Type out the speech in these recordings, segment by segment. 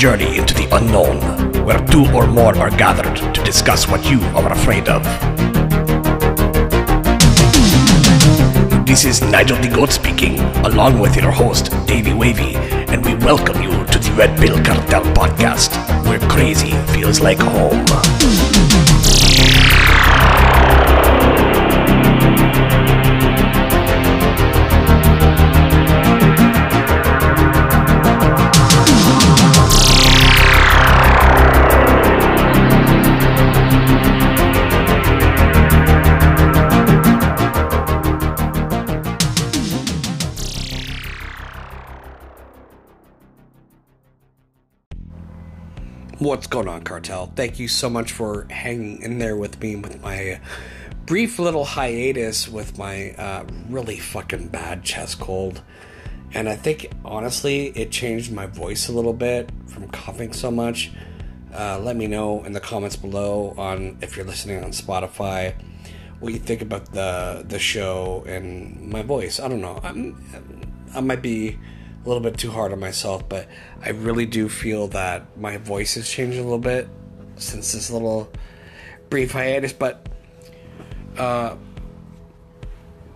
journey into the unknown, where two or more are gathered to discuss what you are afraid of. This is Nigel the Goat speaking, along with your host, Davey Wavy, and we welcome you to the Red Pill Cartel podcast, where crazy feels like home. Going on, Cartel? Thank you so much for hanging in there with me with my brief little hiatus with my uh, really fucking bad chest cold. And I think, honestly, it changed my voice a little bit from coughing so much. Uh, let me know in the comments below on if you're listening on Spotify what you think about the the show and my voice. I don't know. I'm, I might be a little bit too hard on myself, but I really do feel that my voice has changed a little bit since this little brief hiatus. But uh,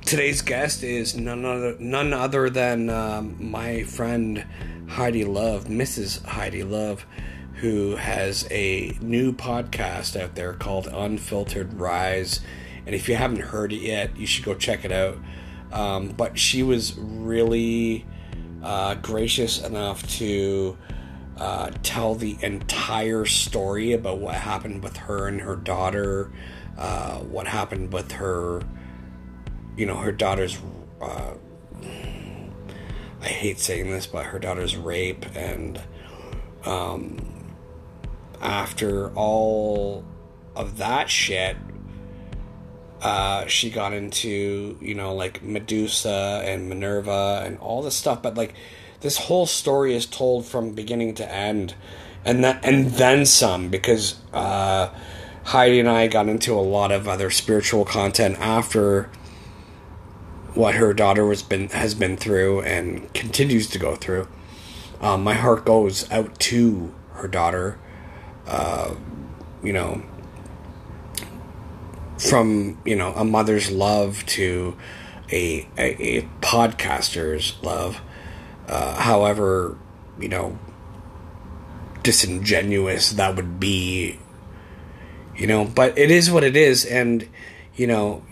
today's guest is none other none other than um, my friend Heidi Luv, Mrs. Heidi Luv, who has a new podcast out there called Unfiltered Rise. And if you haven't heard it yet, you should go check it out. Um, but she was really uh, gracious enough to uh, tell the entire story about what happened with her and her daughter, uh, what happened with her, you know, her daughter's. Uh, I hate saying this, but her daughter's rape, and um, after all of that shit, uh, she got into you know like Medusa and Minerva and all this stuff, but like this whole story is told from beginning to end, and that and then some because uh, Heidi and I got into a lot of other spiritual content after what her daughter was been has been through and continues to go through. Um, my heart goes out to her daughter. Uh, you know, from you know a mother's love to a a, a podcaster's love. Uh, however, you know, disingenuous that would be, you know, but it is what it is, and you know,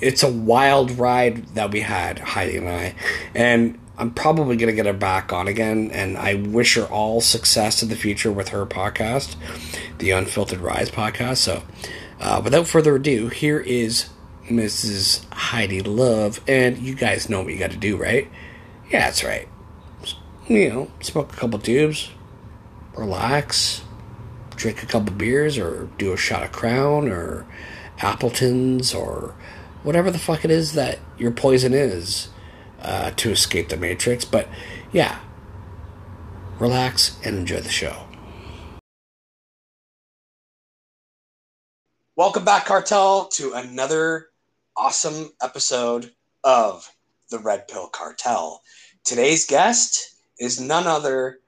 it's a wild ride that we had Heidi and I, and I'm probably gonna get her back on again, and I wish her all success in the future with her podcast, the Unfiltered Rise podcast. So. Uh, without further ado, here is Mrs. Heidi Luv, and you guys know what you got to do, right? Yeah, that's right. You know, smoke a couple tubes, relax, drink a couple beers, or do a shot of Crown, or Appletons, or whatever the fuck it is that your poison is uh, to escape the Matrix. But yeah, relax and enjoy the show. Welcome back, Cartel, to another awesome episode of the Red Pill Cartel. Today's guest is none other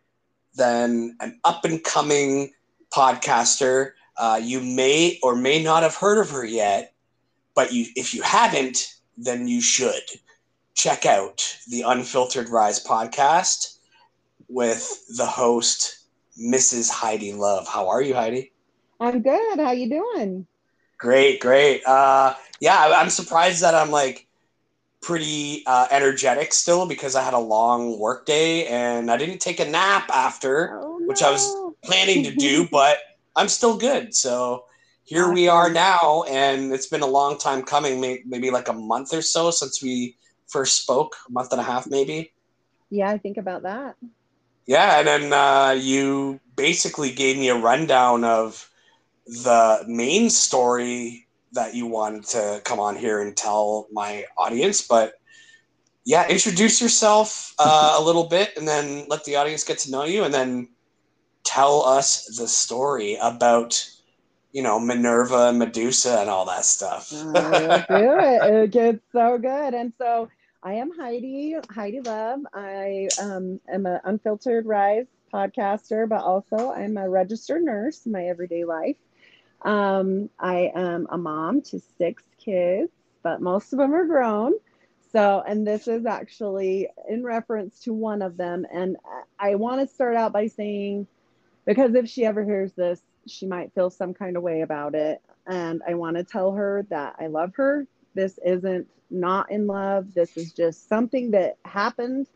than an up and coming podcaster. Uh, you may or may not have heard of her yet, but you, if you haven't, then you should check out the Unfiltered Rise podcast with the host, Mrs. Heidi Luv. How are you, Heidi? I'm good. How are you doing? Great, great. Uh, yeah, I'm surprised that I'm like pretty uh, energetic still because I had a long work day and I didn't take a nap after, Oh, no. which I was planning to do, but I'm still good. So here we are now, and it's been a long time coming, maybe like a month or so since we first spoke, a month and a half maybe. Yeah, I think about that. Yeah, and then uh, you basically gave me a rundown of the main story that you wanted to come on here and tell my audience. But yeah, introduce yourself uh, a little bit and then let the audience get to know you and then tell us the story about, you know, Minerva, and Medusa, and all that stuff. Uh, do it. It gets so good. And so I am Heidi, Heidi Luv. I um, am an Unfiltered Rise podcaster, but also I'm a registered nurse in my everyday life. Um, I am a mom to six kids, but most of them are grown. So, and this is actually in reference to one of them. And I want to start out by saying, because if she ever hears this, she might feel some kind of way about it. And I want to tell her that I love her. This isn't not in love. This is just something that happened.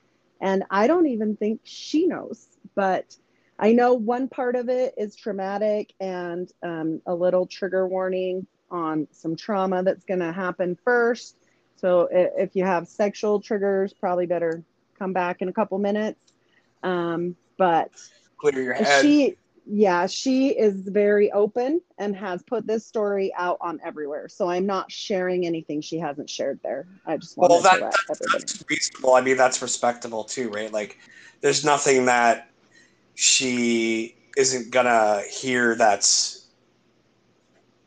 And I don't even think she knows. But I know one part of it is traumatic and um, a little trigger warning on some trauma that's going to happen first. So if you have sexual triggers, probably better come back in a couple minutes. Um, but clear your head. She, yeah, she is very open and has put this story out on everywhere. So I'm not sharing anything she hasn't shared there. I just want to. well, that, that that's reasonable. I mean, that's respectable too, right? Like, there's nothing that she isn't gonna hear that's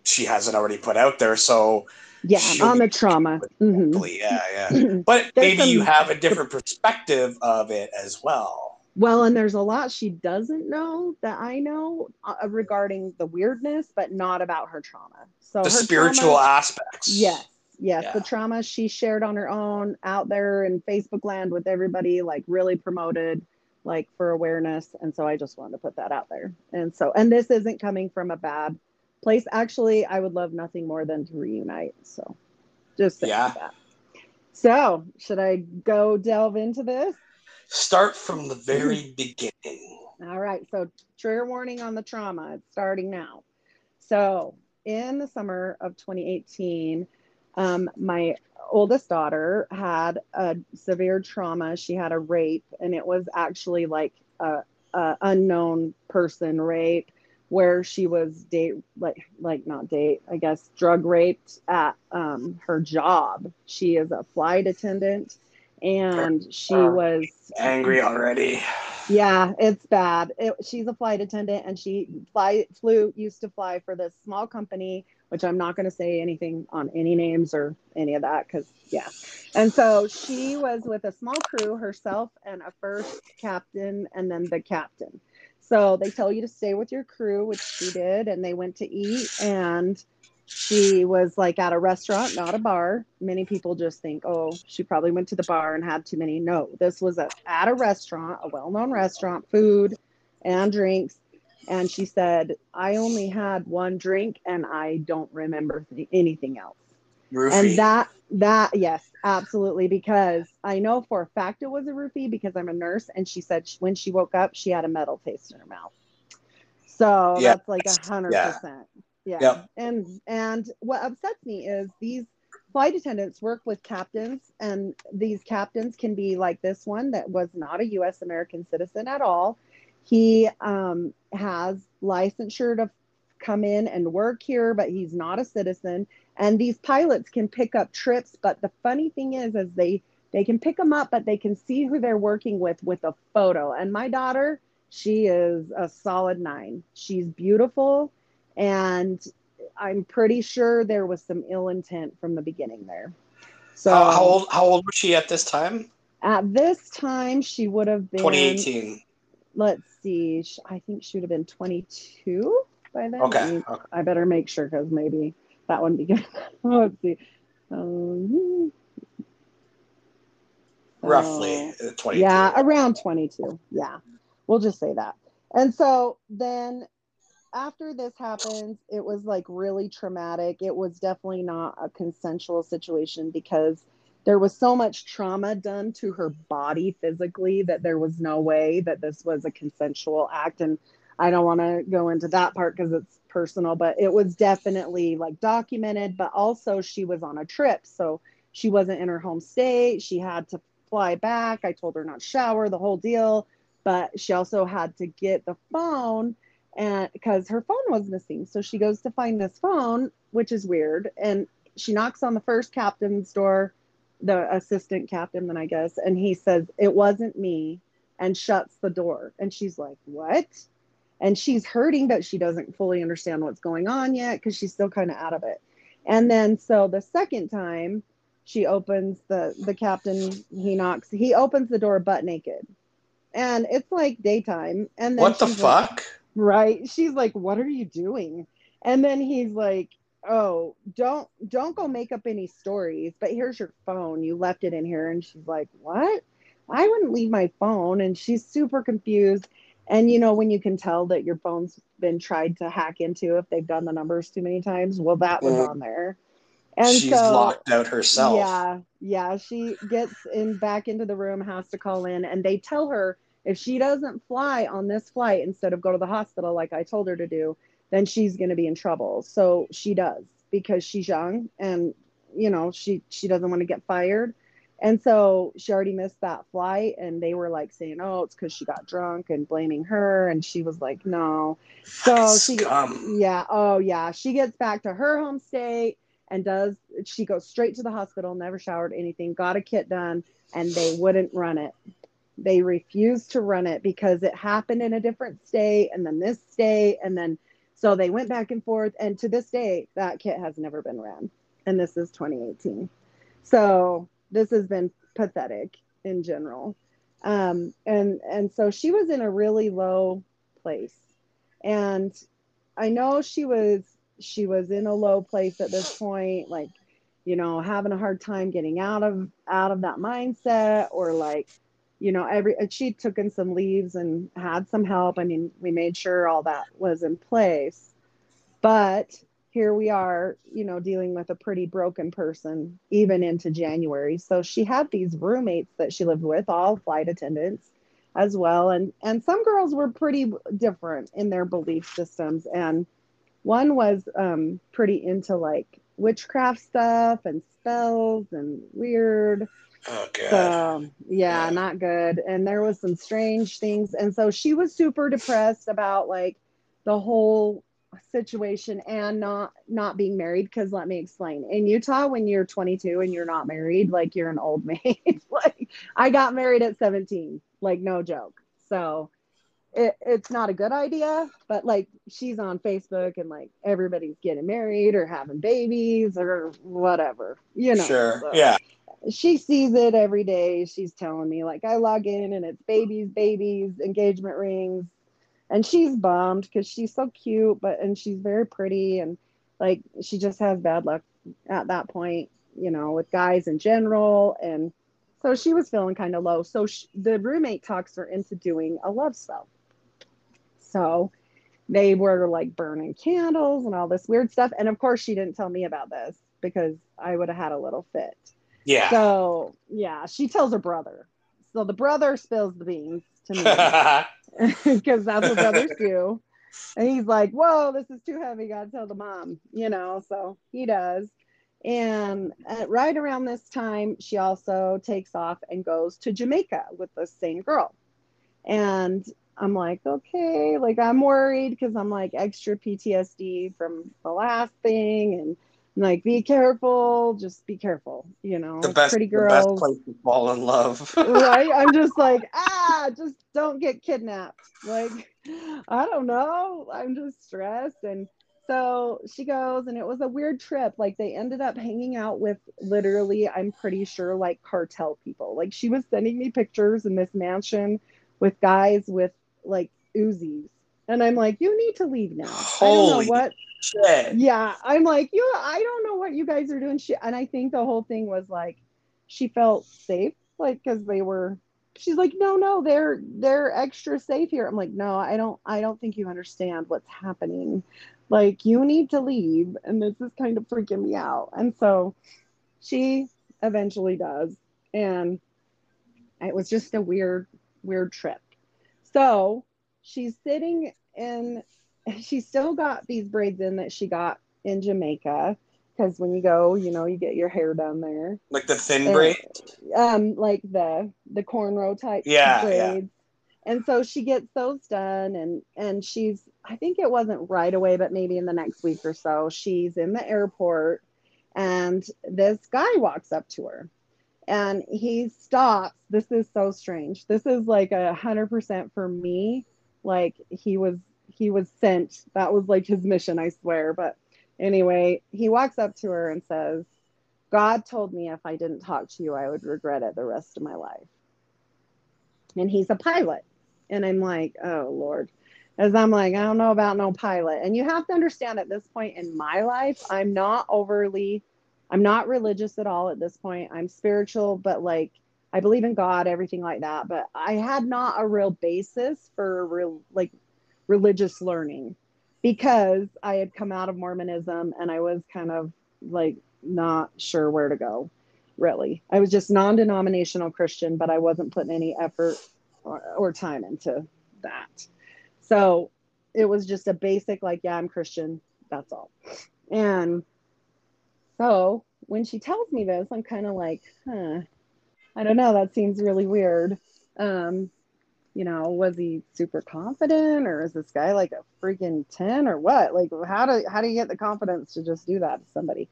she hasn't already put out there. So yeah, on the trauma. Mm-hmm. Yeah, yeah. But maybe some, you have a different perspective of it as well. Well, and there's a lot she doesn't know that I know uh, regarding the weirdness, but not about her trauma. So the spiritual trauma, aspects. Yes, yes, yeah. the trauma she shared on her own out there in Facebook land with everybody, like really promoted like for awareness. And so I just wanted to put that out there. And so, and this isn't coming from a bad place. Actually, I would love nothing more than to reunite. So just yeah. That. So should I go delve into this? Start from the very beginning. All right. So trigger warning on the trauma. It's starting now. So in the summer of 2018, um, my oldest daughter had a severe trauma. She had a rape, and it was actually like a, a unknown person rape, where she was date like like not date, I guess drug raped at um, her job. She is a flight attendant, and she uh, was angry already. Yeah, it's bad. It, she's a flight attendant, and she fly flew used to fly for this small company which I'm not going to say anything on any names or any of that because, yeah. And so she was with a small crew herself and a first captain and then the captain. So they tell you to stay with your crew, which she did, and they went to eat. And she was like at a restaurant, not a bar. Many people just think, oh, she probably went to the bar and had too many. No, this was a, at a restaurant, a well known restaurant, food and drinks and she said i only had one drink and i don't remember th- anything else roofie. and that that yes absolutely because i know for a fact it was a roofie because i'm a nurse and she said she, when she woke up she had a metal taste in her mouth so yeah. that's like a hundred percent yeah yep. and and what upsets me is these flight attendants work with captains and these captains can be like this one that was not a us american citizen at all he um, has licensure to come in and work here, but he's not a citizen. And these pilots can pick up trips, but the funny thing is, is they they can pick them up, but they can see who they're working with with a photo. And my daughter, she is a solid nine. She's beautiful, and I'm pretty sure there was some ill intent from the beginning there. So uh, how old how old was she at this time? At this time, she would have been 2018 let's see. I think she would have been 22 by then. Okay. okay. I better make sure because maybe that wouldn't be good. let's see. Um, Roughly uh, 22. Yeah, around 22. Yeah. We'll just say that. And so then after this happens, it was like really traumatic. It was definitely not a consensual situation because there was so much trauma done to her body physically that there was no way that this was a consensual act. And i don't want to go into that part because it's personal but it was definitely like documented but also she was on a trip so she wasn't in her home state. She had to fly back. I told her not shower the whole deal. But she also had to get the phone and because her phone was missing. So she goes to find this phone which is weird and she knocks on the first captain's door the assistant captain then I guess, and he says, It wasn't me, and shuts the door. And she's like, What? And she's hurting, but she doesn't fully understand what's going on yet because she's still kind of out of it. And then so the second time she opens the the captain, he knocks, he opens the door butt naked. and it's like daytime. And then What the she's like- fuck? right? She's like, "What are you doing?" And then he's like, "Oh, don't don't go make up any stories, but here's your phone. You left it in here." And she's like, "What? I wouldn't leave my phone." And she's super confused. And you know when you can tell that your phone's been tried to hack into if they've done the numbers too many times, well, that was Mhm. on there. And She's so locked out herself. yeah, yeah. She gets in back into the room, has to call in, and they tell her if she doesn't fly on this flight instead of go to the hospital like I told her to do, then she's going to be in trouble. So she does because she's young and you know she she doesn't want to get fired. And so she already missed that flight, and they were like saying, "Oh, it's because she got drunk and blaming her." And she was like, "No." So she, yeah, oh yeah, she gets back to her home state and does. She goes straight to the hospital, never showered anything, got a kit done, and they wouldn't run it. They refused to run it because it happened in a different state, and then this state, and then so they went back and forth. And to this day, that kit has never been ran, and this is 2018. So this has been pathetic in general. Um, and and so she was in a really low place, and I know she was she was in a low place at this point, like you know having a hard time getting out of out of that mindset, or like you know every she took in some leaves and had some help. I mean, we made sure all that was in place, but here we are, you know, dealing with a pretty broken person even into January. So she had these roommates that she lived with, all flight attendants as well. And and some girls were pretty different in their belief systems. And one was um, pretty into like witchcraft stuff and spells and weird. Oh god. So yeah, Yeah. not good. And there was some strange things. And so she was super depressed about like the whole situation and not not being married because let me explain in utah when you're 22 and you're not married like you're an old maid like i got married at 17 like no joke so it, it's not a good idea but like she's on facebook and like everybody's getting married or having babies or whatever you know sure. so Yeah. She sees it every day. She's telling me like I log in and it's babies, babies, engagement rings, and she's bummed because she's so cute, but and she's very pretty and like she just has bad luck at that point, you know, with guys in general, and so she was feeling kind of low. So sh the roommate talks her into doing a love spell. So they were like burning candles and all this weird stuff, and of course she didn't tell me about this because I would have had a little fit. Yeah. So yeah, she tells her brother. So the brother spills the beans to me because that's what brothers do. And he's like, "Whoa, this is too heavy. Got to tell the mom," you know. So he does. And at, right around this time, she also takes off and goes to Jamaica with the same girl. And I'm like, okay, like I'm worried because I'm like extra PTSD from the last thing, and I'm like, be careful, just be careful, you know. the best pretty the best girls, place to fall in love. right? I'm just like, ah, just don't get kidnapped. Like, I don't know. I'm just stressed. And so she goes, and it was a weird trip. Like, they ended up hanging out with literally, I'm pretty sure, like cartel people. Like, she was sending me pictures in this mansion with guys with like Uzis. And I'm like, you need to leave now. I don't know what Shit. yeah i'm like you i don't know what you guys are doing. She, and i think the whole thing was like she felt safe like because they were she's like no no they're they're extra safe here. I'm like no i don't i don't think you understand what's happening. Like you need to leave and this is kind of freaking me out. And so she eventually does and it was just a weird weird trip. So she's sitting in she's still got these braids in that she got in Jamaica because when you go, you know, you get your hair done there. Like the thin And, braid. Um, like the the cornrow type Yeah, braids. yeah. And so she gets those done and and she's I think it wasn't right away, but maybe in the next week or so, she's in the airport and this guy walks up to her and he stops. This is so strange. This is like a hundred percent for me. Like he was he was sent. That was like his mission, I swear. But anyway, he walks up to her and says, God told me if I didn't talk to you, I would regret it the rest of my life. and he's a pilot. And I'm like, oh Lord. As I'm like, I don't know about no pilot. And you have to understand at this point in my life, I'm not overly, I'm not religious at all at this point. I'm spiritual, but like I believe in God, everything like that. But I had not a real basis for real like religious learning because I had come out of Mormonism and I was kind of like not sure where to go really. I was just non-denominational Christian, but I wasn't putting any effort or, or time into that. So it was just a basic like, yeah, I'm Christian. That's all. And so when she tells me this, I'm kind of like, huh, I don't know. That seems really weird. Um, you know, was he super confident or is this guy like a freaking 10 or what? Like how do how do you get the confidence to just do that to somebody?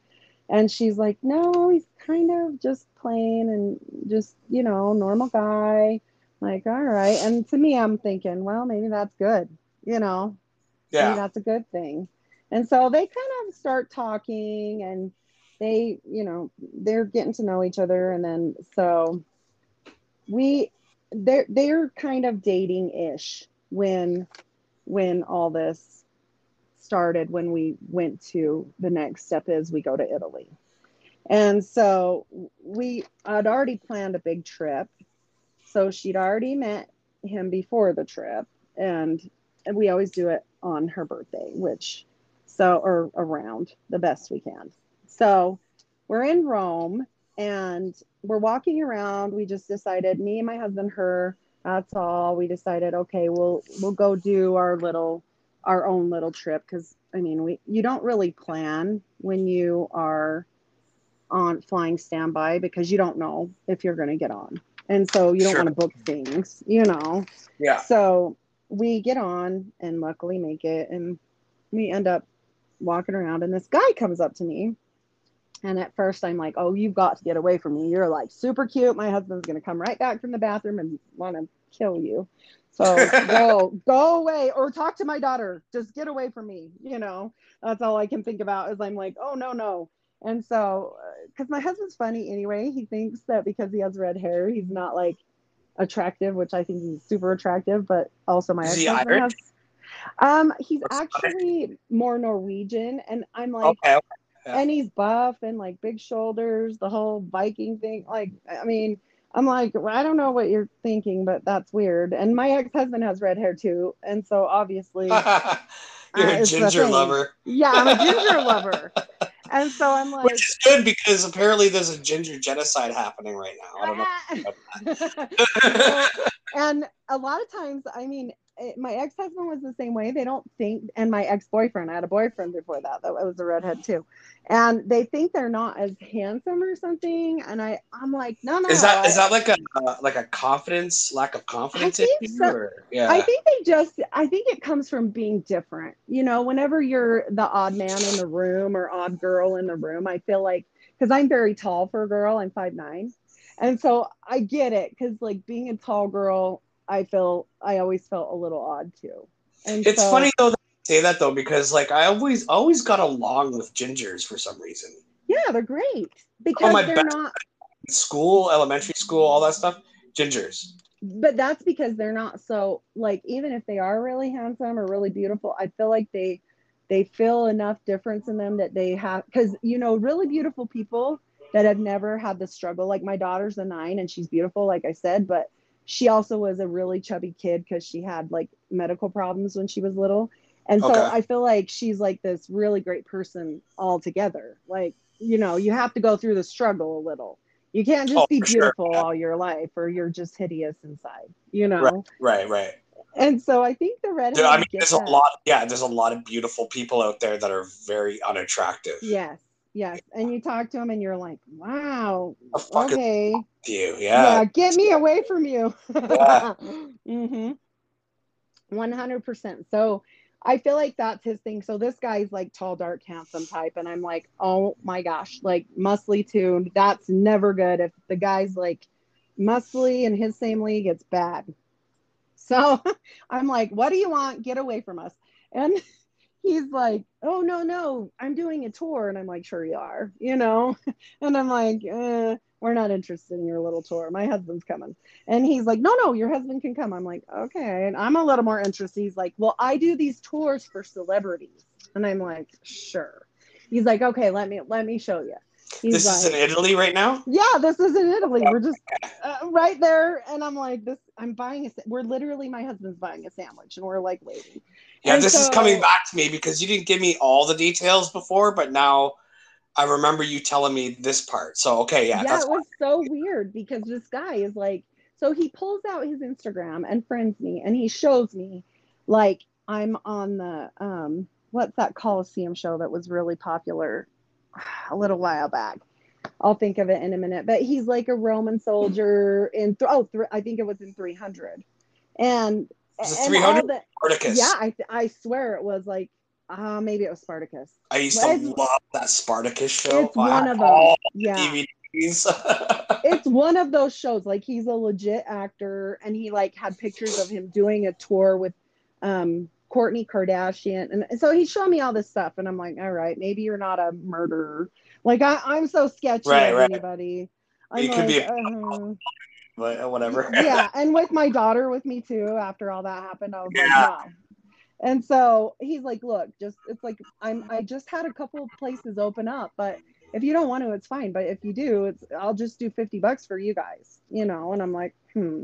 And she's like, No, he's kind of just plain and just, you know, normal guy. Like, all right. And to me, I'm thinking, well, maybe that's good, you know. Yeah. Maybe that's a good thing. And so they kind of start talking and they, you know, they're getting to know each other. And then so we they're they're kind of dating ish when when all this started when we went to the next step is we go to Italy. And so we had already planned a big trip. So she'd already met him before the trip and, and we always do it on her birthday, which so or around the best we can. So we're in Rome and we're walking around. We just decided, me and my husband, her, that's all. We decided, okay, we'll we'll go do our little our own little trip because I mean we you don't really plan when you are on flying standby because you don't know if you're going to get on. And so you don't Sure. want to book things, you know. Yeah. So we get on and luckily make it and we end up walking around and this guy comes up to me and at first I'm like, "Oh, you've got to get away from me. You're like super cute. My husband's going to come right back from the bathroom and want to kill you." So go, go away or talk to my daughter. Just get away from me. You know, that's all I can think about is I'm like, "Oh, no, no." And so, because my husband's funny anyway, he thinks that because he has red hair, he's not like attractive, which I think he's super attractive, but also my Is he ex-husband Irish? has. Um, he's What's actually more Norwegian, and I'm like, Okay. Yeah. and he's buff and like big shoulders, the whole Viking thing. Like, I mean, I'm like, I don't know what you're thinking, but that's weird. And my ex-husband has red hair too, and so obviously, You're Uh, a ginger lover. yeah, I'm a ginger lover. And so I'm like, Which is good because apparently there's a ginger genocide happening right now. I don't know. And a lot of times, I mean, my ex husband was the same way. They don't think, and my ex boyfriend, I had a boyfriend before that, that was a redhead too. And they think they're not as handsome or something. And I, I'm like, no, no. is that is that like a uh, like a confidence lack of confidence? I think issue, so. or- yeah. I think they just, I think it comes from being different. You know, whenever you're the odd man in the room or odd girl in the room, I feel like, because I'm very tall for a girl, I'm five nine, And so I get it, because like being a tall girl, I feel, I always felt a little odd too. And it's so- funny though that you say that though because like I always always got along with gingers for some reason. Yeah, they're great because my they're not, School, elementary school, all that stuff. Gingers. but that's because they're not so like even if they are really handsome or really beautiful, I feel like they they feel enough difference in them that they have because you know really beautiful people that have never had the struggle. Like my daughter's a nine and she's beautiful, like I said, but she also was a really chubby kid because she had like medical problems when she was little. And so Okay. I feel like she's like this really great person altogether. Like, you know, you have to go through the struggle a little. You can't just Oh, be for sure, beautiful all your life or you're just hideous inside, you know? Right, right. right. And so I think the. There- I mean, there's that. a lot. Yeah, there's a lot of beautiful people out there that are very unattractive. Yes, yes. And you talk to him, and you're like, wow, The fuck is okay. you? Yeah, Yeah. get me away from you. Yeah. mm-hmm. 100%. So I feel like that's his thing. So this guy's like tall, dark, handsome type. And I'm like, oh my gosh, like muscly too. That's never good. If the guy's like muscly in his same league, it's bad. So I'm like, what do you want? Get away from us. And he's like, "Oh no, no, I'm doing a tour," and I'm like, "Sure you are," you know, and I'm like, eh, "We're not interested in your little tour. My husband's coming," and he's like, "No, no, your husband can come." I'm like, "Okay," and I'm a little more interested. He's like, "Well, I do these tours for celebrities," and I'm like, "Sure." He's like, "Okay, let me let me show you." He's this like, is in Italy right now. yeah, this is in Italy. We're just uh, right there, and I'm like, this. I'm buying a. We're literally my husband's buying a sandwich, and we're like waiting. Yeah, And this is coming back to me because you didn't give me all the details before, but now I remember you telling me this part. So okay, yeah, Yeah, it was so weird because this guy is like, so he pulls out his Instagram and friends me, and he shows me, like, I'm on the um, what's that Coliseum show that was really popular a little while back. I'll think of it in a minute. But he's like a Roman soldier in th- oh, th- I think it was in 300, and Was it 300? the- Spartacus. Yeah, I I swear it was like uh maybe it was Spartacus. I used Well, to love that Spartacus show. It's I one of them. Yeah. DVDs. It's one of those shows. Like he's a legit actor and he like had pictures of him doing a tour with um Kourtney Kardashian. And so he showed me all this stuff and I'm like, all right, maybe you're not a murderer. Like I, I'm so sketchy Right, right. anybody. I'm You could be like, uh-huh. But uh, whatever. yeah, and with my daughter with me too. After all that happened, I was Yeah. like, no. And so he's like, look, just it's like I'm I just had a couple places open up, but if you don't want to, it's fine. But if you do, it's I'll just do 50 bucks for you guys, you know. And I'm like, hmm.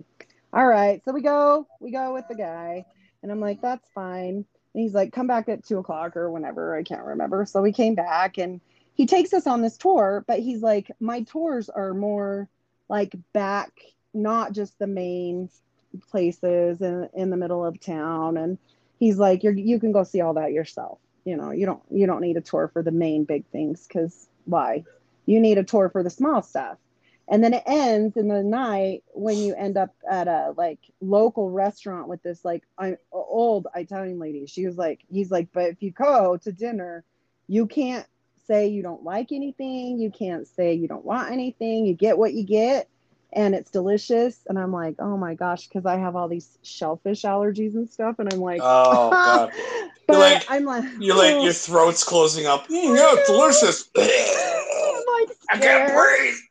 All right. So we go, we go with the guy, and I'm like, that's fine. And he's like, come back at two o'clock or whenever, I can't remember. So we came back and he takes us on this tour, but he's like, my tours are more like back, not just the main places in, in the middle of town. And he's like, You're, you can go see all that yourself. You know, you don't you don't need a tour for the main big things because why? You need a tour for the small stuff. And then it ends in the night when you end up at a like local restaurant with this like old Italian lady. She was like, he's like, but if you go to dinner, you can't say you don't like anything. You can't say you don't want anything. You get what you get, and it's delicious. And I'm like, oh my gosh, because I have all these shellfish allergies and stuff, and I'm like, Oh god. but like- I'm like, You're like oh. your throat's closing up. Mm, yeah, it's delicious. I'm like I can't breathe.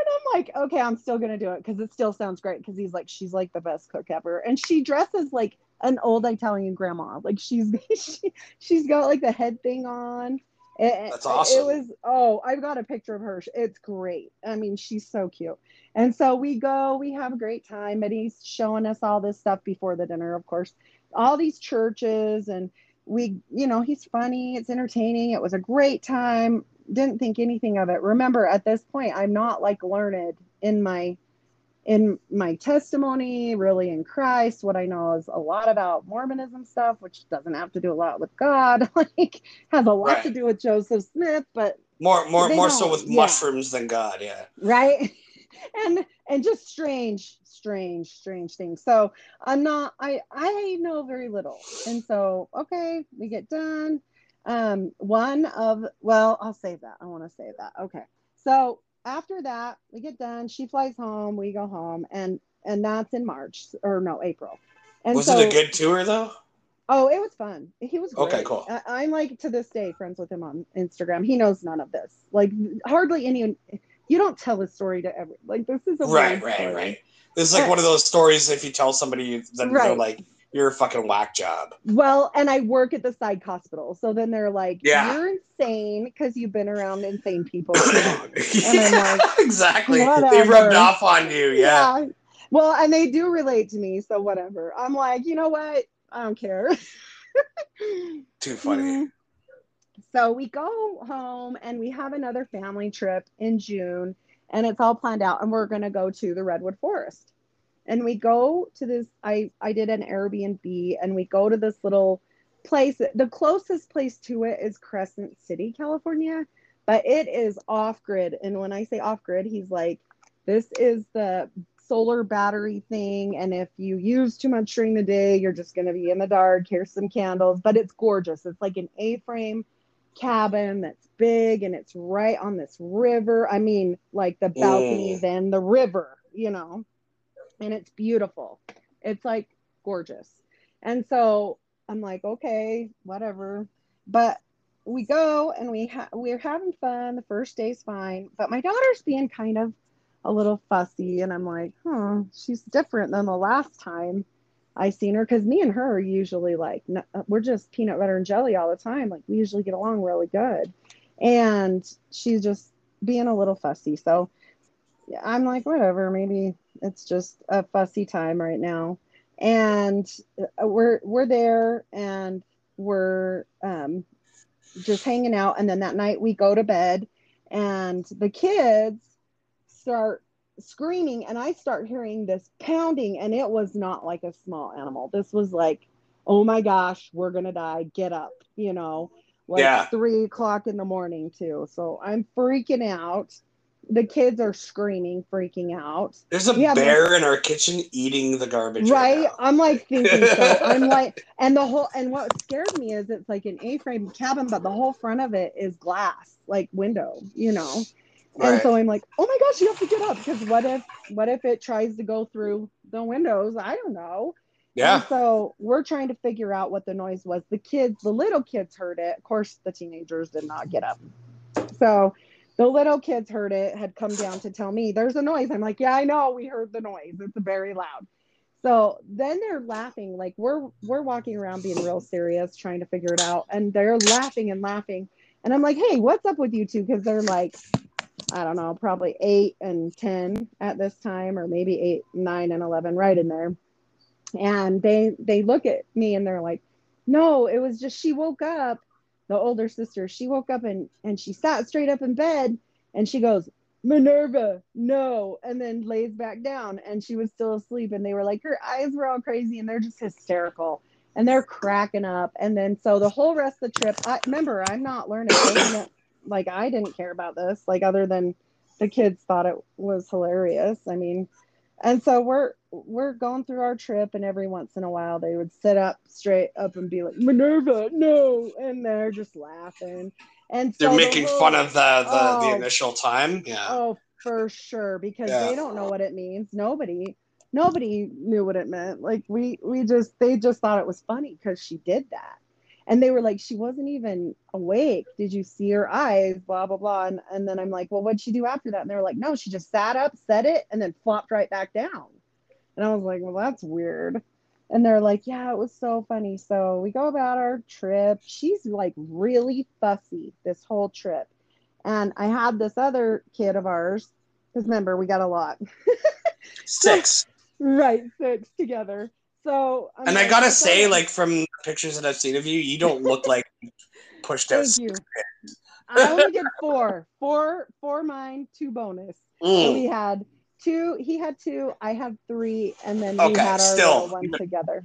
And I'm like, okay, I'm still gonna do it because it still sounds great. Because he's like, she's like the best cook ever, and she dresses like an old Italian grandma. Like she's she, she's got like the head thing on. It- That's awesome. It was oh, I've got a picture of her. It's great. I mean, she's so cute. And so we go, we have a great time, and he's showing us all this stuff before the dinner, of course, all these churches, and we, you know, he's funny, it's entertaining. It was a great time. Didn't think anything of it. Remember, at this point, I'm not like learned in my in my testimony, really in Christ. What I know is a lot about Mormonism stuff, which doesn't have to do a lot with God. like has a lot to do with Joseph Smith, but More more more so with yeah. mushrooms than God, yeah. right and and just strange strange strange things so i'm not i i know very little and so okay we get done um one of well i'll save that i want to save that okay so after that we get done she flies home we go home and and that's in march or no april and Was so it a good tour though? Oh, it was fun. He was great. Okay, cool. I, I'm like to this day friends with him on Instagram. He knows none of this. Like hardly any. You don't tell his story to every. Like this is a Right, right, story. right. This is like Uh, one of those stories if you tell somebody then they're like, You're a fucking whack job. Well, and I work at the psych hospital, so then they're like, Yeah. "You're insane because you've been around insane people." too long." yeah, like, exactly. They rubbed off on you, yeah. Well, and they do relate to me, so whatever. I'm like, you know what? I don't care. Too funny. Mhm. So we go home and we have another family trip in June, and it's all planned out. And we're going to go to the Redwood Forest. And we go to this. I I did an Airbnb, and we go to this little place. The closest place to it is Crescent City, California, but it is off grid. And when I say off grid, he's like, this is the solar battery thing. And if you use too much during the day, you're just going to be in the dark. Here's some candles, but it's gorgeous. It's like an A frame cabin that's big and it's right on this river. I mean, like the balcony, Mm. then the river, you know, and it's beautiful. It's like gorgeous. And so I'm like, okay, whatever. But we go and we ha- we're having fun. The first day's fine, but my daughter's being kind of a little fussy, and I'm like, huh, she's different than the last time I seen her because me and her are usually like we're just peanut butter and jelly all the time. Like we usually get along really good, and she's just being a little fussy. So I'm like, whatever, maybe it's just a fussy time right now. And uh, we're we're there and we're um, just hanging out. And then that night we go to bed, and the kids start screaming, and I start hearing this pounding, and it was not like a small animal. This was like, oh my gosh, we're gonna die. Get up, you know like yeah. three o'clock in the morning too. So I'm freaking out. The kids are screaming, freaking out. There's a bear in our kitchen eating the garbage. Right. right I'm like thinking so. I'm like, and the whole, and what scared me is it's like an A-frame cabin, but the whole front of it is glass, like window, you know. Right. And so I'm like, oh my gosh, you have to get up because what if, what if it tries to go through the windows? I don't know. Yeah. And so we're trying to figure out what the noise was. The kids, the little kids heard it. Of course, the teenagers did not get up. So the little kids heard it, had come down to tell me there's a noise. I'm like, yeah, I know. We heard the noise. It's very loud. So then they're laughing, like we're we're walking around being real serious, trying to figure it out, and they're laughing and laughing. And I'm like, hey, what's up with you two? Because they're like, I don't know, probably eight and ten at this time, or maybe eight, nine, and eleven, right in there and they they look at me and they're like no it was just she woke up the older sister she woke up and and she sat straight up in bed and she goes minerva no and then lays back down and she was still asleep and they were like her eyes were all crazy and they're just hysterical and they're cracking up. And then so the whole rest of the trip i remember i'm not learning like i didn't care about this like other than the kids thought it was hilarious. I mean and so we're we're going through our trip and every once in a while they would sit up straight up and be like minerva no and they're just laughing. And they're making the fun of the the, oh, the, initial time? Yeah. Oh for sure because yeah. they don't know what it means. Nobody nobody knew what it meant. Like we we just they just thought it was funny because she did that. And they were like she wasn't even awake. Did you see her eyes? Blah blah blah. And, and then i'm like well what'd she do after that? And they were like no she just sat up said it and then flopped right back down and i was like well that's weird and they're like yeah it was so funny so we go about our trip she's like really fussy this whole trip and i had this other kid of ours because remember we got a lot six right six together so I'm and I gotta say, like from pictures that I've seen of you, you don't look like pushed out. Thank you. I only did four, four, four mine, two bonus. Mm. So we had two. He had two. I have three, and then okay, we had our still, one together.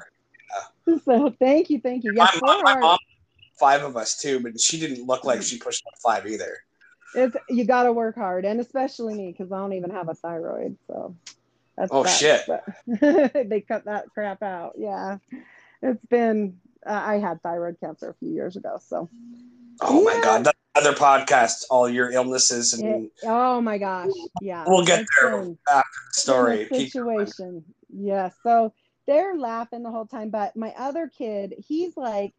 Yeah. So thank you, thank you. Yeah, my, my mom, five of us too, but she didn't look like she pushed up five either. It's you got to work hard, and especially me because I don't even have a thyroid. So that's oh shit! they cut that crap out. Yeah, it's been. Uh, I had thyroid cancer a few years ago, so. Oh yeah. my god! That other podcast, all your illnesses and. It, oh my gosh! Yeah. We'll get there the story. Situation. Yeah. So they're laughing the whole time, but my other kid, he's like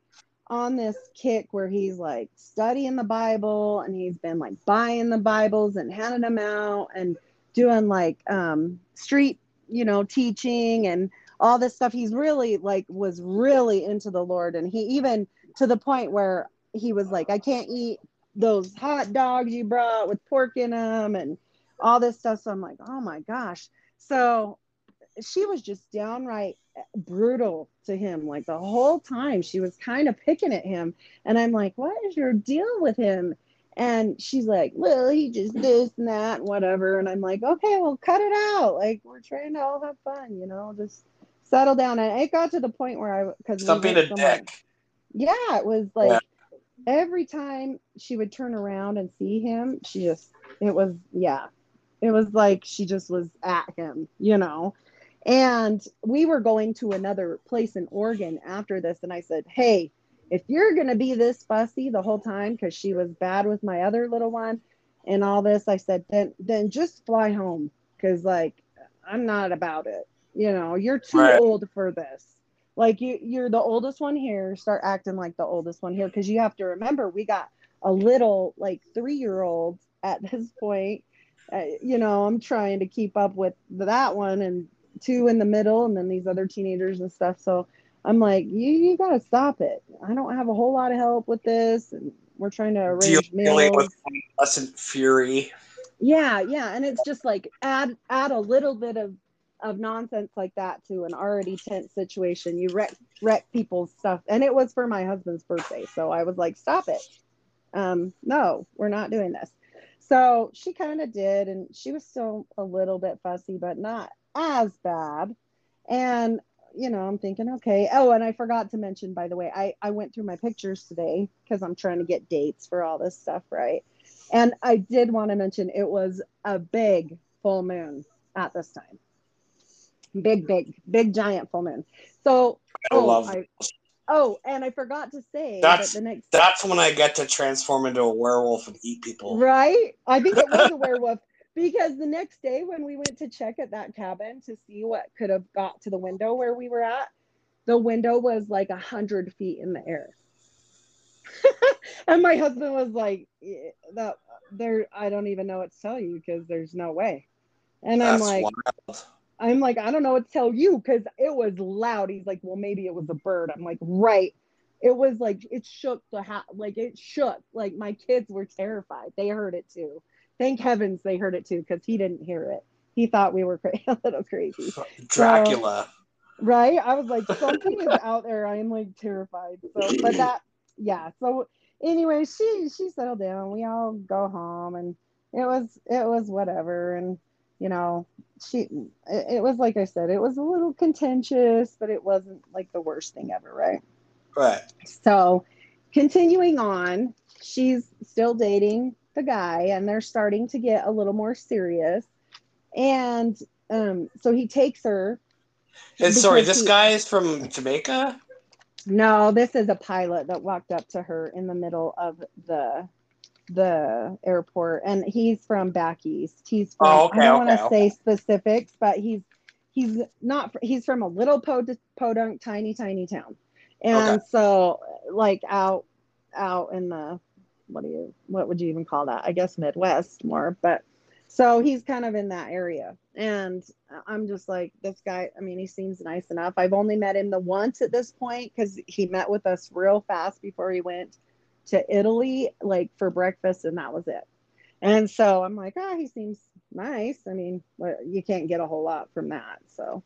on this kick where he's like studying the Bible and he's been like buying the Bibles and handing them out and doing like um, street, you know, teaching and all this stuff. He's really like was really into the Lord, and he even to the point where he was like, I can't eat those hot dogs you brought with pork in them and all this stuff. So I'm like, oh my gosh. So she was just downright brutal to him like the whole time she was kind of picking at him and i'm like what is your deal with him and she's like, well, he just this and that, and whatever. And I'm like, okay, well, cut it out. Like, we're trying to all have fun, you know, just settle down. And it got to the point where I, because stop being a dick. Yeah, it was like yeah. Every time she would turn around and see him, she just, it was, yeah, it was like she just was at him, you know. And we were going to another place in Oregon after this. And I said, hey, if you're going to be this fussy the whole time because she was bad with my other little one and all this i said then then just fly home because like i'm not about it you know you're too right. old for this Like you, you're the oldest one here. Start acting like the oldest one here, because you have to remember we got a little like three year old at this point. Uh, you know, I'm trying to keep up with that one and two in the middle, and then these other teenagers and stuff. So I'm like, you, you got to stop it. I don't have a whole lot of help with this, and we're trying to arrange meals. with adolescent fury. Yeah, yeah, and it's just like add add a little bit of of nonsense like that to an already tense situation. You wreck wreck people's stuff, and it was for my husband's birthday, so I was like, stop it. Um, no, we're not doing this. So she kind of did, and she was still a little bit fussy, but not as bad. And you know, I'm thinking, okay. Oh, and I forgot to mention, by the way, I I went through my pictures today because I'm trying to get dates for all this stuff, right? And I did want to mention it was a big full moon at this time. Big, big, big, giant full moon. So, I oh, love. I, oh, and I forgot to say That's- that the next That's when I get to transform into a werewolf and eat people. Right? I think it was a werewolf because the next day when we went to check at that cabin to see what could have got to the window where we were at, the window was like a hundred feet in the air. and my husband was like, eh, "That there, I don't even know what to tell you because there's no way." And I'm like, wild. I'm like, I don't know what to tell you because it was loud. He's like, well, maybe it was a bird. I'm like, right. It was like it shook the house, like it shook. Like my kids were terrified. They heard it too. Thank heavens they heard it too because he didn't hear it. He thought we were cra- a little crazy, Dracula. right? I was like, something is out there. I am like terrified. So, but that, yeah. So anyway, she she settled down. We all go home, and it was it was whatever. And you know, she it, was like I said, it was a little contentious, but it wasn't like the worst thing ever, right? right. So, continuing on, she's still dating the guy, and they're starting to get a little more serious. And um, so he takes her. And sorry, this he- guy is from Jamaica. No, this is a pilot that walked up to her in the middle of the the airport, and he's from back east. He's from, Oh, okay, I don't okay, want to say specifics, but he's he's not he's from a little pod- podunk, tiny, tiny town, and Okay. so like out out in the what do you what would you even call that? I guess Midwest more, but so he's kind of in that area, and I'm just like this guy. I mean, he seems nice enough. I've only met him the once at this point because he met with us real fast before he went to Italy, like for breakfast, and that was it. And so I'm like, ah, he seems nice. I mean, you can't get a whole lot from that. So,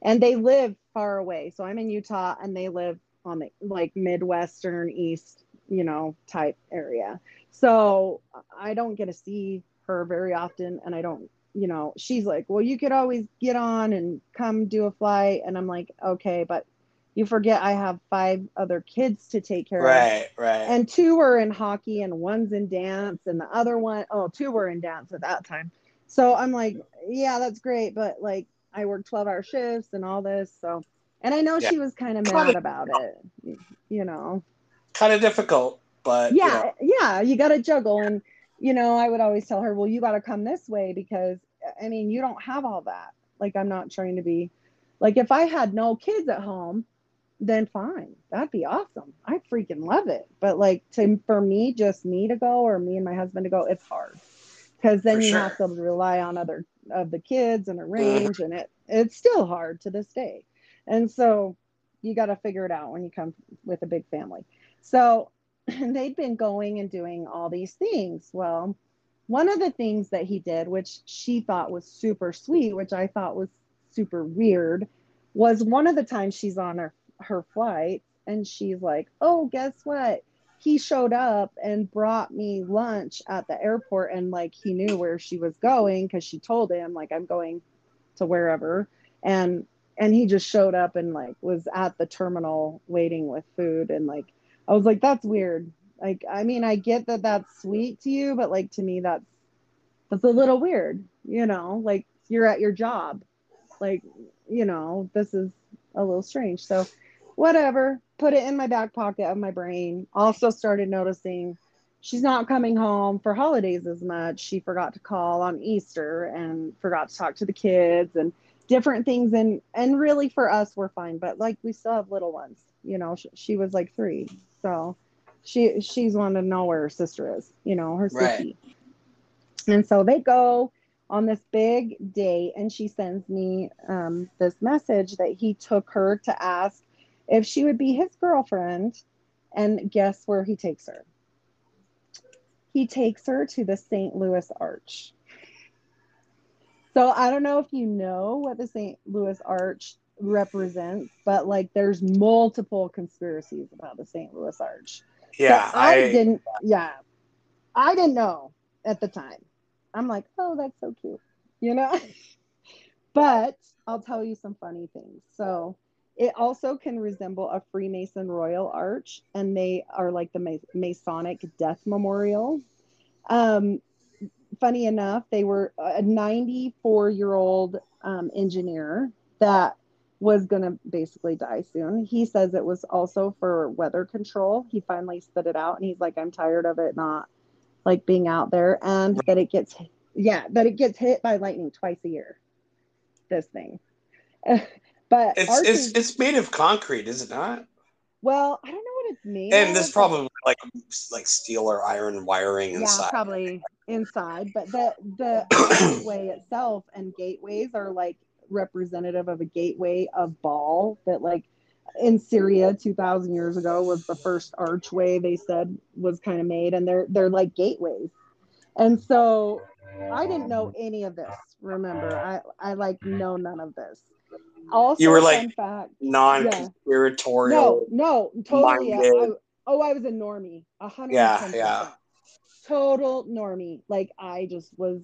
and they live far away. So I'm in Utah, and they live on the like Midwestern East, you know, type area. So I don't get to see her very often, and I don't, you know, she's like, well, you could always get on and come do a flight, and I'm like, okay, but you forget I have five other kids to take care of. Right, right. and two were in hockey and one's in dance and the other one oh two were in dance at that time. So i'm like yeah that's great but like i work 12 hour shifts and all this so. And i know Yeah. she was kind of Kinda- mad about it you know. Kind of difficult, but you yeah know, yeah you got to juggle and you know i would always tell her well you got to come this way because i mean you don't have all that. Like i'm not trying to be like if i had no kids at home then fine. That'd be awesome. I freaking love it. But like to for me just me to go or me and my husband to go it's hard. Because then For you sure. have to rely on other of the kids and arrange and it it's still hard to this day. And so you got to figure it out when you come with a big family. So they'd been going and doing all these things. Well, one of the things that he did, which she thought was super sweet, which I thought was super weird, was one of the times she's on her, her flight and she's like, Oh, guess what? He showed up and brought me lunch at the airport and like he knew where she was going because she told him, like, I'm going to wherever. And and he just showed up and like was at the terminal waiting with food and like I was like, that's weird. Like, I mean, I get that that's sweet to you, but like to me, that's that's a little weird. You know, like you're at your job. Like, you know, this is a little strange. So, whatever. Put it in my back pocket of my brain. Also started noticing she's not coming home for holidays as much. She forgot to call on Easter and forgot to talk to the kids and different things and and really for us we're fine but like we still have little ones you know she, she was like three so she she's wanting to know where her sister is you know her Right. and so they go on this big date and she sends me um, this message that he took her to ask if she would be his girlfriend and guess where he takes her he takes her to the st louis arch so i don't know if you know what the st louis arch represents but like there's multiple conspiracies about the st louis arch Yeah, I, I, didn't. Yeah, I didn't know at the time. I'm like, oh, that's so cute, you know. but I'll tell you some funny things. So it also can resemble a Freemason royal arch, and they are like the Masonic death memorial. Um, funny enough, they were a 94 year old um, engineer that was going to basically die soon. He says it was also for weather control. He finally spit it out and he's like, I'm tired of it not like being out there and that it gets, yeah, that it gets hit by lightning twice a year. This thing. but it's it's it's made of concrete, is it not? well, I don't know what it's made And there's probably like like steel or iron wiring yeah, inside. probably inside. But the the archway itself and gateways are like representative of a gateway of Baal that like in Syria 2000 years ago was the first archway they said was kind of made and they're they're like gateways. And so I didn't know any of this. Remember, I I like know none of this. Also, You were like- fact, Non-conspiratorial. no, no, totally. I. I- oh, I was a normie. A hundred. Yeah, yeah. Total normie. Like I just was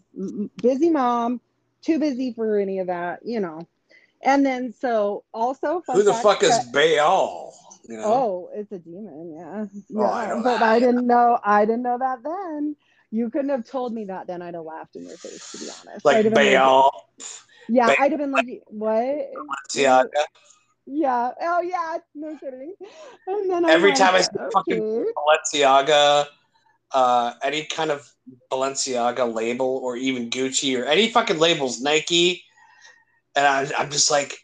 busy mom, too busy for any of that, you know. And then so also. Who the fuck is that- Baal? You know? Oh, it's a demon. Yeah. Oh, yeah. I but that. I didn't know. I didn't know that then. You couldn't have told me that then. I'd have laughed in your face, to be honest. Like Baal, yeah, Ba- I'd have been like, what? Balenciaga. Yeah. Oh, yeah. No kidding. And then I'm Every like, time I see fucking okay. Balenciaga, uh, any kind of Balenciaga label, or even Gucci, or any fucking labels, Nike, and I, I'm just like,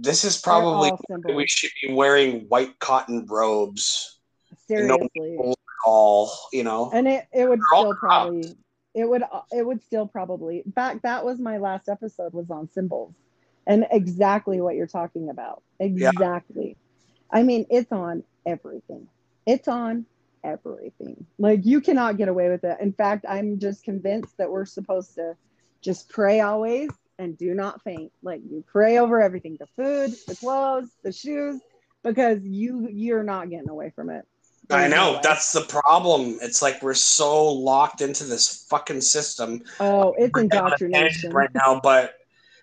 this is probably we should be wearing white cotton robes. no seriously. All you know, And it, it would still probably it would it would still probably back that was my last episode was on symbols and exactly what you're talking about. Exactly. I mean, it's on everything. It's on everything. Like you cannot get away with it. In fact, I'm just convinced that we're supposed to just pray always and do not faint. Like you pray over everything, the food, the clothes, the shoes, because you you're not getting away from it. I know that's the problem. It's like we're so locked into this fucking system Oh, it's We're down a tangent indoctrination. right now, but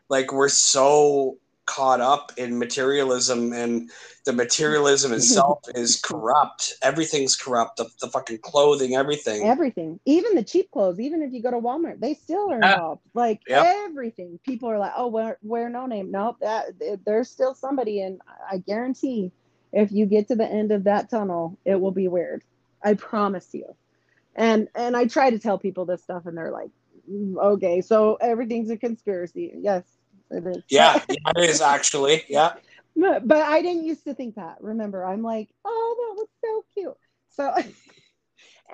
like we're so caught up in materialism and the materialism itself is corrupt. Everything's corrupt. The, the fucking clothing, everything. Everything, even the cheap clothes, even if you go to Walmart, they still are involved. Like Yep. everything, people are like, "Oh, wear, wear no name." Nope, that there's still somebody, and I guarantee, if you get to the end of that tunnel, it will be weird. I promise you. And and I try to tell people this stuff, and they're like, "Mm, "Okay, so everything's a conspiracy." Yes, it is. yeah, yeah, it is actually. Yeah. But, but I didn't used to think that. Remember, I'm like, oh, that was so cute. So,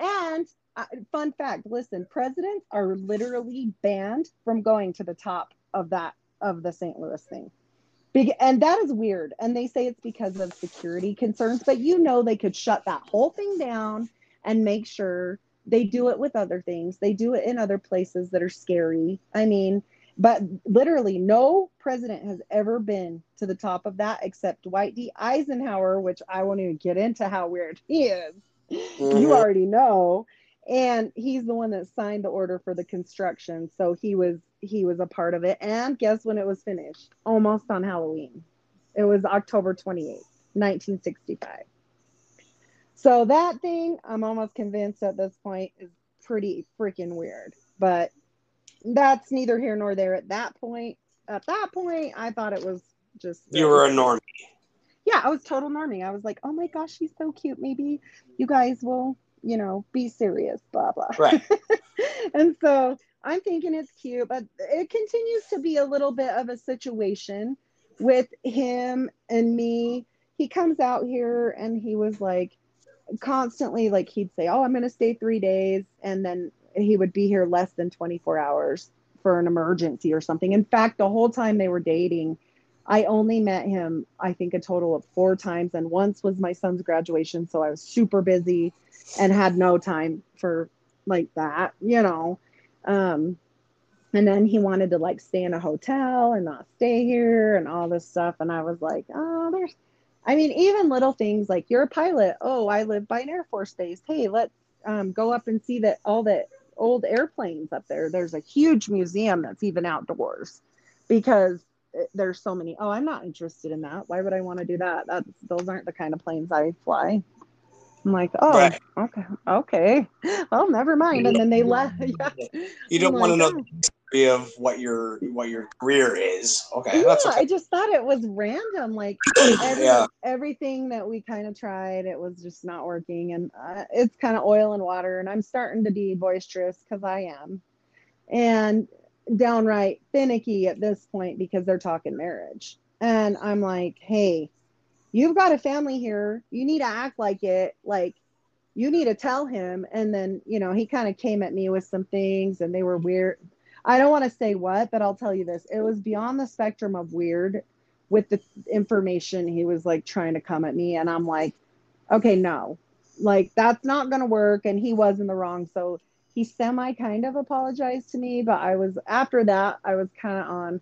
and uh, fun fact listen, presidents are literally banned from going to the top of that, of the St. Louis thing. And that is weird. And they say it's because of security concerns, but you know, they could shut that whole thing down and make sure they do it with other things. They do it in other places that are scary. I mean, but literally, no president has ever been to the top of that except Dwight D. Eisenhower, which I won't even get into how weird he is. Mhm. You already know. And he's the one that signed the order for the construction. So he was he was a part of it. And guess when it was finished? Almost on Halloween. It was October 28th, 1965. So that thing, I'm almost convinced at this point is pretty freaking weird. But that's neither here nor there at that point. At that point, I thought it was just You were a normie. yeah, I was total normie. I was like, oh my gosh, she's so cute. Maybe you guys will, you know, be serious, blah blah. Right. and so I'm thinking it's cute, but it continues to be a little bit of a situation with him and me. He comes out here and he was like constantly like he'd say, "Oh, I'm going to stay 3 days," and then he would be here less than 24 hours for an emergency or something. In fact, the whole time they were dating, I only met him, I think, a total of four times. And once was my son's graduation. So I was super busy and had no time for like that, you know. Um, and then he wanted to like stay in a hotel and not stay here and all this stuff. And I was like, oh, there's, I mean, even little things like you're a pilot. Oh, I live by an Air Force base. Hey, let's um, go up and see that all the old airplanes up there. There's a huge museum that's even outdoors because there's so many. Oh, I'm not interested in that. Why would I want to do that? That's those aren't the kind of planes I fly. I'm like, oh, right. okay, okay. Well, never mind. And then they left. Yeah. You don't I'm want like, to know the of what your what your career is. Okay, yeah, that's okay. I just thought it was random. Like every, yeah. everything that we kind of tried, it was just not working. And uh, it's kind of oil and water. And I'm starting to be boisterous because I am. And downright finicky at this point because they're talking marriage. And I'm like, hey, you've got a family here. You need to act like it. Like, you need to tell him. And then, you know, he kind of came at me with some things and they were weird. I don't want to say what, but I'll tell you this. It was beyond the spectrum of weird with the information he was like trying to come at me. And I'm like, okay, no, like that's not going to work. And he was in the wrong. So he semi kind of apologized to me, but I was after that, I was kind of on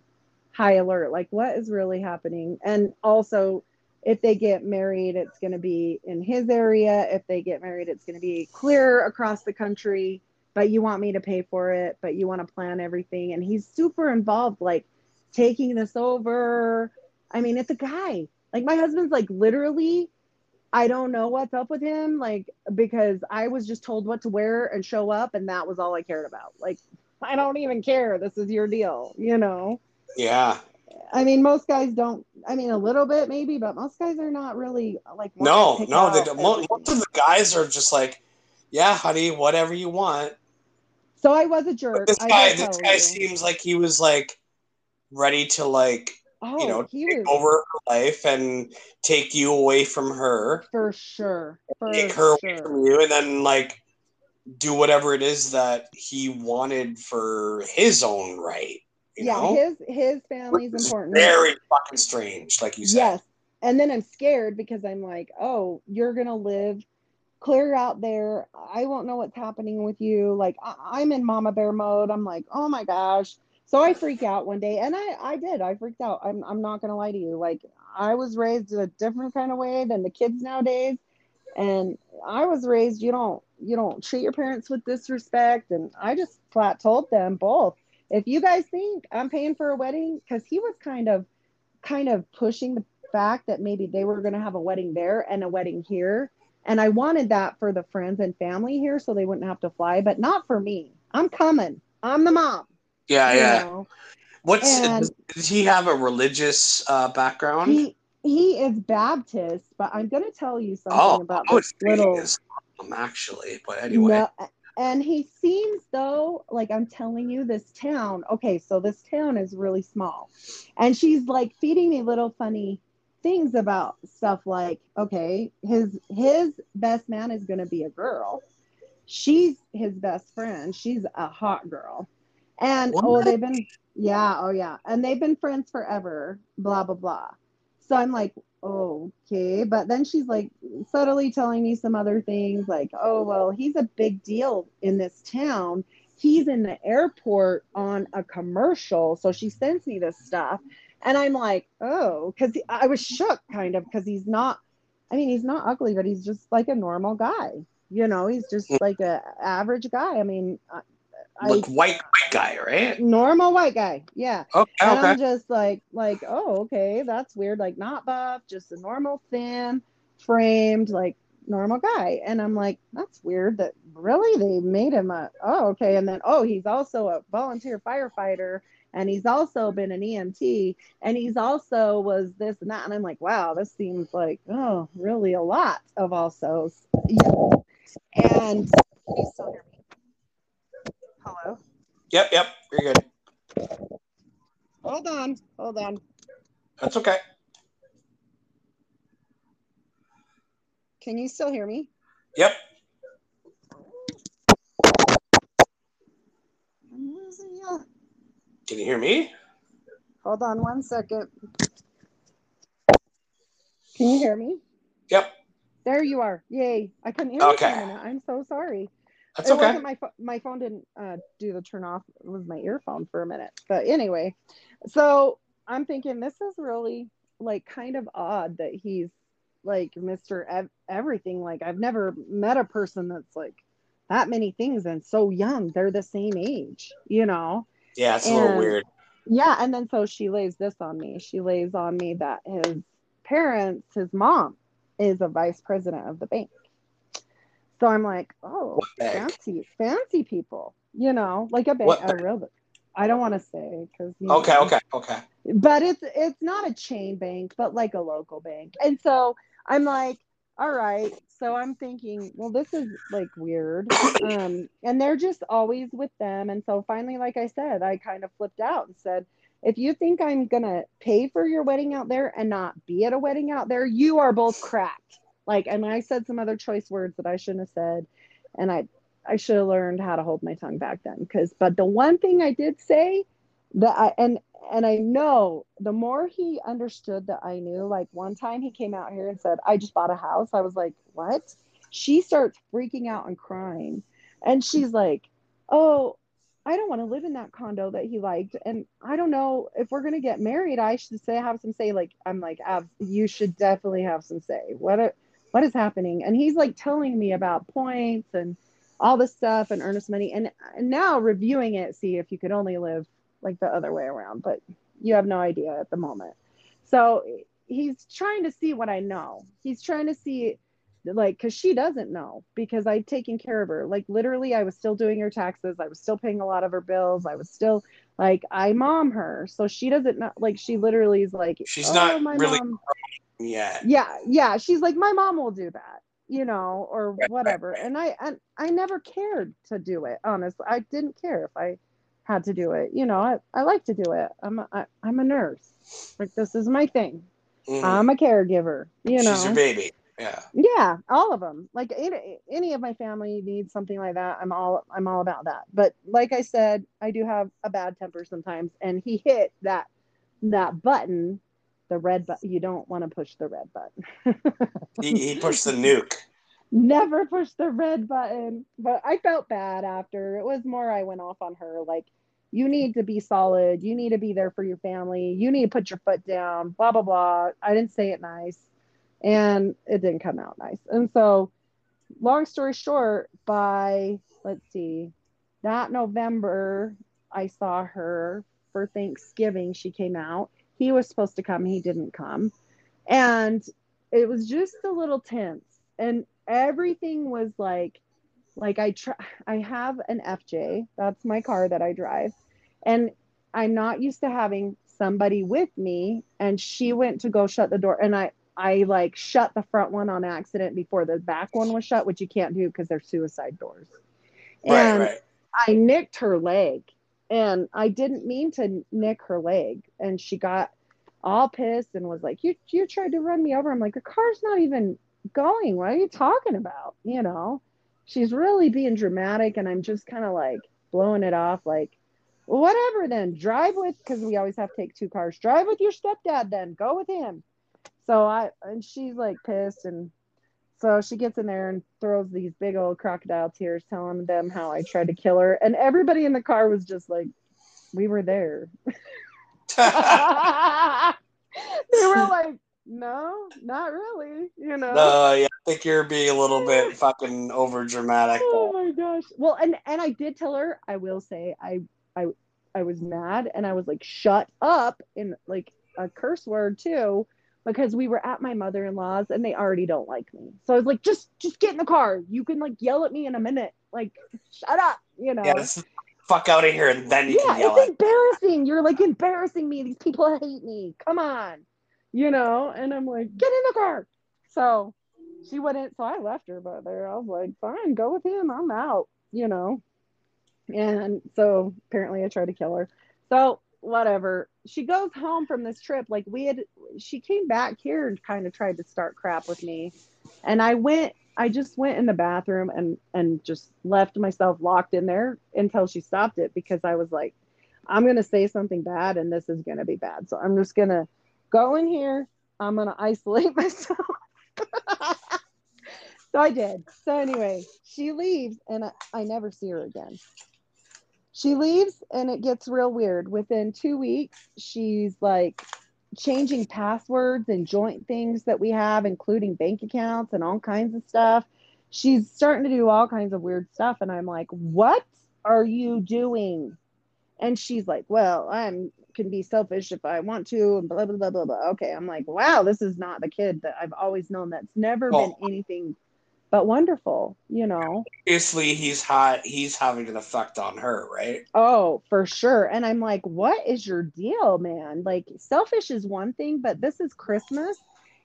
high alert like, what is really happening? And also, if they get married, it's going to be in his area. If they get married, it's going to be clear across the country. But you want me to pay for it, but you want to plan everything. And he's super involved, like taking this over. I mean, it's a guy. Like, my husband's like literally I don't know what's up with him, like because I was just told what to wear and show up, and that was all I cared about. Like, I don't even care. This is your deal, you know? Yeah. I mean, most guys don't. I mean, a little bit maybe, but most guys are not really like. No, no. They don't, most, most of the guys are just like, "Yeah, honey, whatever you want." So I was a jerk. But this guy, this guy you. seems like he was like ready to like oh, you know, oh, take was... over her life and take you away from her. For sure. For take her sure. away from you and then like do whatever it is that he wanted for his own right. yeah, know? his his family's important. Very fucking strange, like you said. Yes. And then I'm scared because I'm like, oh, you're gonna live clear out there. I won't know what's happening with you. Like I- am in mama bear mode. I'm like, oh my gosh, so I freak out one day, and I I did. I freaked out. I'm I'm not gonna lie to you. Like I was raised a different kind of way than the kids nowadays, and I was raised you don't you don't treat your parents with disrespect, and I just flat told them both. If you guys think I'm paying for a wedding, because he was kind of kind of pushing the fact that maybe they were to have a wedding there and a wedding here. And I wanted that for the friends and family here so they wouldn't have to fly, but not for me. I'm coming. I'm the mom. Yeah, yeah. Know? What's and does he have a religious uh, background? He he is Baptist, but I'm going to tell you something oh, about this little. Um, actually, but anyway. No, and he seems though like I'm telling you, this town. Okay, so this town is really small, and she's like feeding me little funny things about stuff like okay his his best man is going to be a girl she's his best friend she's a hot girl and what? oh, they've been yeah, oh yeah. And they've been friends forever, blah blah blah. So I'm like, oh, okay. But then she's like subtly telling me some other things like, oh well, he's a big deal in this town. He's in the airport on a commercial. So she sends me this stuff. And I'm like, oh, because I was shook kind of because he's not, I mean, he's not ugly, but he's just like a normal guy. You know, he's just mm. like a average guy. I mean, Look, I, white white guy, right? Normal white guy, yeah. Oh, okay, and okay. I'm just like, like, oh, okay, that's weird. Like, not buff, just a normal thin, framed, like normal guy. And I'm like, that's weird. That really they made him a. Oh, okay. And then oh, he's also a volunteer firefighter, and he's also been an EMT, and he's also was this and that. And I'm like, wow, this seems like oh, really a lot of also. Yeah. And Hello. Yep, yep, you're good. Hold on, hold on. That's okay. Can you still hear me? Yep. I'm losing you. Can you hear me? Hold on one second. Can you hear me? Yep. There you are. Yay. I couldn't hear you Okay. I'm so sorry. That's it okay. wasn't my pho- my phone didn't uh, do the turn off. with my earphone for a minute. But anyway, so I'm thinking this is really like kind of odd that he's like Mr. Ev- Everything. Like I've never met a person that's like that many things and so young. They're the same age, you know? Yeah, it's a little weird. Yeah, and then so she lays this on me. She lays on me that his parents, his mom, is a vice president of the bank. So I'm like, oh, fancy, fancy people, you know, like a bank, What a bank? real. I don't want to say because Okay, okay, okay. but it's it's not a chain bank, but like a local bank. And so I'm like, all right. So I'm thinking, well, this is like weird. Um, and they're just always with them. And so finally, like I said, I kind of flipped out and said, if you think I'm gonna pay for your wedding out there and not be at a wedding out there, you are both cracked. Like, and I said some other choice words that I shouldn't have said, and I I should have learned how to hold my tongue back then. Because, but the one thing I did say that I and and I know the more he understood that I knew. Like one time he came out here and said, "I just bought a house." I was like, "What?" She starts freaking out and crying, and she's like, "Oh." I don't want to live in that condo that he liked, and I don't know if we're gonna get married. I should say have some say. Like I'm like, you should definitely have some say. What a, what is happening? And he's like telling me about points and all this stuff and earnest money, and, and now reviewing it, see if you could only live like the other way around, but you have no idea at the moment. So he's trying to see what I know. He's trying to see like because she doesn't know because I'd taken care of her. Like literally, I was still doing her taxes. I was still paying a lot of her bills. I was still like I mom her, so she doesn't know. Like she literally is like She's "Oh, not my really- mom." Yeah. yeah yeah she's like my mom will do that you know or Right, whatever right. and i and i never cared to do it honestly i didn't care if i had to do it you know i, I like to do it i'm a, I, i'm a nurse like this is my thing Mhm. i'm a caregiver you know She's your baby. Yeah. yeah all of them like any, any of my family needs something like that i'm all i'm all about that but like i said i do have a bad temper sometimes and he hit that that button the red button you don't want to push the red button. He, he pushed the nuke. never push the red button. But i felt bad after. It was more i went off on her like you need to be solid. You need to be there for your family. You need to put your foot down. Blah blah blah. I didn't say it nice. And it didn't come out nice. And so long story short by let's see that november i saw her for thanksgiving. She came out he was supposed to come he didn't come. And it was just a little tense. And everything was like like i try i have an fj that's my car that i drive. And i'm not used to having somebody with me and she went to go shut the door. And i i like shut the front one on accident before the back one was shut which you can't do because they're suicide doors. Right, and right. I nicked her leg and I didn't mean to nick her leg. And she got all pissed and was like, You you tried to run me over. I'm like, "The car's not even going. What are you talking about? You know, she's really being dramatic and I'm just kind of like blowing it off, like, well, whatever then. Drive with because we always have to take two cars. Drive with your stepdad then. Go with him. So I and she's like pissed and so she gets in there and throws these big old crocodile tears, telling them how I tried to kill her. And everybody in the car was just like, we were there. they were like, no, not really, you know? no, yeah, I think you're being a little bit fucking over dramatic. Oh my gosh. Well, and and I did tell her, I will say, I I I was mad and I was like, shut up in like a curse word too, because we were at my mother-in-law's and they already don't like me. So I was like, just just get in the car. You can like yell at me in a minute. Like, shut up, you know. Yeah, fuck out of here and then you yeah, can yell it's at embarrassing. You're like embarrassing me. These people hate me. Come on. You know, and I'm like, get in the car. So she wouldn't, so I left her, but there I was like, fine, go with him. I'm out, you know. And so apparently I tried to kill her. So whatever. She goes home from this trip. Like we had, she came back here and kind of tried to start crap with me. And I went, I just went in the bathroom and, and just left myself locked in there until she stopped it because I was like, I'm going to say something bad and this is going to be bad. So I'm just going to go in here. I'm going to isolate myself. so I did. So anyway, she leaves and I, I never see her again. She leaves and it gets real weird. Within two weeks, she's like changing passwords and joint things that we have, including bank accounts and all kinds of stuff. She's starting to do all kinds of weird stuff. And I'm like, what are you doing? And she's like, well, I'm can be selfish if I want to, and blah blah blah blah blah. Okay, I'm like, wow, this is not the kid that I've always known. That's never Well- been anything but wonderful, you know. Obviously, he's hot. He's having an effect on her, right? Oh, for sure. And I'm like, what is your deal, man? Like, selfish is one thing, but this is Christmas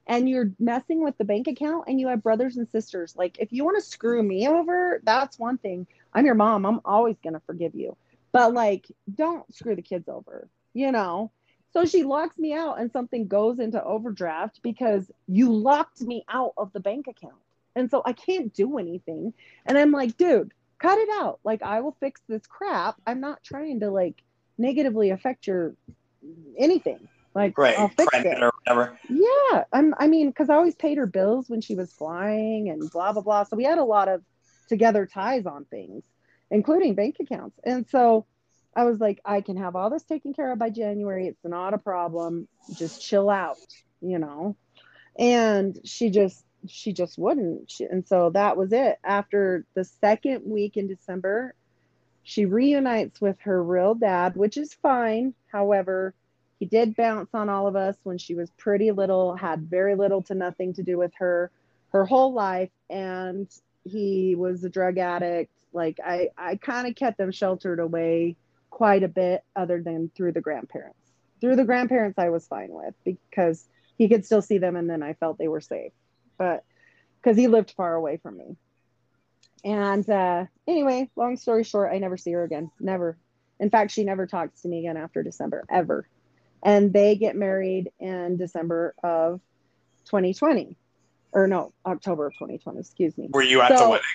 and you're messing with the bank account and you have brothers and sisters. Like, if you want to screw me over, that's one thing. I'm your mom. I'm always going to forgive you. But, like, don't screw the kids over, you know? So she locks me out and something goes into overdraft because you locked me out of the bank account. And so I can't do anything. And I'm like, dude, cut it out. Like I will fix this crap. I'm not trying to like negatively affect your anything. Like Right. I'll fix Credit it. or whatever. Yeah, I'm. I mean, because I always paid her bills when she was flying and blah blah blah. So we had a lot of together ties on things, including bank accounts. And so I was like, I can have all this taken care of by January. It's not a problem. Just chill out, you know. And she just she just wouldn't. She, and so that was it. After the second week in December, she reunites with her real dad, which is fine. However, he did bounce on all of us when she was pretty little, had very little to nothing to do with her her whole life. And he was a drug addict. Like I, I kind of kept them sheltered away quite a bit, other than through the grandparents. Through the grandparents, I was fine with because he could still see them, and then I felt they were safe. But because he lived far away from me. And uh, anyway, long story short, I never see her again. Never. In fact, she never talks to me again after December, ever. And they get married in December of 2020. Or no, October of 2020, excuse me. Were you at the wedding?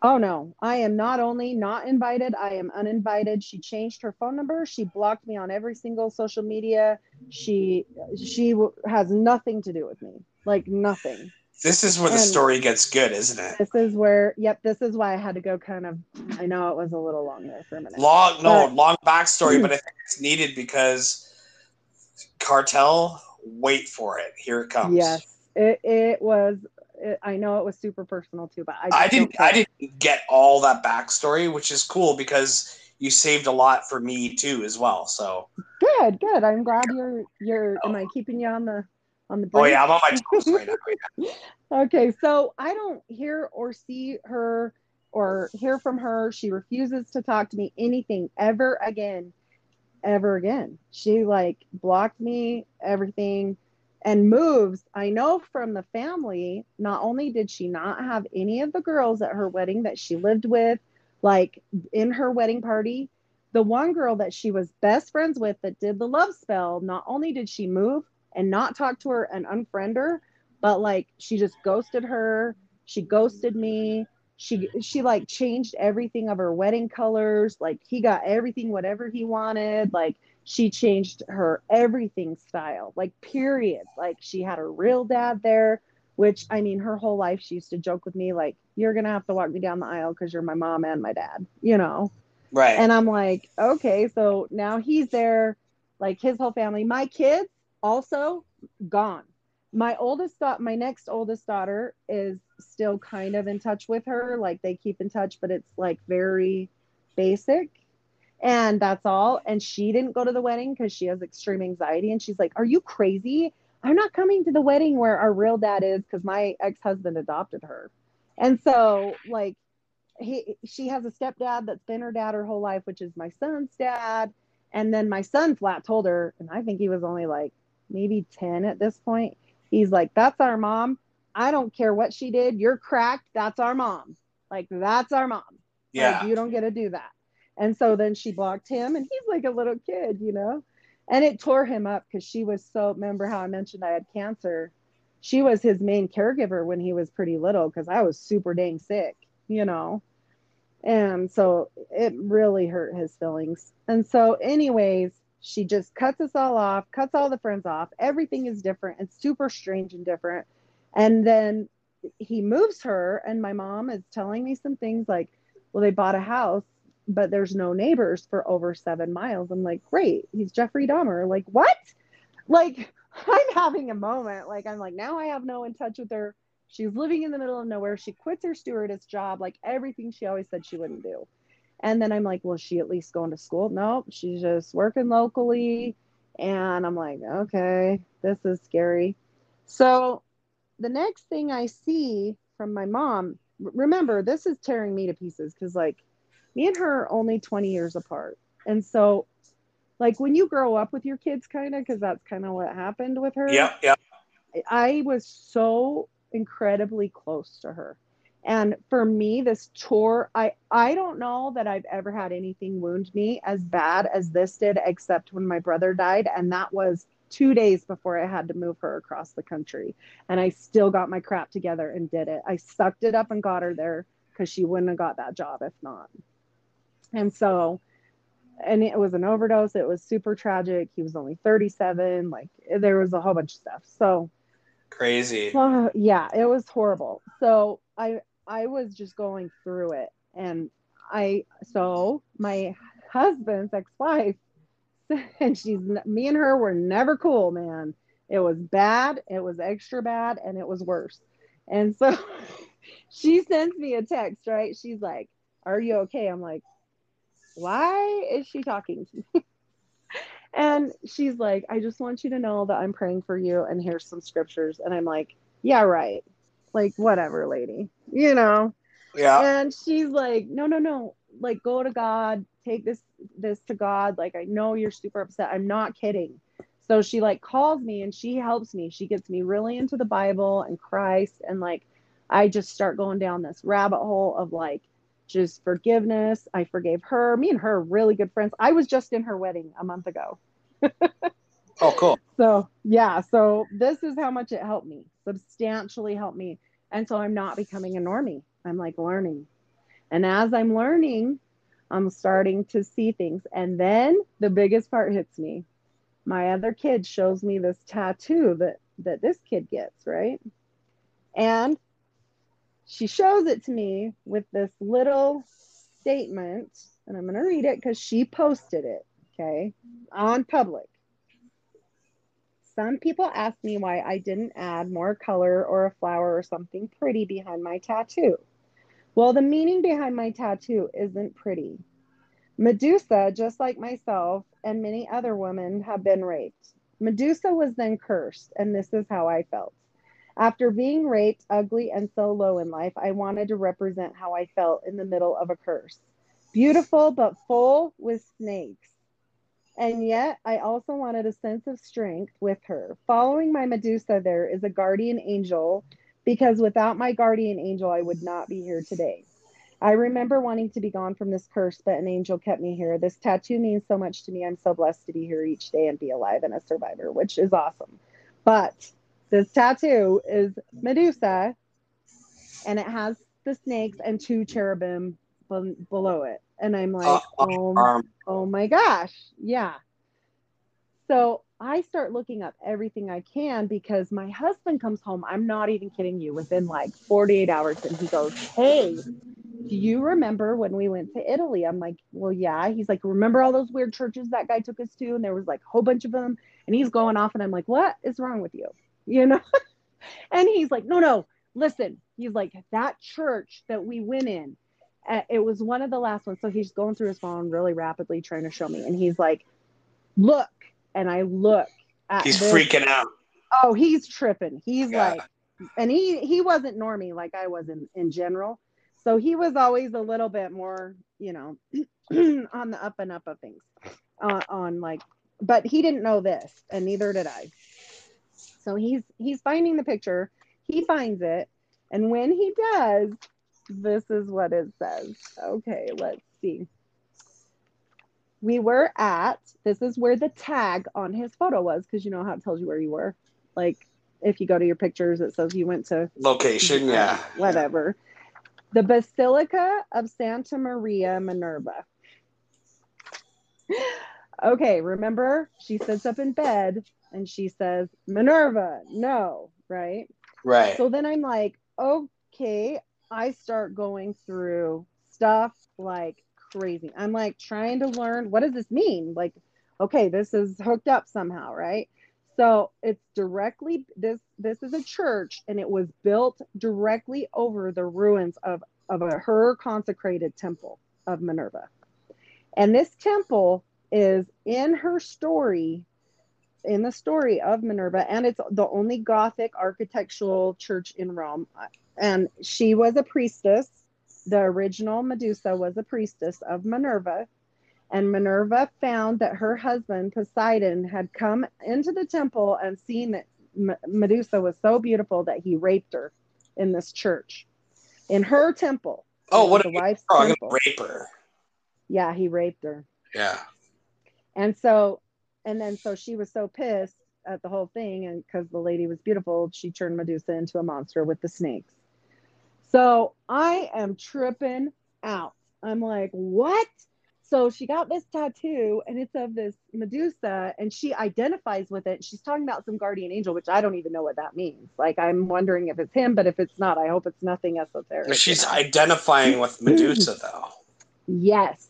Oh no, I am not only not invited, I am uninvited. She changed her phone number. She blocked me on every single social media. She she w- has nothing to do with me. Like nothing. This is where the story gets good, isn't it? This is where yep, this is why I had to go kind of I know it was a little long there for a minute. Long, no, But- long backstory, but I think it's needed because cartel. Wait for it. Here it comes. Yes. It it was it, I know it was super personal too, but I, I didn't. I didn't get all that backstory, which is cool because you saved a lot for me too, as well. So, Good, good. I'm glad you're you're am I keeping you on the on the oh brief? yeah, I'm on my toes right now. yeah. Okay, so I don't hear or see her or hear from her. She refuses to talk to me anything ever again, ever again. She like blocked me, everything, and moves. I know from the family, not only did she not have any of the girls at her wedding that she lived with, like in her wedding party, the one girl that she was best friends with that did the love spell, not only did she move and not talk to her and unfriend her, but like she just ghosted her. She ghosted me. She she like changed everything of her wedding colors. Like he got everything whatever he wanted. Like she changed her everything style. Like period. Like she had her real dad there which i mean her whole life she used to joke with me like you're gonna have to walk me down the aisle because you're my mom and my dad you know? Right. and I'm like, okay, so now he's there, like his whole family. My kids also gone. My oldest daughter, my next oldest daughter is still kind of in touch with her. Like they keep in touch, but it's like very basic. And that's all. And she didn't go to the wedding because she has extreme anxiety. And she's like, Are you crazy? I'm not coming to the wedding where our real dad is because my ex husband adopted her. And so, like, he she has a stepdad that's been her dad her whole life, which is my son's dad. And then my son flat told her, and I think he was only like maybe 10 at this point. He's like, That's our mom. I don't care what she did. You're cracked. That's our mom. Like, that's our mom. yeah. Like, you don't get to do that. And so then she blocked him, and he's like a little kid, you know? And it tore him up because she was so, remember how I mentioned I had cancer? She was his main caregiver when he was pretty little because I was super dang sick, you know? And so it really hurt his feelings. And so, anyways, she just cuts us all off, cuts all the friends off. Everything is different. It's super strange and different. And then he moves her, and my mom is telling me some things like, well, they bought a house, but there's no neighbors for over seven miles. I'm like, great. He's Jeffrey Dahmer. Like, what? Like, I'm having a moment. Like, I'm like, now I have no in touch with her She's living in the middle of nowhere. She quits her stewardess job, like everything she always said she wouldn't do. And then I'm like, well, she at least going to school? Nope, she's just working locally. And I'm like, okay, this is scary. So the next thing I see from my mom, remember, this is tearing me to pieces because, like, me and her are only 20 years apart. And so, like, when you grow up with your kids, kind of, because that's kind of what happened with her. Yeah, yeah. I was so incredibly close to her. And for me, this tour, I I don't know that I've ever had anything wound me as bad as this did, except when my brother died, and that was two days before I had to move her across the country. And I still got my crap together and did it. I sucked it up and got her there because she wouldn't have got that job if not. And so, and it was an overdose. It was super tragic. He was only 37. Like there was a whole bunch of stuff. So Crazy. Well, yeah, it was horrible. So I I was just going through it and I so my husband's ex-wife and she's me and her were never cool, man. It was bad, it was extra bad, and it was worse. And so she sends me a text, right? She's like, Are you okay? I'm like, Why is she talking to me? And she's like, I just want you to know that I'm praying for you and here's some scriptures. And I'm like, yeah, right. Like, whatever, lady, you know? Yeah. And she's like, no, no, no. Like, go to God, take this, this to God. Like, I know you're super upset. I'm not kidding. So she like calls me and she helps me. She gets me really into the Bible and Christ. And like, I just start going down this rabbit hole of like, just forgiveness. I forgave her. Me and her really good friends. I was just in her wedding a month ago. oh, cool. So, yeah. So, this is how much it helped me, substantially helped me. And so, I'm not becoming a normie. I'm like learning. And as I'm learning, I'm starting to see things. And then the biggest part hits me. My other kid shows me this tattoo that that this kid gets, right? And she shows it to me with this little statement, and I'm going to read it because she posted it, okay, on public. Some people ask me why I didn't add more color or a flower or something pretty behind my tattoo. Well, the meaning behind my tattoo isn't pretty. Medusa, just like myself and many other women, have been raped. Medusa was then cursed, and this is how I felt. After being raped, ugly, and so low in life, I wanted to represent how I felt in the middle of a curse. Beautiful, but full with snakes. And yet, I also wanted a sense of strength with her. Following my Medusa, there is a guardian angel, because without my guardian angel, I would not be here today. I remember wanting to be gone from this curse, but an angel kept me here. This tattoo means so much to me. I'm so blessed to be here each day and be alive and a survivor, which is awesome. But this tattoo is Medusa, and it has the snakes and two cherubim b- below it. And I'm uh, like, uh, oh, oh my gosh, yeah. So I start looking up everything I can because my husband comes home. I'm not even kidding you, within like 48 hours, and he goes, Hey, do you remember when we went to Italy? I'm like, Well, yeah. He's like, Remember all those weird churches that guy took us to? And there was like a whole bunch of them. And he's going off, and I'm like, What is wrong with you? you know? and he's like, no, no, listen. He's like, that church that we went in, uh, it was one of the last ones. So he's going through his phone really rapidly trying to show me. And he's like, look. And I look at He's this. freaking out. Oh, he's tripping. He's like, and he he wasn't normie like I was in, in general. So he was always a little bit more, you know, on the up and up of things. Uh, on like, but he didn't know this, and neither did I. So he's he's finding the picture. He finds it, and when he does, this is what it says. Okay, let's see. we were at this is where the tag on his photo was because you know how it tells you where you were. Like if you go to your pictures, it says you went to Location, yeah. whatever. The Basilica of Santa Maria Minerva. Okay, remember she sits up in bed and she says, Minerva, no, right? Right. So then I'm like, okay, I start going through stuff like crazy. I'm like trying to learn what does this mean? Like, okay, this is hooked up somehow, right? So it's directly this this is a church and it was built directly over the ruins of of a her consecrated temple of Minerva. And this temple is in her story in the story of Minerva, and it's the only Gothic architectural church in Rome. And she was a priestess. The original Medusa was a priestess of Minerva. And Minerva found that her husband, Poseidon, had come into the temple and seen that M- Medusa was so beautiful that he raped her in this church, in her temple. Oh, what a wife's wrong temple. raper. Yeah, he raped her. Yeah. And so, and then so she was so pissed at the whole thing, and because the lady was beautiful, she turned Medusa into a monster with the snakes. So I am tripping out. I'm like, what? So she got this tattoo, and it's of this Medusa, and she identifies with it. She's talking about some guardian angel, which I don't even know what that means. Like, I'm wondering if it's him, but if it's not, I hope it's nothing esoteric. She's identifying with Medusa, though. Yes.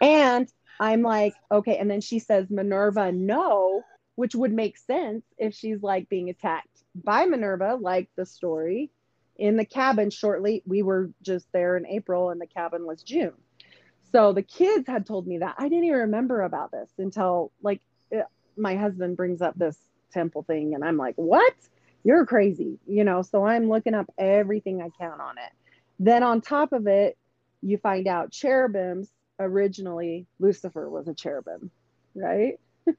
And I'm like, okay. And then she says, Minerva, no, which would make sense if she's like being attacked by Minerva, like the story in the cabin shortly. We were just there in April and the cabin was June. So the kids had told me that. I didn't even remember about this until like it, my husband brings up this temple thing. And I'm like, what? You're crazy. You know, so I'm looking up everything I can on it. Then on top of it, you find out cherubims originally lucifer was a cherubim right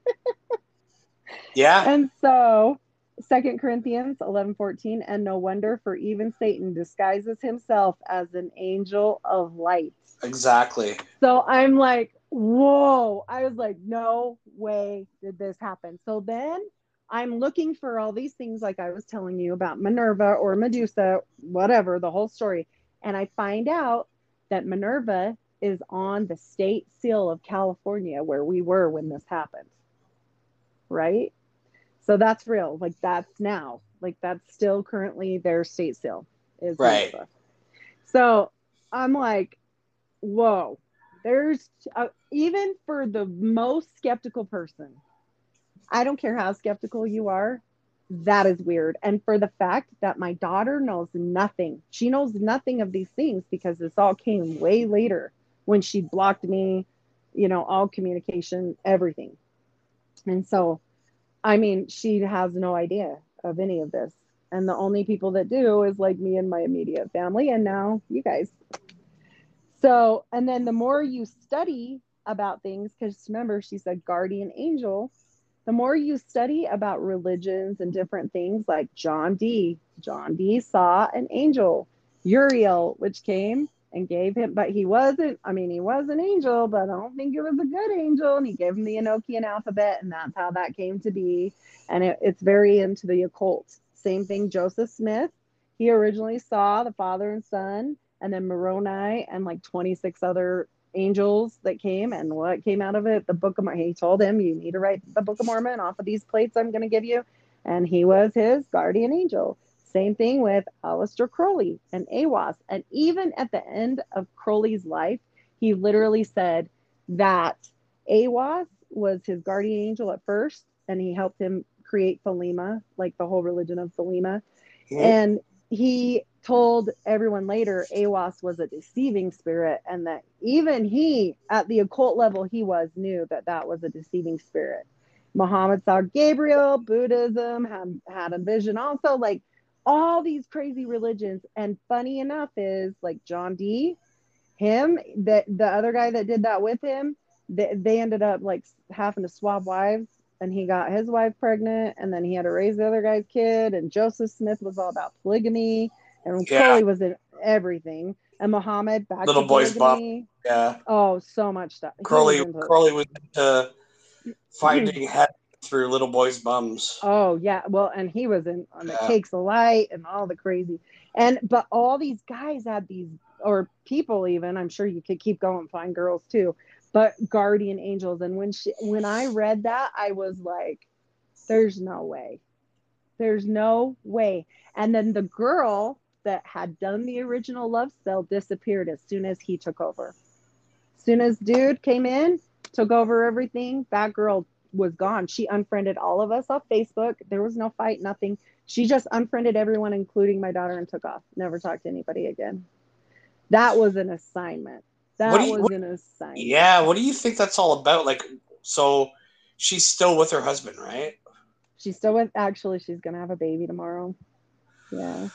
Yeah. and so second corinthians 11 14 and no wonder for even satan disguises himself as an angel of light Exactly. so i'm like whoa i was like no way did this happen so then i'm looking for all these things like i was telling you about minerva or medusa whatever the whole story and i find out that minerva is on the state seal of California where we were when this happened. Right? So that's real. Like that's now. Like that's still currently their state seal is Right. Minerva. So I'm like, whoa. There's uh, even for the most skeptical person. I don't care how skeptical you are. That is weird. And for the fact that my daughter knows nothing, she knows nothing of these things because this all came way later when she blocked me, you know, all communication, everything. And so, I mean, she has no idea of any of this. And the only people that do is like me and my immediate family, and now you guys. So, and then the more you study about things, because remember, she said guardian angel, the more you study about religions and different things like John Dee, John Dee saw an angel, Uriel, which came and gave him, but he wasn't, I mean, he was an angel, but I don't think it was a good angel. And he gave him the Enochian alphabet, and that's how that came to be. And it, it's very into the occult. Same thing, Joseph Smith. He originally saw the Father and Son, and then Moroni and like 26 other angels that came. And what came out of it? The Book of Mormon. He told him, You need to write the Book of Mormon off of these plates I'm going to give you. And he was his guardian angel. Same thing with Aleister Crowley and Aiwass. And even at the end of Crowley's life, he literally said that Aiwass was his guardian angel at first, and he helped him create Thelema, like the whole religion of Thelema. Mhm. And he told everyone later Aiwass was a deceiving spirit, and that even he, at the occult level he was, knew that that was a deceiving spirit. Muhammad saw Gabriel, Buddhism had, had a vision also, like all these crazy religions. And funny enough is like John Dee, him, that the other guy that did that with him, they, they ended up like having to swap wives and he got his wife pregnant and then he had to raise the other guy's kid and Joseph Smith was all about polygamy and Yeah. Crowley was in everything. And Muhammad back Little boy's polygamy. Yeah. Oh, so much stuff. Crowley was Crowley was into finding heaven through little boys' bums. Oh yeah, well, and he was in on the Yeah. Cakes of Light and all the crazy, and but all these guys had these or people even. I'm sure you could keep going find girls too, but guardian angels. And when she when I read that, I was like, "There's no way, there's no way." And then the girl that had done the original love spell disappeared as soon as he took over. As soon as dude came in, took over everything, that girl was gone. She unfriended all of us off Facebook. There was no fight, nothing. She just unfriended everyone, including my daughter, and took off. Never talked to anybody again. That was an assignment. That you- was what- an assignment. Yeah, what do you think that's all about? Like, so she's still with her husband, right? She's still with. Actually, she's gonna have a baby tomorrow. Yeah.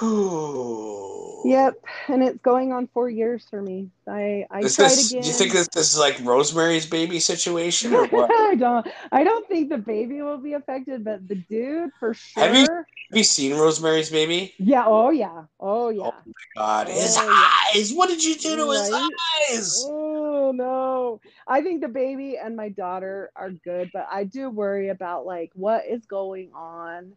Yep. And it's going on four years for me. I I Is tried this? again. Do you think this, this is like Rosemary's Baby situation or what? I don't. I don't think the baby will be affected, but the dude for sure. Have you- Have you seen Rosemary's Baby? Yeah. Oh yeah. Oh yeah. Oh my God, oh, his Oh, eyes! What did you do to his eyes? Oh no. I think the baby and my daughter are good, but I do worry about like what is going on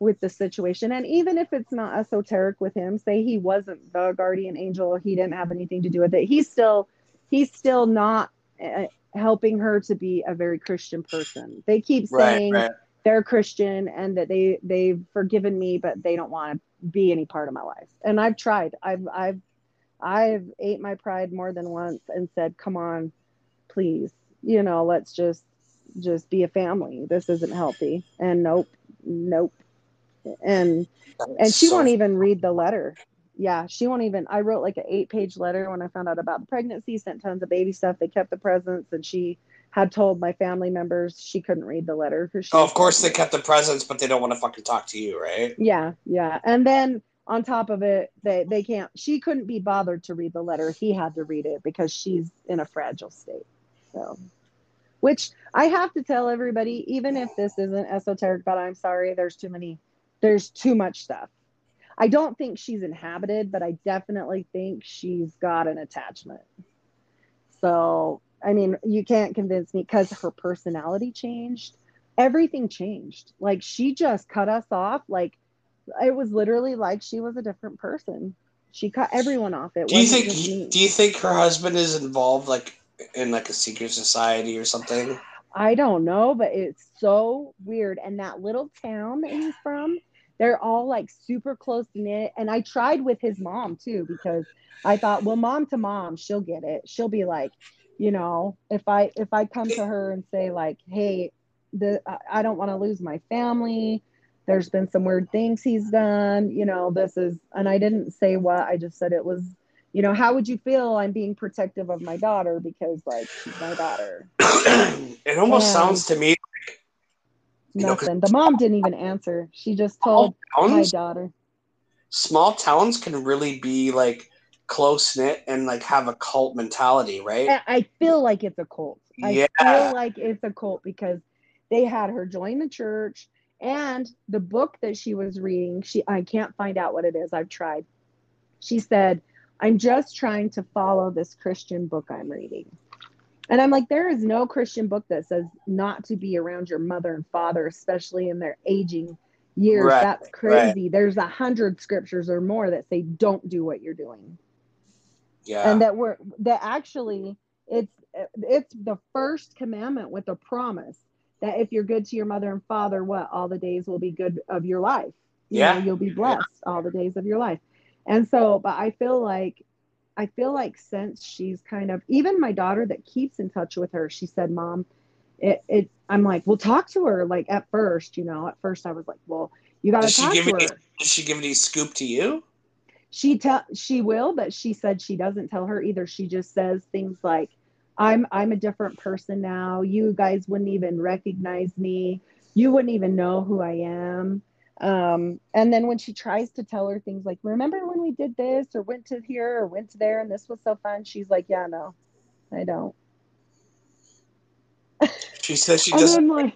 with the situation. And even if it's not esoteric with him, say he wasn't the guardian angel, he didn't have anything to do with it. He's still he's still not uh, helping her to be a very Christian person. They keep Right, saying right. they're Christian and that they they've forgiven me, but they don't want to be any part of my life. And I've tried. I've I've I've ate my pride more than once and said, "Come on, please, you know, let's just just be a family. This isn't healthy." And nope, nope. And and she So- won't even read the letter. Yeah, she won't even. I wrote like an eight-page letter when I found out about the pregnancy. Sent tons of baby stuff. They kept the presents, and she had told my family members she couldn't read the letter because. Oh, of course they kept the presents, but they don't want to fucking talk to you, right? Yeah, yeah. And then on top of it, they they can't. She couldn't be bothered to read the letter. He had to read it because she's in a fragile state. So, which I have to tell everybody, even if this isn't esoteric, but I'm sorry, there's too many, there's too much stuff. I don't think she's inhabited, but I definitely think she's got an attachment. So, I mean, you can't convince me because her personality changed. Everything changed. Like she just cut us off. Like it was literally like she was a different person. She cut everyone off. It Do you think? Do you think her husband is involved, like in like a secret society or something? I don't know, but it's so weird. And that little town that he's from, they're all like super close knit. And I tried with his mom too because I thought, well, mom to mom, she'll get it. She'll be like, you know, if I if I come to her and say like, hey, the I- don't want to lose my family. There's been some weird things he's done. You know, this is, and I didn't say what. I just said it was. You know, how would you feel? I'm being protective of my daughter because like she's my daughter. it almost Yeah. sounds to me 'cause- Nothing. The mom didn't even answer. She just told small my daughter. small towns can really be like close knit and like have a cult mentality, right? I I feel like it's a cult. I Yeah. feel like it's a cult because they had her join the church and the book that she was reading, she I can't find out what it is. I've tried. She said, "I'm just trying to follow this Christian book I'm reading." And I'm like, there is no Christian book that says not to be around your mother and father, especially in their aging years. Right, That's crazy. There's a hundred scriptures or more that say don't do what you're doing. Yeah. and that we're that actually it's it's the first commandment with a promise that if you're good to your mother and father what all the days will be good of your life you Yeah. know, you'll be blessed all the days of your life and so but i feel like i feel like since she's kind of even my daughter that keeps in touch with her she said mom it, it i'm like well talk to her like at first you know at first i was like well you got to talk give to any- her. Did she give any scoop to you? she tell she will but she said she doesn't tell her either. She just says things like i'm i'm a different person now. You guys wouldn't even recognize me. You wouldn't even know who i am. Um, and then when she tries to tell her things like remember we did this or went to here or went to there and this was so fun she's like yeah no i don't She says she doesn't like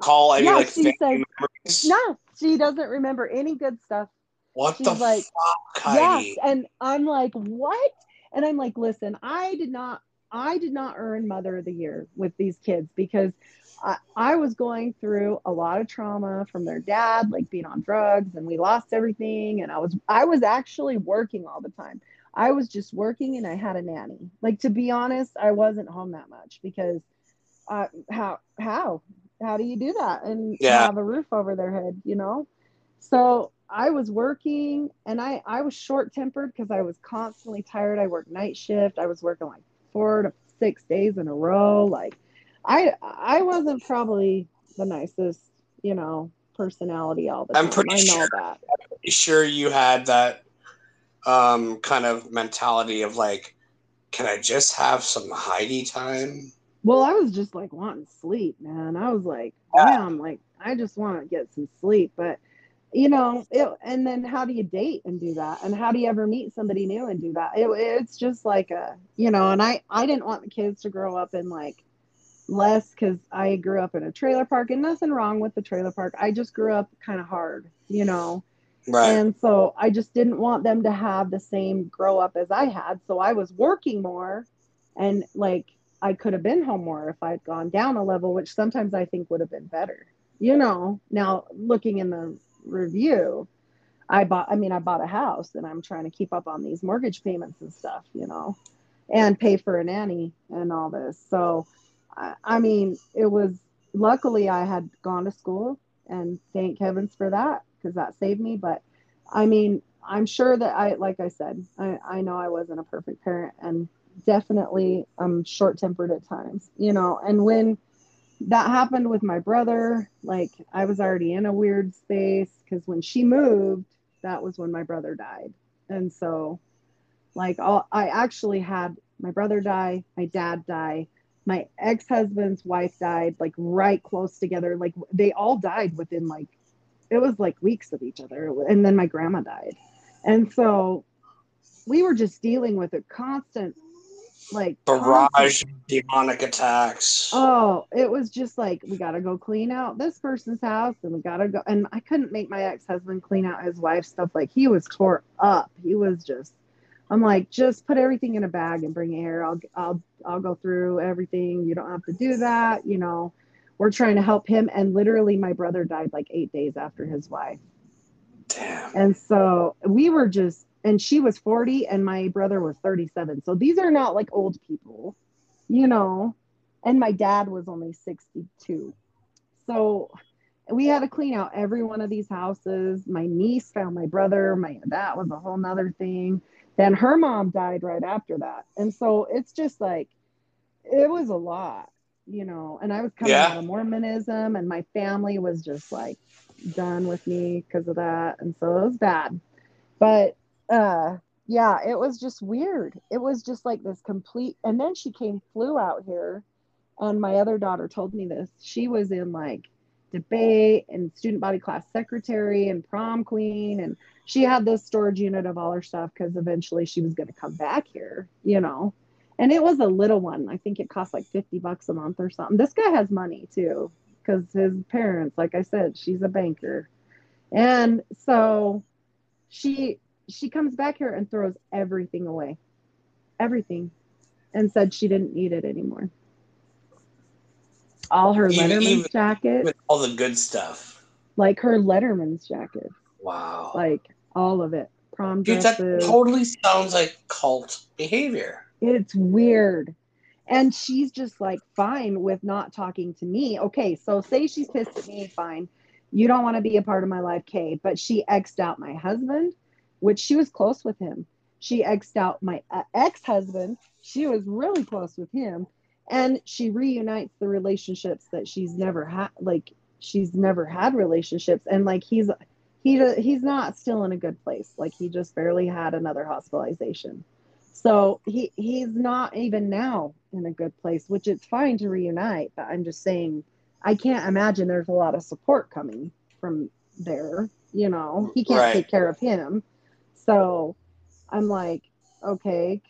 recall any yeah, like she says- memories. no she doesn't remember any good stuff What She's the like, fuck, Heidi? Yes, and I'm like, what? And I'm like, listen, I did not, I did not earn Mother of the Year with these kids because I, I was going through a lot of trauma from their dad, like being on drugs, and we lost everything. And I was, I was actually working all the time. I was just working, and I had a nanny. Like to be honest, I wasn't home that much because, uh, how, how, how do you do that and Yeah. have a roof over their head? You know, so I was working and I, I was short tempered because I was constantly tired. I worked night shift. I was working like four to six days in a row. Like I I wasn't probably the nicest, you know, personality all the I'm time. pretty I know sure. that. You sure you had that um kind of mentality of like, can I just have some Heidi time? Well, I was just like wanting sleep, man. I was like, Yeah. damn, like I just want to get some sleep. But you know, it, and then how do you date and do that? And how do you ever meet somebody new and do that? It, it's just like a, you know, and I I didn't want the kids to grow up in like less because I grew up in a trailer park and nothing wrong with the trailer park. I just grew up kind of hard, you know. Right. And so I just didn't want them to have the same grow up as I had. So I was working more and like I could have been home more if I'd gone down a level, which sometimes I think would have been better. You know, now looking in the review, I bought, I mean, I bought a house and I'm trying to keep up on these mortgage payments and stuff, you know, and pay for a nanny and all this. So, I, mean, it was luckily I had gone to school and thank heavens for that because that saved me. But I mean, I'm sure that I, like I said, I, I know I wasn't a perfect parent and definitely I'm short tempered at times, you know, and when that happened with my brother, like I was already in a weird space because when she moved, that was when my brother died. And so, like, all, I actually had my brother die, my dad die, my ex husband's wife died, like right close together. Like, they all died within like, it was like weeks of each other. And then my grandma died. And so, we were just dealing with a constant, like, constant- Barrage of demonic attacks. Oh, it was just like we gotta go clean out this person's house, and we gotta go. And I couldn't make my ex husband clean out his wife's stuff. Like he was tore up. He was just. I'm like, just put everything in a bag and bring it here. I'll I'll I'll go through everything. You don't have to do that. You know, we're trying to help him. And literally, my brother died like eight days after his wife. Damn. And so we were just, and she was 40 and my brother was 37. So these are not like old people, you know. And my dad was only 62. So we had to clean out every one of these houses. My niece found my brother. My that was a whole nother thing. Then her mom died right after that. And so it's just like it was a lot, you know. And I was coming Yeah. out of Mormonism and my family was just like done with me because of that. And so it was bad. But uh yeah, it was just weird. It was just like this complete and then she came flew out here and my other daughter told me this. She was in like debate and student body class secretary and prom queen and she had this storage unit of all her stuff because eventually she was going to come back here, you know. And it was a little one. I think it cost like 50 bucks a month or something. This guy has money too because his parents, like I said, she's a banker. And so she she comes back here and throws everything away. Everything. And said she didn't need it anymore. All her Even- Letterman's even- jacket, With all the good stuff. like her Letterman's jacket, Wow. like all of it. Prom Dude, that totally sounds like cult behavior. It's weird. And she's just like fine with not talking to me. Okay, so say she's pissed at me, fine. You don't want to be a part of my life, Kay. But she X'd out my husband, which she was close with him. She X'd out my uh, ex husband. She was really close with him. And she reunites the relationships that she's never had. Like, she's never had relationships. And like, he's, he, he's not still in a good place. Like, he just barely had another hospitalization. So he he's not even now in a good place, which it's fine to reunite, but I'm just saying I can't imagine there's a lot of support coming from there. You know, he can't Right. take care of him. So I'm like, okay,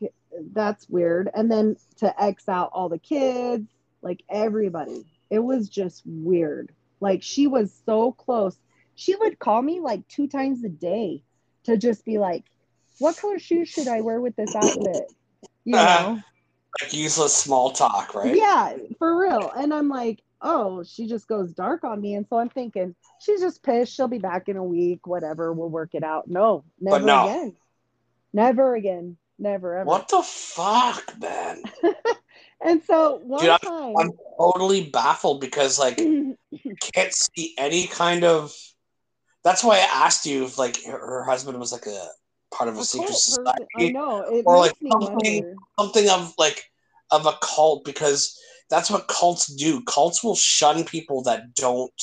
that's weird. And then to X out all the kids, like everybody, it was just weird. Like she was so close. She would call me like two times a day to just be like, what color shoes should I wear with this outfit? You uh-huh. know? like useless small talk, right? Yeah, for real. And I'm like, oh, she just goes dark on me. And so I'm thinking, she's just pissed. She'll be back in a week, whatever. We'll work it out. No, never no. again. Never again. Never ever. What the fuck, man? and so one Dude, I'm- time, I'm totally baffled because like can't see any kind of. That's why I asked you if like her, her husband was like a part of a, a secret society, I know or, like, something- wonder. something of like of a cult because that's what cults do. Cults will shun people that don't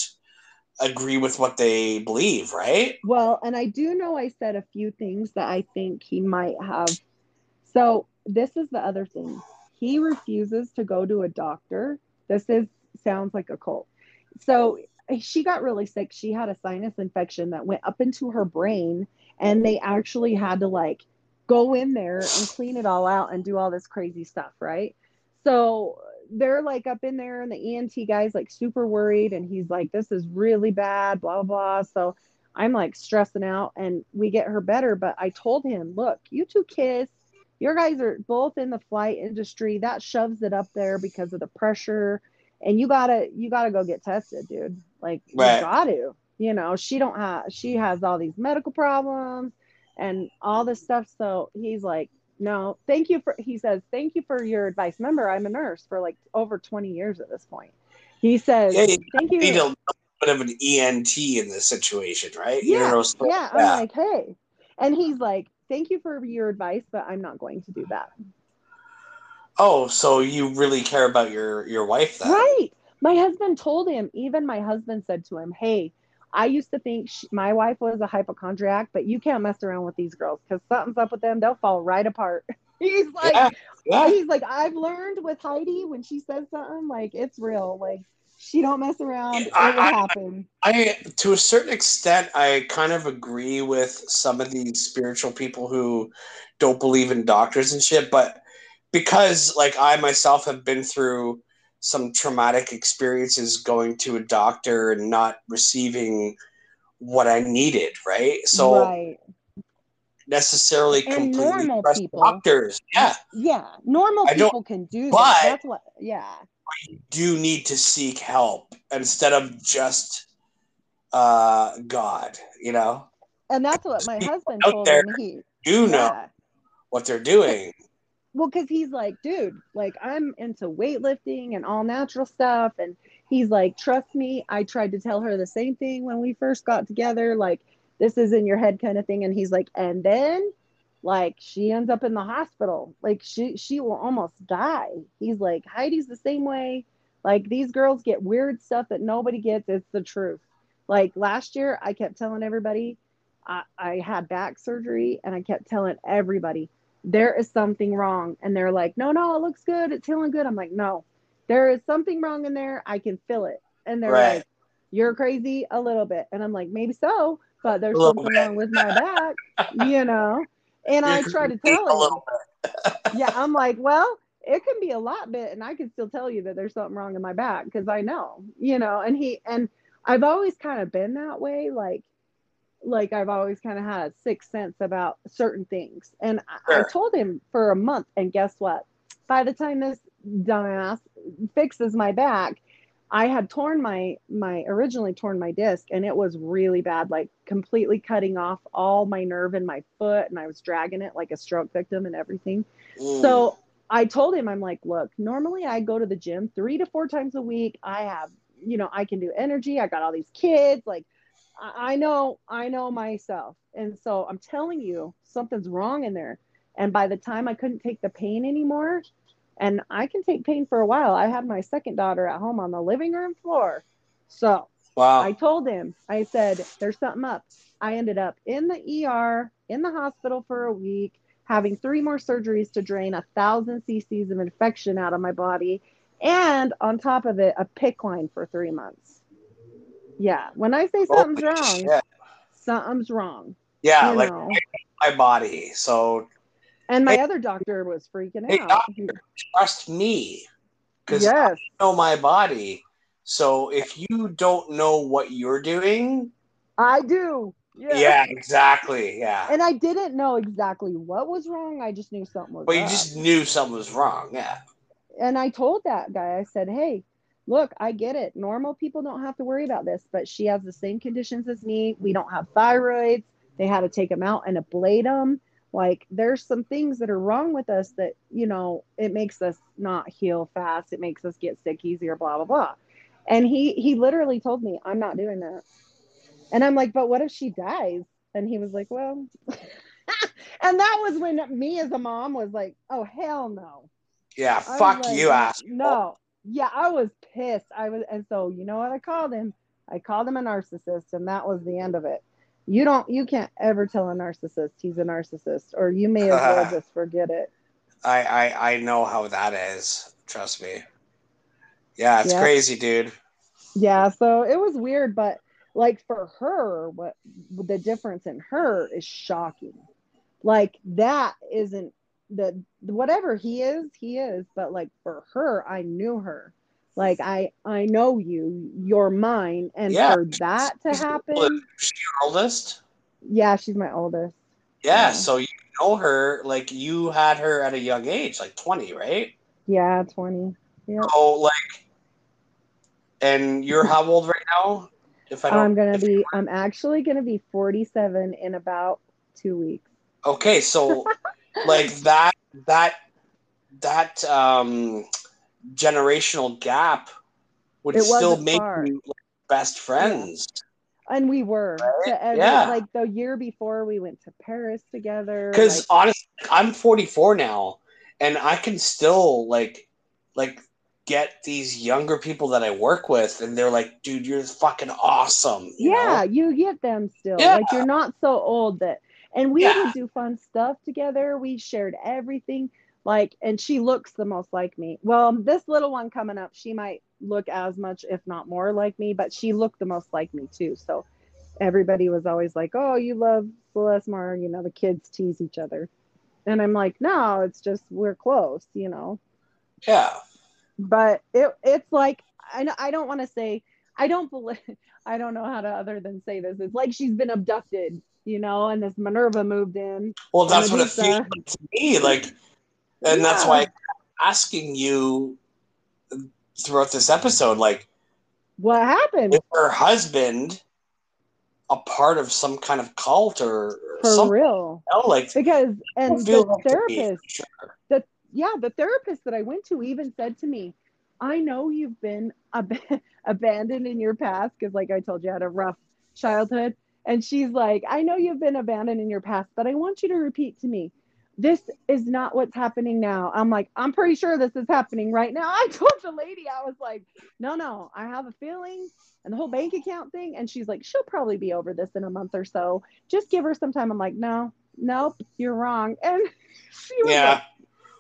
agree with what they believe, right? Well, and I do know I said a few things that I think he might have. So this is the other thing. He refuses to go to a doctor. This is sounds like a cult. So Eh, she got really sick. She had a sinus infection that went up into her brain, and they actually had to like go in there and clean it all out and do all this crazy stuff, right? So they're like up in there, and the ENT guy's like super worried, and he's like, "This is really bad," blah blah. So I'm like stressing out, and we get her better. But I told him, "Look, you two kiss. Your guys are both in the flight industry. That shoves it up there because of the pressure, and you gotta you gotta go get tested, dude. Like Right. you got to. You know, she don't have she has all these medical problems and all this stuff. So he's like, no, thank you for, he says, thank you for your advice. Remember, I'm a nurse for like over 20 years at this point. He says, Yeah, you thank you. need a little bit of an ENT in this situation, right? Yeah, Neuros- yeah. I'm like, hey. And he's like, thank you for your advice, but I'm not going to do that. oh, so you really care about your your wife then? Right. My husband told him, even my husband said to him, hey, I used to think sh my wife was a hypochondriac, but you can't mess around with these girls because something's up with them. They'll fall right apart. He's like, Yeah, yeah. he's like, I've learned with Heidi when she says something, like it's real. Like she don't mess around. I- it will I- happen. I, to a certain extent, I kind of agree with some of these spiritual people who don't believe in doctors and shit. But because, like, I myself have been through some traumatic experiences going to a doctor and not receiving what I needed, right? So right. necessarily And completely normal people- doctors. Yeah, Yeah. Normal I people can do but- that. That's what yeah. do need to seek help instead of just uh, God. You know, And that's what my husband out told there him. He do know yeah. what they're doing. Well, because he's like, dude, like I'm into weightlifting and all natural stuff. And he's like, trust me. I tried to tell her the same thing when we first got together. Like, this is in your head kind of thing. And he's like, and then like she ends up in the hospital. Like she she will almost die. He's like, Heidi's the same way. Like these girls get weird stuff that nobody gets. It's the truth. Like last year, I kept telling everybody I, I had back surgery and I kept telling everybody there is something wrong. And they're like, no, no, it looks good. It's healing good. I'm like, no, there is something wrong in there. I can feel it. And they're Right. like, you're crazy a little bit. And I'm like, maybe so, but there's something bit. wrong with my back, you know? And I try to tell a him, yeah, I'm like, well, it can be a lot bit, and I can still tell you that there's something wrong in my back because I know, you know. And he and I've always kind of been that way, like, like I've always kind of had a sixth sense about certain things. And I, I told him for a month, and guess what? By the time this dumbass fixes my back, I had torn my my originally torn my disc, and it was really bad, like completely cutting off all my nerve in my foot, and I was dragging it like a stroke victim and everything. Mm. So I told him, I'm like, look, normally I go to the gym three to four times a week. I have, you know, I can do energy. I got all these kids. Like, I know, I know myself. And so I'm telling you, something's wrong in there. And by the time I couldn't take the pain anymore, and I can take pain for a while, I had my second daughter at home on the living room floor. So wow. I told him, I said, there's something up. I ended up in the ER, in the hospital for a week, having three more surgeries to drain a thousand cc's of infection out of my body. And on top of it, a PICC line for three months. Yeah. When I say something's Holy wrong, shit. something's wrong. Yeah, like know. my body. So And my Hey- other doctor was freaking Hey, out. doctor. trust me because yes. I know my body. So if you don't know what you're doing, I do. Yeah, exactly. Yeah. And I didn't know exactly what was wrong. I just knew something was But you up. just knew something was wrong. Yeah. and I told that guy, I said, Hey, look, I get it. Normal people don't have to worry about this, but she has the same conditions as me. We don't have thyroids. They had to take them out and ablate them. Like, there's some things that are wrong with us that, you know, it makes us not heal fast. It makes us get sick easier, blah, blah, blah. And he, he literally told me, I'm not doing that. And I'm like, but what if she dies? And he was like, well, and that was when me as a mom was like, oh, hell no. Yeah. I Fuck like, you, asshole. No. Yeah, I was pissed. I was, and so you know what I called him? I called him a narcissist, and that was the end of it. You don't, you can't ever tell a narcissist he's a narcissist, or you may as well just forget it. I, I I know how that is. Trust me. Yeah, it's Yeah. crazy, dude. Yeah, so it was weird, but like for her, what the difference in her is shocking. Like that isn't the whatever he is, he is, but like for her, I knew her. Like I I know you, you're mine, and Yeah. for that to happen. She's your oldest. yeah, she's my oldest. Yeah, Yeah. so you know her like you had her at a young age, like twenty, right? Yeah, twenty. Yeah, So like, and you're how old right now? If I don't, I'm gonna be. I'm actually gonna be 47 in about two weeks. okay. So like that that that um generational gap would It still make far. you like, best friends. And we were Right? every, Yeah. like the year before we went to Paris together. Because like, honestly, I'm 44 now, and I can still like like get these younger people that I work with, and they're like, "Dude, you're fucking awesome." you know? yeah, you get them still. Yeah. Like you're not so old that and we Yeah. would do fun stuff together. We shared everything. Like, and she looks the most like me. Well, this little one coming up, she might look as much, if not more, like me, but she looked the most like me too. So everybody was always like, Oh, you love Celeste more, you know, the kids tease each other. And I'm like, no, it's just we're close, you know. Yeah. but it it's like I I don't want to say I don't believe I don't know how to other than say this. It's like she's been abducted, you know, and this Minerva moved in. Well, that's what it feels like to me. Like, and that's why I'm asking you throughout this episode, like, What happened? is her husband a part of some kind of cult or, or For something? real. You know? Like, Because and the like therapist, sure. yeah, the therapist that I went to even said to me, I know you've been ab- abandoned in your past because, like I told you, I had a rough childhood. And she's like, I know you've been abandoned in your past, but I want you to repeat to me, this is not what's happening now. I'm like, I'm pretty sure this is happening right now. I told the lady, I was like, no, no, I have a feeling and the whole bank account thing. And she's like, she'll probably be over this in a month or so. Just give her some time. I'm like, no, nope, you're wrong. And she was Yeah. like,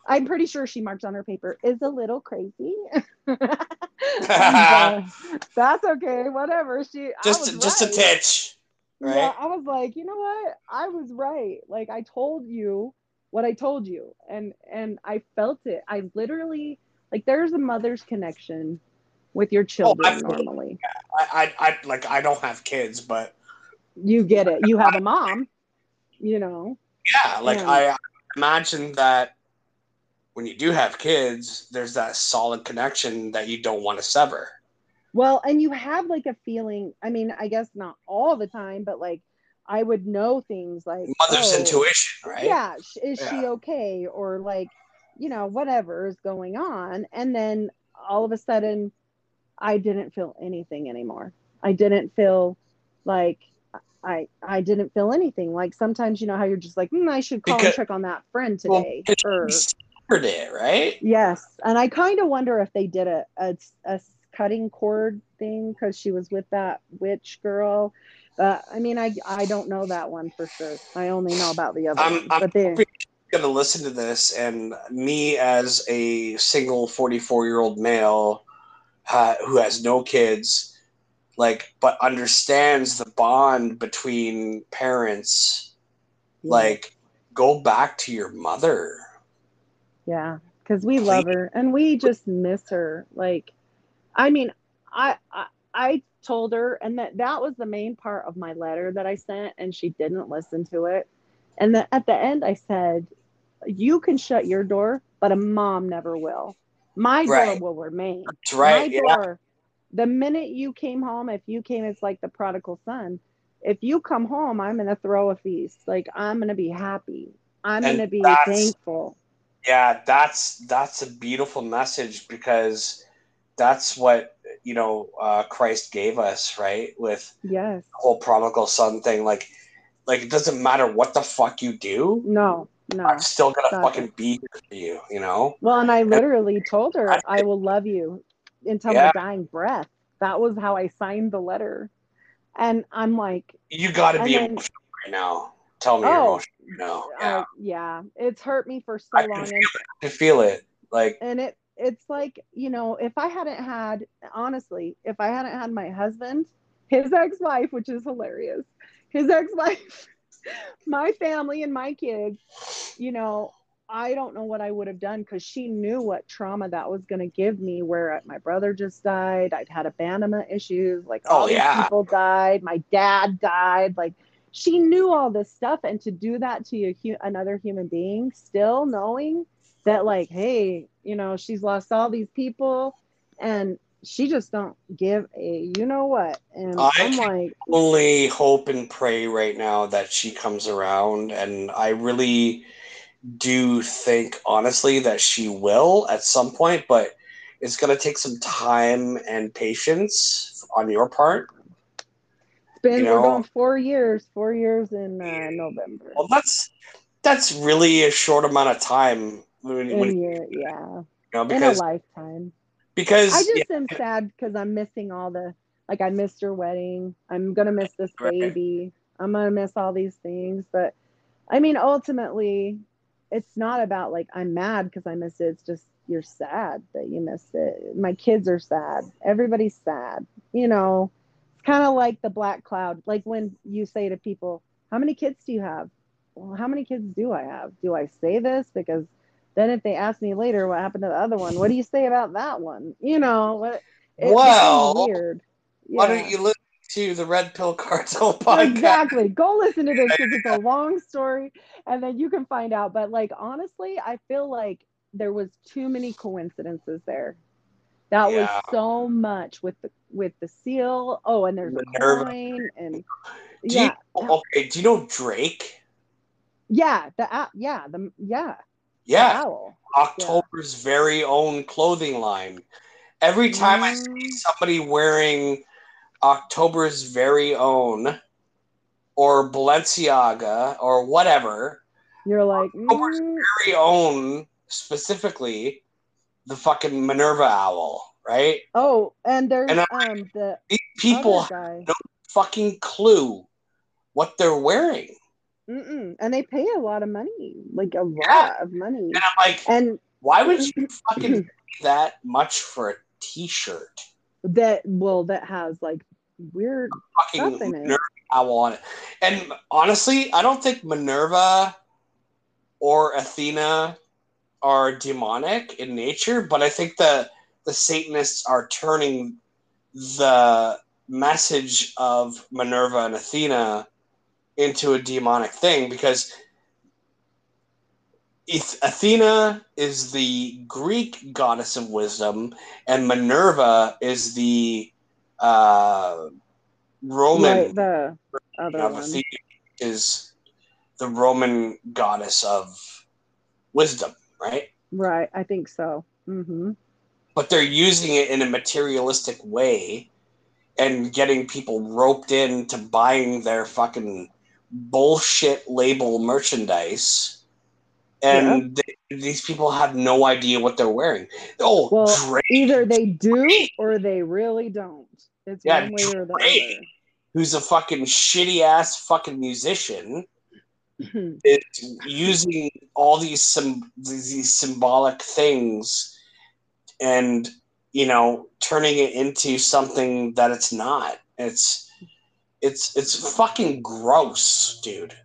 I'm pretty sure she marked on her paper is a little crazy. But that's okay, whatever. She just, just a right. titch, right? Yeah, I was like, you know what? I was right. Like I told you what I told you, and and I felt it. I literally like there's a mother's connection with your oh, children absolutely. normally. I, I, I, like, I don't have kids, but You get it. You have a mom, you know. yeah, like. I imagine that when you do have kids, there's that solid connection that you don't want to sever. Well, and you have like a feeling. I mean, I guess not all the time, but like I would know things like Mother's oh, intuition, right? Yeah, is she okay? Or like, you know, whatever is going on. And then all of a sudden, I didn't feel anything anymore. I didn't feel like I I didn't feel anything. Like sometimes you know how you're just like, hmm, I should call Because- and check on that friend today. because or, it, right? yes, and I kind of wonder if they did a a, a cutting cord thing because she was with that witch girl. But I mean, I I don't know that one for sure. I only know about the other I'm- one. I'm they, Going to listen to this, and me as a single 44 year old male uh, who has no kids, like, but understands the bond between parents, like, go back to your mother. Yeah, because we love her and we just miss her. Like, I mean, I, I I told her, and that that was the main part of my letter that I sent, and she didn't listen to it. And the, at the end, I said, "You can shut your door, but a mom never will. My Right. door will remain. That's right. My Yeah. door. The minute you came home, if you came, it's like the prodigal son. If you come home, I'm gonna throw a feast. Like I'm gonna be happy. I'm And gonna be thankful. Yeah, that's that's a beautiful message because that's what you know uh, Christ gave us, right? With Yes. the whole prodigal son thing, like like it doesn't matter what the fuck you do, No. No. I'm still gonna Exactly. fucking be here for you, you know? Well, and I literally told her I- I will love you until Yeah. my dying breath. That was how I signed the letter. And I'm like, You got to be then- emotional right now. Tell me Oh, emotional right now. Yeah, uh, yeah, it's hurt me for so I can long. feel And, I can feel it. Like and it it's like, you know, if I hadn't had honestly, if I hadn't had my husband, his ex-wife, which is hilarious, his ex-wife, my family and my kids, you know, I don't know what I would have done because she knew what trauma that was going to give me. Where my brother just died, I'd had abandonment issues, like oh, all Oh, these yeah. people died, my dad died, like she knew all this stuff, and to do that to hu- another human being, still knowing that, like, hey, you know, she's lost all these people, and she just don't give a you know what, and I I'm like, only hope and pray right now that she comes around and I really do think honestly that she will at some point, but it's gonna take some time and patience on your part. it's been You we're know- going four years, four years in uh, November. Well that's that's really a short amount of time when, when in you year, yeah, know in a lifetime. because I just yeah, am sad because I'm missing all the like I missed her wedding. I'm gonna miss this Right. baby. I'm gonna miss all these things. But I mean, ultimately, it's not about like I'm mad because I miss it. It's just you're sad that you missed it. My kids are sad. Everybody's sad. You know, it's kind of like the black cloud. Like when you say to people, "How many kids do you have?" Well, how many kids do I have? Do I say this because then if they ask me later what happened to the other one, what do you say about that one? You know, what? It Well, weird. why don't you listen to the Red Pill Cartel podcast? Exactly. Go listen to this because it's a long story, and then you can find out. But like honestly, I feel like there was too many coincidences there. That Yeah. was so much with the with the seal. Oh, and there's a Minerva. coin, and Do yeah, you, okay, do you know Drake? yeah, the uh, yeah, the yeah, the Yeah, owl. October's very own clothing line. Every time I see Mm. somebody wearing October's very own or Balenciaga or whatever, You're like, October's mm, very own specifically the fucking Minerva owl, right? oh, and there's And um the These people guy. fucking clue what they're wearing. Mm-mm. And they pay a lot of money, like a Yeah. lot of money. And I'm like, And why would you fucking pay that much for a t-shirt? that well, that has like weird fucking in it. Minerva owl on it. And honestly, I don't think Minerva or Athena are demonic in nature, but I think the the Satanists are turning the message of Minerva and Athena into a demonic thing because Athena is the Greek goddess of wisdom, and Minerva is the uh, Roman Right, the other of one. Athena is the Roman goddess of wisdom, right? Right, I think so. Mm-hmm. But they're using it in a materialistic way and getting people roped into buying their fucking bullshit label merchandise. And they, these people have no idea what they're wearing. Oh, Well, Drake, Either they do or they really don't. It's Yeah, one way or the Drake. who's a fucking shitty ass fucking musician, other. is using all these some these symbolic things and you know turning it into something that it's not it's it's it's fucking gross dude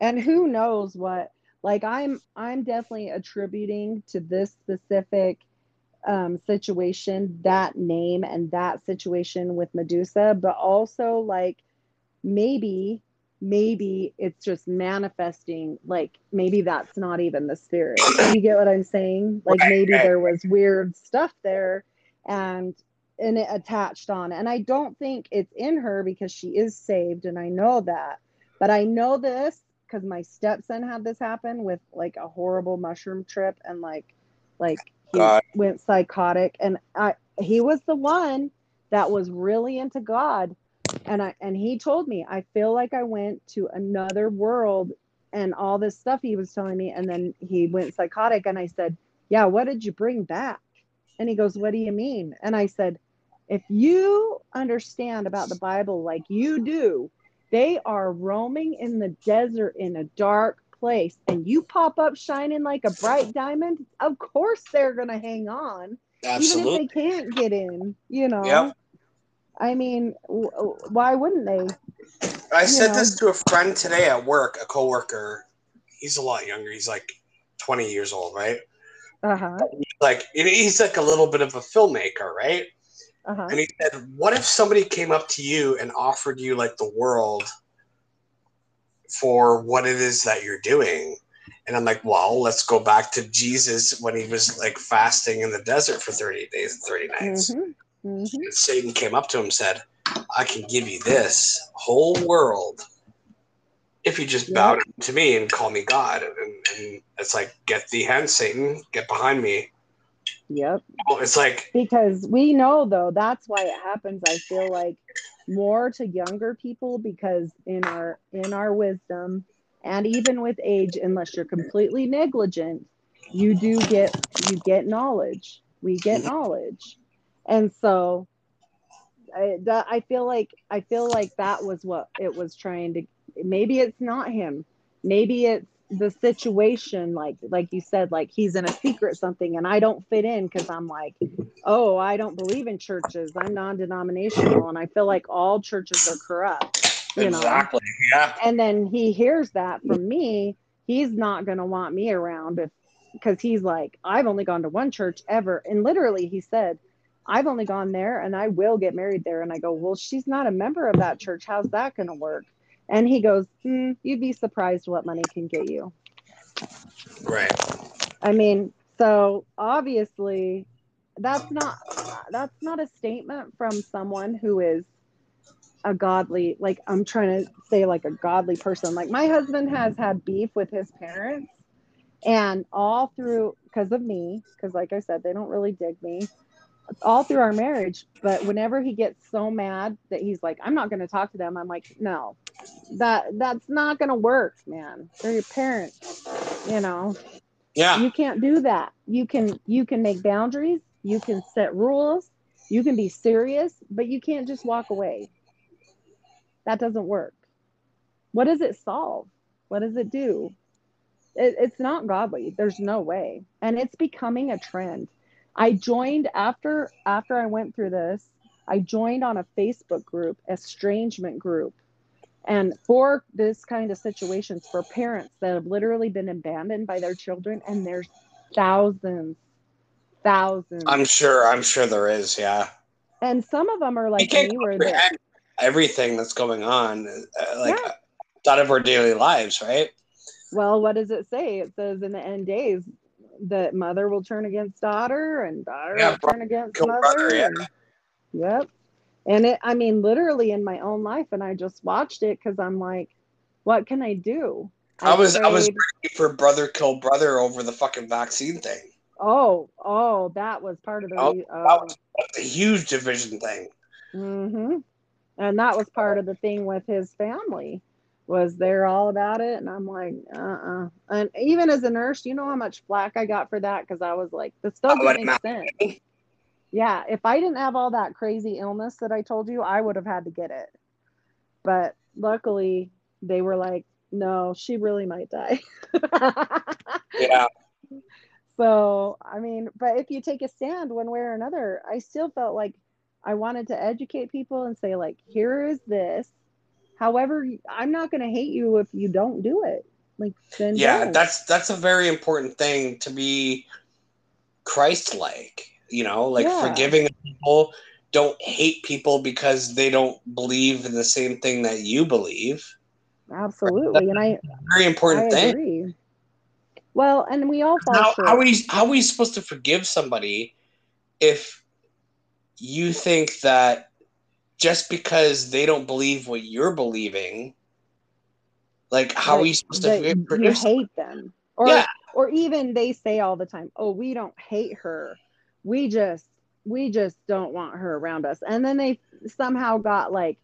and who knows what like i'm i'm definitely attributing to this specific um, situation, that name and that situation with Medusa, but also like maybe, maybe it's just manifesting. Like maybe that's not even the spirit. You get what I'm saying? Like maybe there was weird stuff there, and and it attached on. And I don't think it's in her because she is saved, and I know that. But I know this because my stepson had this happen with like a horrible mushroom trip and like like he God. went psychotic and I he was the one that was really into God and I and he told me I feel like I went to another world and all this stuff he was telling me and then he went psychotic and I said, "Yeah, what did you bring back?" And he goes, "What do you mean?" And I said, "If you understand about the Bible like you do, they are roaming in the desert in a dark place and you pop up shining like a bright diamond of course they're going to hang on Absolutely. even if they can't get in you know Yep. i mean w- w- why wouldn't they I said know. this to a friend today at work, a coworker. He's a lot younger. He's like 20 years old, right? uh-huh Like he's like a little bit of a filmmaker, right? Uh-huh And he said, "What if somebody came up to you and offered you like the world for what it is that you're doing?" And I'm like, "Well, let's go back to Jesus when he was like fasting in the desert for 30 days and 30 nights." hmm hmm And Satan came up to him and said, I can give you this whole world if you just bow down to me and call me God. And, and it's like, get thee hence, Satan, get behind me. Yep. Well, It's like, because we know though that's why it happens i feel like more to younger people because in our in our wisdom and even with age unless you're completely negligent you do get you get knowledge. We get knowledge. And so I, that, I feel like i feel like that was what it was trying to maybe it's not him. Maybe it's the situation like like you said like he's in a secret something and i don't fit in because i'm like oh i don't believe in churches i'm non-denominational and i feel like all churches are corrupt you know exactly. Yeah. and then he hears that from me he's not going to want me around if because he's like i've only gone to one church ever and literally he said i've only gone there and i will get married there and i go well she's not a member of that church how's that going to work and he goes hmm, you'd be surprised what money can get you Right. I mean, so obviously that's not that's not a statement from someone who is a godly like I'm trying to say like a godly person. Like my husband has had beef with his parents and all through because of me, because like I said, they don't really dig me. All through our marriage, but whenever he gets so mad that he's like, I'm not gonna talk to them, I'm like, no, that that's not gonna work, man. They're your parents, you know? Yeah. you can't do that. You can you can make boundaries. You can set rules. You can be serious but you can't just walk away. That doesn't work. What does it solve? What does it do? It, it's not godly. There's no way. And it's becoming a trend. I joined after after i went through this i joined on a facebook group estrangement group and for this kind of situations for parents that have literally been abandoned by their children and there's thousands thousands I'm sure. I'm sure there is. Yeah. and some of them are like me where everything that's going on, uh, like Yeah. out of our daily lives, right? well what does it say it says in the end days that mother will turn against daughter and daughter Yeah, will turn against mother brother, yeah. and- yep and it i mean literally in my own life and i just watched it because i'm like what can i do I was I was ready for brother kill brother over the fucking vaccine thing. oh oh that was part of the Oh, re- That oh. was a huge division thing. hmm And that was part of the thing with his family was they're all about it, and I'm like, uh-uh. And even as a nurse, you know how much flack I got for that because I was like, this doesn't make sense. Yeah, if I didn't have all that crazy illness that I told you, I would have had to get it. But luckily, they were like, no, she really might die. Yeah. So, I mean, but if you take a stand one way or another, I still felt like I wanted to educate people and say, like, here is this. However, I'm not going to hate you if you don't do it. Like, then yeah don't. that's that's a very important thing to be christ-like You know, like Yeah. forgiving people. Don't hate people because they don't believe in the same thing that you believe. Absolutely. And I, Very I important thing. agree. Well, and we all fall How, short. how are you how are you supposed to forgive somebody if you think that just because they don't believe what you're believing, like how are that- you supposed to forgive, you hate them or Yeah. or even they say all the time oh we don't hate her we just we just don't want her around us and then they somehow got like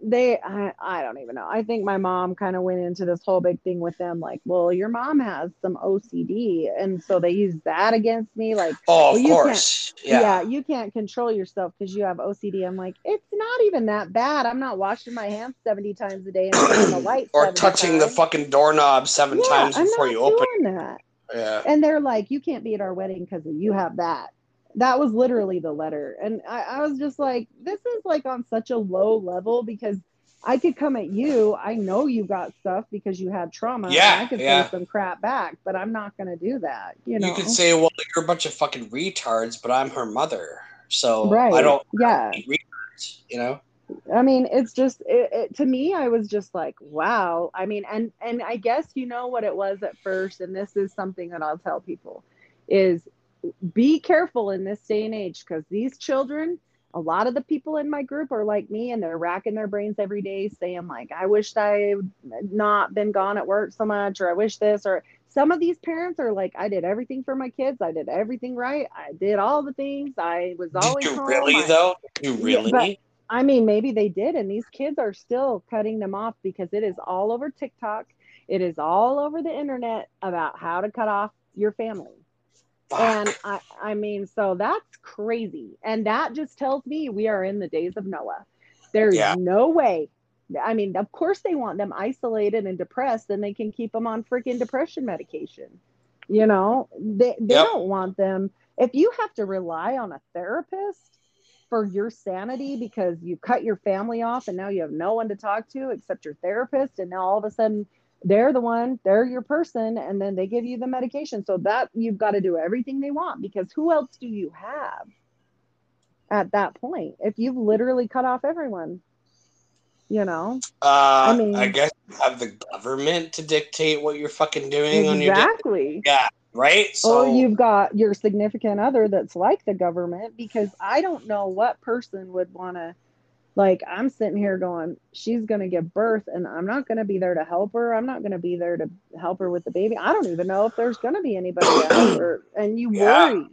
they I, I don't even know i think my mom kind of went into this whole big thing with them like well your mom has some ocd and so they use that against me like Oh, of Well, you can't- course. yeah. Yeah. you can't control yourself because you have OCD. I'm like, it's not even that bad. I'm not washing my hands 70 times a day and the light Or 70 touching the fucking doorknob seven Yeah, times I'm before you open that. Yeah. And they're like, you can't be at our wedding because you have that. That was literally the letter. And I, I was just like, this is like on such a low level because I could come at you. I know you got stuff because you had trauma. and Yeah, I could yeah. say some crap back, but I'm not going to do that. You know? You could say, well, you're a bunch of fucking retards, but I'm her mother. So right. I don't Yeah. retards, you know? I mean, it's just it, it, to me. I was just like, wow. I mean, and and I guess you know what it was at first, and this is something that I'll tell people is be careful in this day and age because these children, a lot of the people in my group are like me, and they're racking their brains every day, saying like, I wish I had not been gone at work so much, or I wish this, or some of these parents are like, I did everything for my kids, I did everything right, I did all the things, I was always Did you home. really, I- though? Did you really? I mean, maybe they did, and these kids are still cutting them off because it is all over TikTok. It is all over the internet about how to cut off your family. Fuck. And I, I mean, so that's crazy. And that just tells me we are in the days of Noah. There's Yeah. no way. I mean, of course they want them isolated and depressed, and they can keep them on freaking depression medication. You know, they they Yep. don't want them. If you have to rely on a therapist for your sanity because you cut your family off and now you have no one to talk to except your therapist, and now all of a sudden they're the one, they're your person, and then they give you the medication. So that you've got to do everything they want because who else do you have at that point if you've literally cut off everyone? You know, Uh, I mean- I guess you have the government to dictate what you're fucking doing on your exactly. Yeah, right? So or you've got your significant other that's like the government because I don't know what person would want to like I'm sitting here going she's going to give birth and I'm not going to be there to help her I'm not going to be there to help her with the baby I don't even know if there's going to be anybody her and you Yeah. worry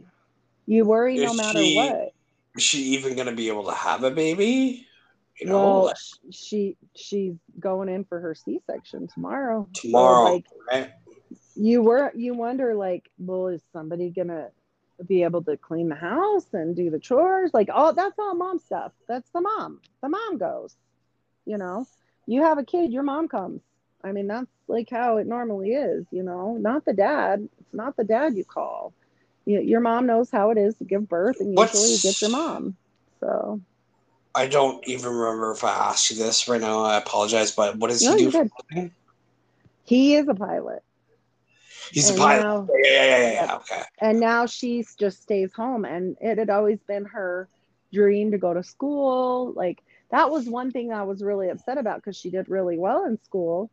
you worry no matter she- what is she even going to be able to have a baby? You know, well like, she she's going in for her C-section tomorrow So, tomorrow, like right? You were you wonder like well is somebody gonna be able to clean the house and do the chores? Like all that's all mom stuff. That's the mom. The mom goes you know? You have a kid your mom comes. I mean that's like how it normally is you know? Not the dad. It's not the dad you call. You, your mom knows how it is to give birth and What's- usually you get your mom so. I don't even remember if I asked you this right now. I apologize, but what does No, he do for did. a living? he is a pilot He's a pilot. now- yeah, yeah, yeah, yeah, yeah. Okay. and now she just stays home and it had always been her dream to go to school like that was one thing i was really upset about because she did really well in school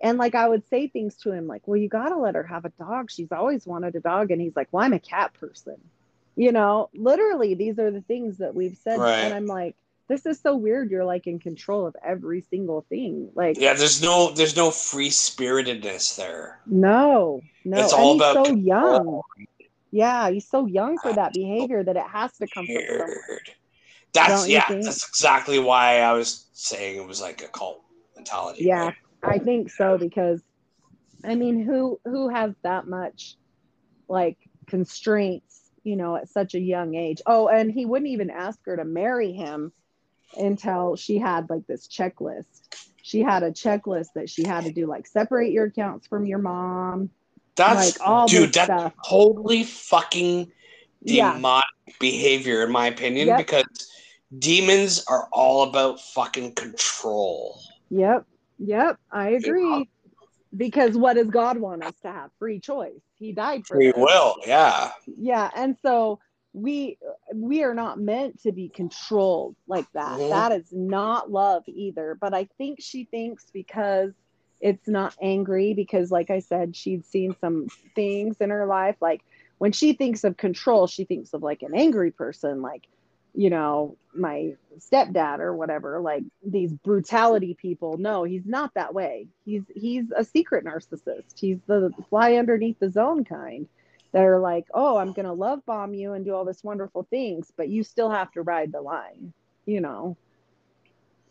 and like i would say things to him like well you got to let her have a dog she's always wanted a dog and he's like well i'm a cat person you know literally these are the things that we've said Right. and i'm like this is so weird you're like in control of every single thing like Yeah, there's no there's no free spiritedness there. no no It's and all he's about so young yeah he's so young for that behavior that it has to come from somewhere Weird. That's Don't yeah, that's exactly why I was saying it was like a cult mentality. Yeah, right? I think so because I mean, who who has that much like constraints, you know, at such a young age? Oh, and he wouldn't even ask her to marry him until she had like this checklist. She had a checklist that she had to do like separate your accounts from your mom, That's like all dude, that's stuff. totally fucking Yeah. demonic behavior in my opinion Yep. because demons are all about fucking control. Yep. Yep, I agree. Because what does God want us to have? Free choice. He died for Free will, yeah. yeah and so we we are not meant to be controlled like that. Mhm. That is not love either. But I think she thinks because it's not angry because like I said, she'd seen some things in her life like when she thinks of control, she thinks of like an angry person like you know, my stepdad or whatever, like these brutality people. No, he's not that way. He's he's a secret narcissist. He's the fly underneath the zone kind. They're like, oh, I'm gonna love bomb you and do all this wonderful things, but you still have to ride the line, you know.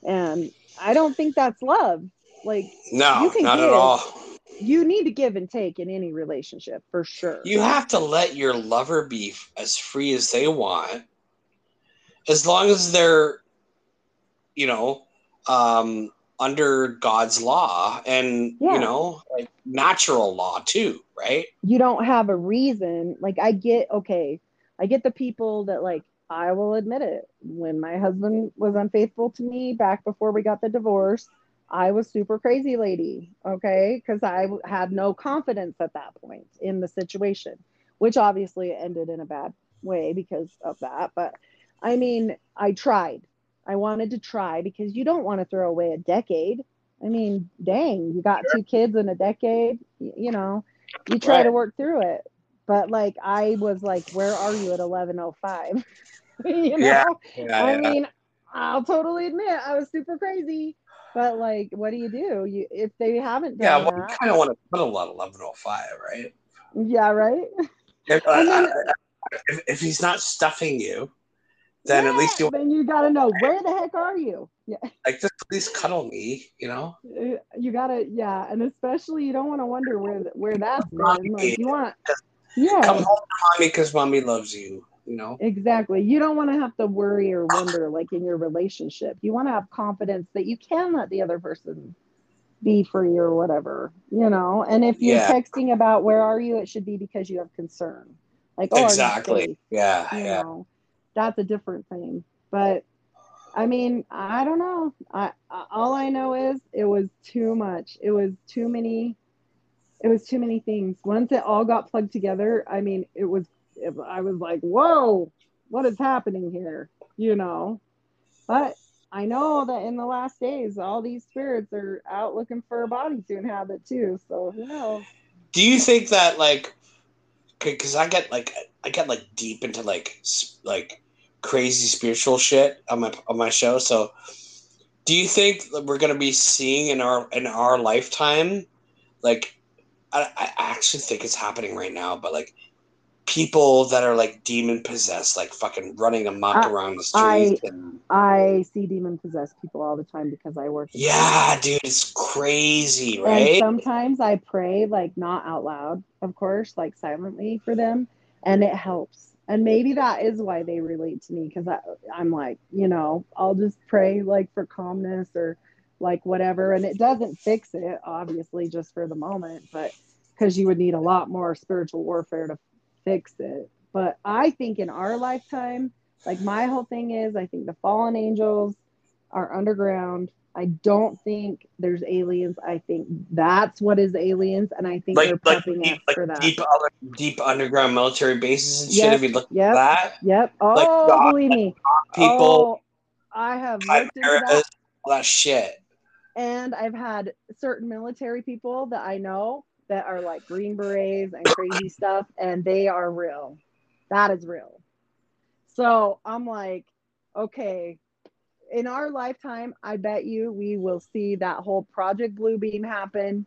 And I don't think that's love. Like No, You can not at all. you need to give and take in any relationship for sure. You have to let your lover be as free as they want, as long as they're, you know, um, under God's law and Yeah. you know, like natural law too, right? you don't have a reason. Like I get okay, I get the people that like I will admit it. When my husband was unfaithful to me back before we got the divorce, I was super crazy lady, okay? Cuz I had no confidence at that point in the situation, which obviously ended in a bad way because of that, but I mean, I tried. I wanted to try because you don't want to throw away a decade. I mean, dang, you got two kids in a decade, you know you try to work through it. But like i was like where are you at 1105 you know? Yeah, Yeah, i yeah. mean i'll totally admit i was super crazy. But like what do you do? You if they haven't yeah, done well, you kind of want to put a lot of eleven oh five, right? yeah right? If, uh, And then- if, if he's not stuffing you, then at least you then you gotta know where the heck are you yeah like just at least cuddle me, you know? Uh, you gotta yeah and especially you don't want to wonder where where that's been like you want yeah Come home to mommy because mommy loves you, you know? Exactly. You don't want to have to worry or wonder like in your relationship. You want to have confidence that you can let the other person be free or whatever, you know. And if you're Yeah. texting about where are you, it should be because you have concern. Like, oh, exactly. Yeah, You yeah. know, that's a different thing. But I mean, I don't know. I, I all I know is it was too much. It was too many. It was too many things. Once it all got plugged together, I mean, it was. It, I was like, whoa, what is happening here? You know. But I know that in the last days, all these spirits are out looking for a body to inhabit too. So who knows? Do you think that like because I get like I get like deep into like like crazy spiritual shit on my on my show. So, do you think that we're gonna be seeing in our in our lifetime, like I, I actually think it's happening right now, but like people that are like demon possessed, like fucking running amok I- around the I- and, I see demon possessed people all the time because I work. yeah, dude, it's crazy, And right? sometimes I pray, like not out loud, of course, like silently for them, and it helps. And maybe that is why they relate to me because I'm like, you know, I'll just pray like for calmness or like whatever. And it doesn't fix it, obviously, just for the moment, but because you would need a lot more spiritual warfare to fix it. But I think in our lifetime, like my whole thing is, I think the fallen angels are underground. I don't think there's aliens. I think that's what is aliens, and I think like they're like prepping deep, like for that. deep deep underground military bases and shit. Yep, If you look yep. at that, Yep. Oh, Like, God, believe me. people, Oh, I have looked into that, all that shit. and I've had certain military people that I know that are like green berets and crazy stuff, and they are real. That is real. So I'm like, okay, in our lifetime, I bet you we will see that whole Project Bluebeam happen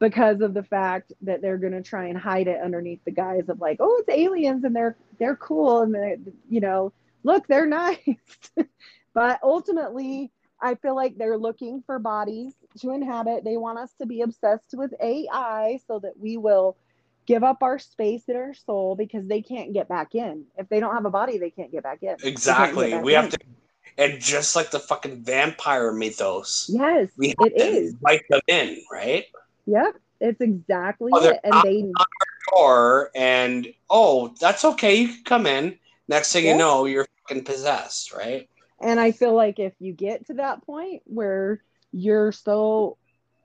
because of the fact that they're going to try and hide it underneath the guise of like, oh, it's aliens and they're they're cool and they you know, look, they're nice. but ultimately, I feel like they're looking for bodies to inhabit. They want us to be obsessed with AI so that we will give up our space and our soul because they can't get back in. If they don't have a body, they can't get back in. Can't get Exactly. back We in. have to, and just like the fucking vampire mythos, Yes, we have it to is. invite them in, right? Yep, it's exactly Oh, it. And they Or and oh, that's okay. You can come in. Next thing you know, you're fucking possessed, right? and I feel like if you get to that point where you're so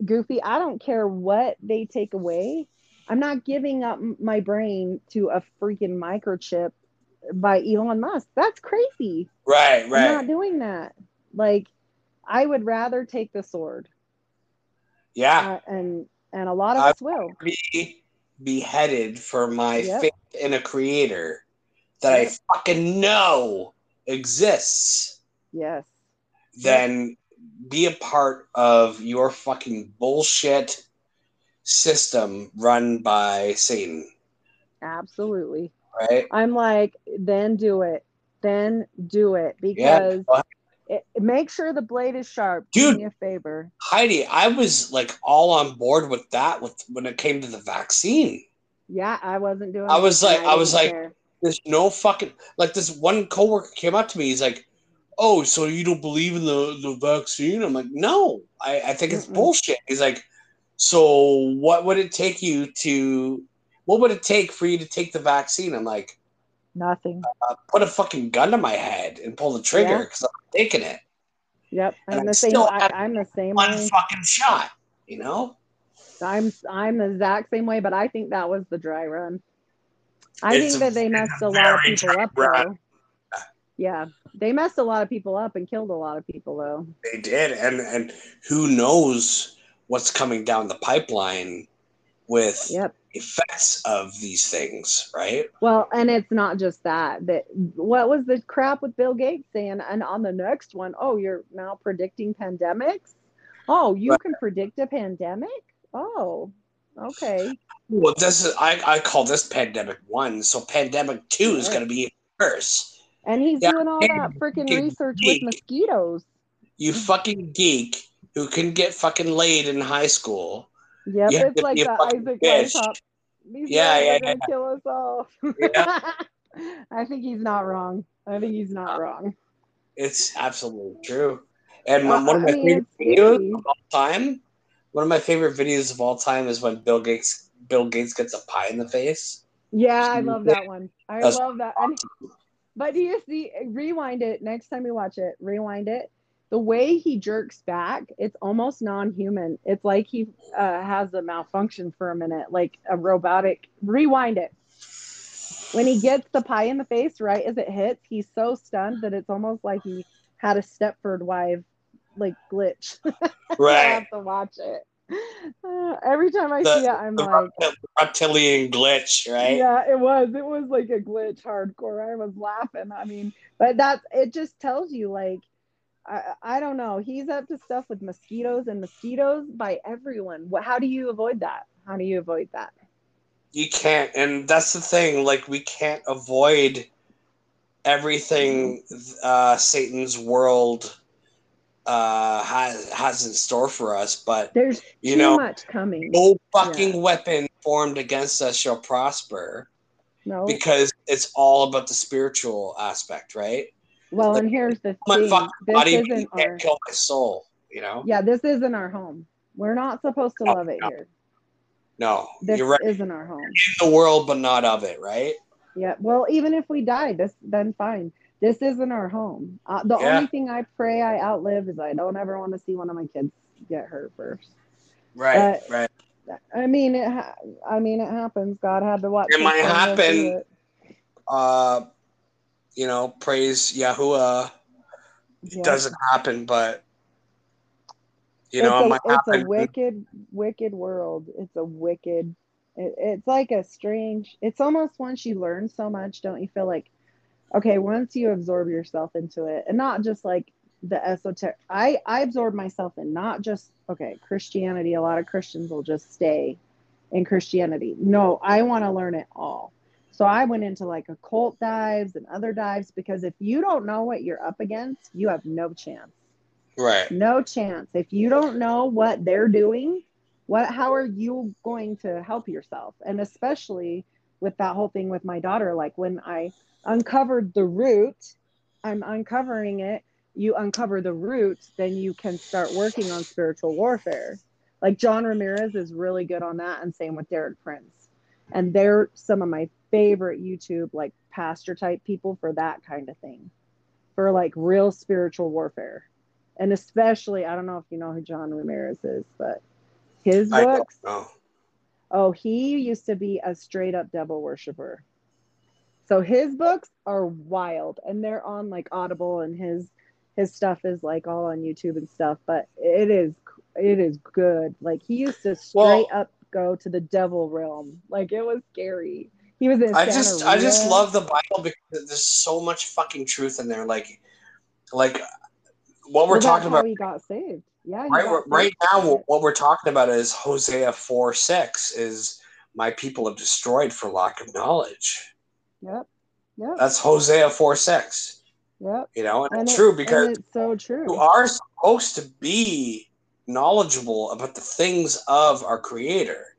goofy, I don't care what they take away. I'm not giving up my brain to a freaking microchip by Elon Musk. That's crazy. Right, I'm right. not doing that. Like, I would rather take the sword, yeah. uh, and and a lot of I- us will. Be beheaded for my Yep. faith in a creator that I fucking know exists Yes. than be a part of your fucking bullshit system run by Satan. Absolutely. Right? I'm like, then do it. Then do it Yeah. because it, make sure the blade is sharp. Dude. Do me a favor. Heidi, I was like all on board with that with when it came to the vaccine. Yeah, I wasn't doing. I was like- I was like- care. There's no fucking like this one coworker came up to me. He's like, "Oh, so you don't believe in the the vaccine?" I'm like, "No, I, I think it's Mm-mm. bullshit." He's like, "So what would it take you to? What would it take for you to take the vaccine?" I'm like, nothing. uh, "Put a fucking gun to my head and pull the trigger because I'm taking it Yep, I'm I the same. I, I'm the same one way. fucking shot." You know? I'm I'm the exact same way, but I think that was the dry run. I It's think that they messed a a lot of people up run. though. Yeah, they messed a lot of people up and killed a lot of people though. They did, and and who knows what's coming down the pipeline with Yep. Effects of these things, right? Well, and it's not just that. That what was the crap with Bill Gates saying? And on the next one, oh, you're now predicting pandemics. Oh, you Right. can predict a pandemic. Oh, okay. Well, this is I, I call this pandemic one, so pandemic two is Right. going to be worse. And he's Yeah, doing all and that freaking research geek. with mosquitoes. You fucking geek who can get fucking laid in high school. Yep, You it's like the Isaac. Weishaupt. These Yeah, yeah, gonna kill us all. Yeah. I think he's not wrong. I think he's not wrong. It's absolutely true. And Uh, one of my I mean, favorite videos of all time, one of my favorite videos of all time is when Bill Gates Bill Gates gets a pie in the face. Yeah, I love that one. I That's love that. And, but do you see? Rewind it next time you watch it. Rewind it. The way he jerks back, it's almost non-human. It's like he uh, has a malfunction for a minute, like a robotic. Rewind it. When he gets the pie in the face, right as it hits, he's so stunned that it's almost like he had a Stepford wife like glitch. Right. I have to watch it. Uh, every time I The- see it, I'm like, reptil- reptilian glitch, right? yeah, it was. It was like a glitch hardcore. I was laughing. I mean, but that's it just tells you like I, I don't know. He's up to stuff with mosquitoes and mosquitoes by everyone. What how do you avoid that? How do you avoid that? You can't, and that's the thing. Like we can't avoid everything uh, Satan's world uh, has has in store for us. But There's You too know, much coming. no fucking weapon formed against us shall prosper No. because it's all about the spiritual aspect, right? Well, and here's the My thing. This body isn't can't our kill my soul. You know? yeah, this isn't our home. We're not supposed to No, love it no. here. No, This you're right. isn't our home. In the world, but not of it, right? Yeah. Well, even if we die, this then fine. This isn't our home. Uh, the Yeah. only thing I pray I outlive is I don't ever want to see one of my kids get hurt first. Right, But- right. I mean, it. Ha- I mean, it happens. God had to watch. It might happen. it. Uh, you know, praise Yahuwah. It Yeah. doesn't happen, but you it's know, a, it might it's happen. a wicked, wicked world. It's a wicked. It, it's like a strange. It's almost once you learn so much, don't you feel like, okay, once you absorb yourself into it, and not just like the esoteric. I I absorb myself in not just okay Christianity. A lot of Christians will just stay in Christianity. No, I want to learn it all. So I went into like occult dives and other dives because if you don't know what you're up against, you have no chance. right. No chance. If you don't know what they're doing, what how are you going to help yourself? And especially with that whole thing with my daughter, like when I uncovered the root, I'm uncovering it. You uncover the root, then you can start working on spiritual warfare. Like John Ramirez is really good on that, and same with Derek Prince. And they're some of my favorite YouTube like pastor type people for that kind of thing. For like real spiritual warfare and especially I don't know if you know who John Ramirez is, but his books. Oh, he used to be a straight up devil worshiper. So his books are wild and they're on like Audible and his his stuff is like all on YouTube and stuff, but it is it is good. Like he used to straight Well- up go to the devil realm. Like it was scary. He was I just I just love the Bible because there's so much fucking truth in there. Like like what we're Well, talking how about he got saved. Yeah, right right saved. now what we're talking about is Hosea 4 6 is my people are destroyed for lack of knowledge. Yep. Yep. That's Hosea 4 6. Yep. You know, and, And it's it- true because it's so true. you are supposed to be knowledgeable about the things of our creator.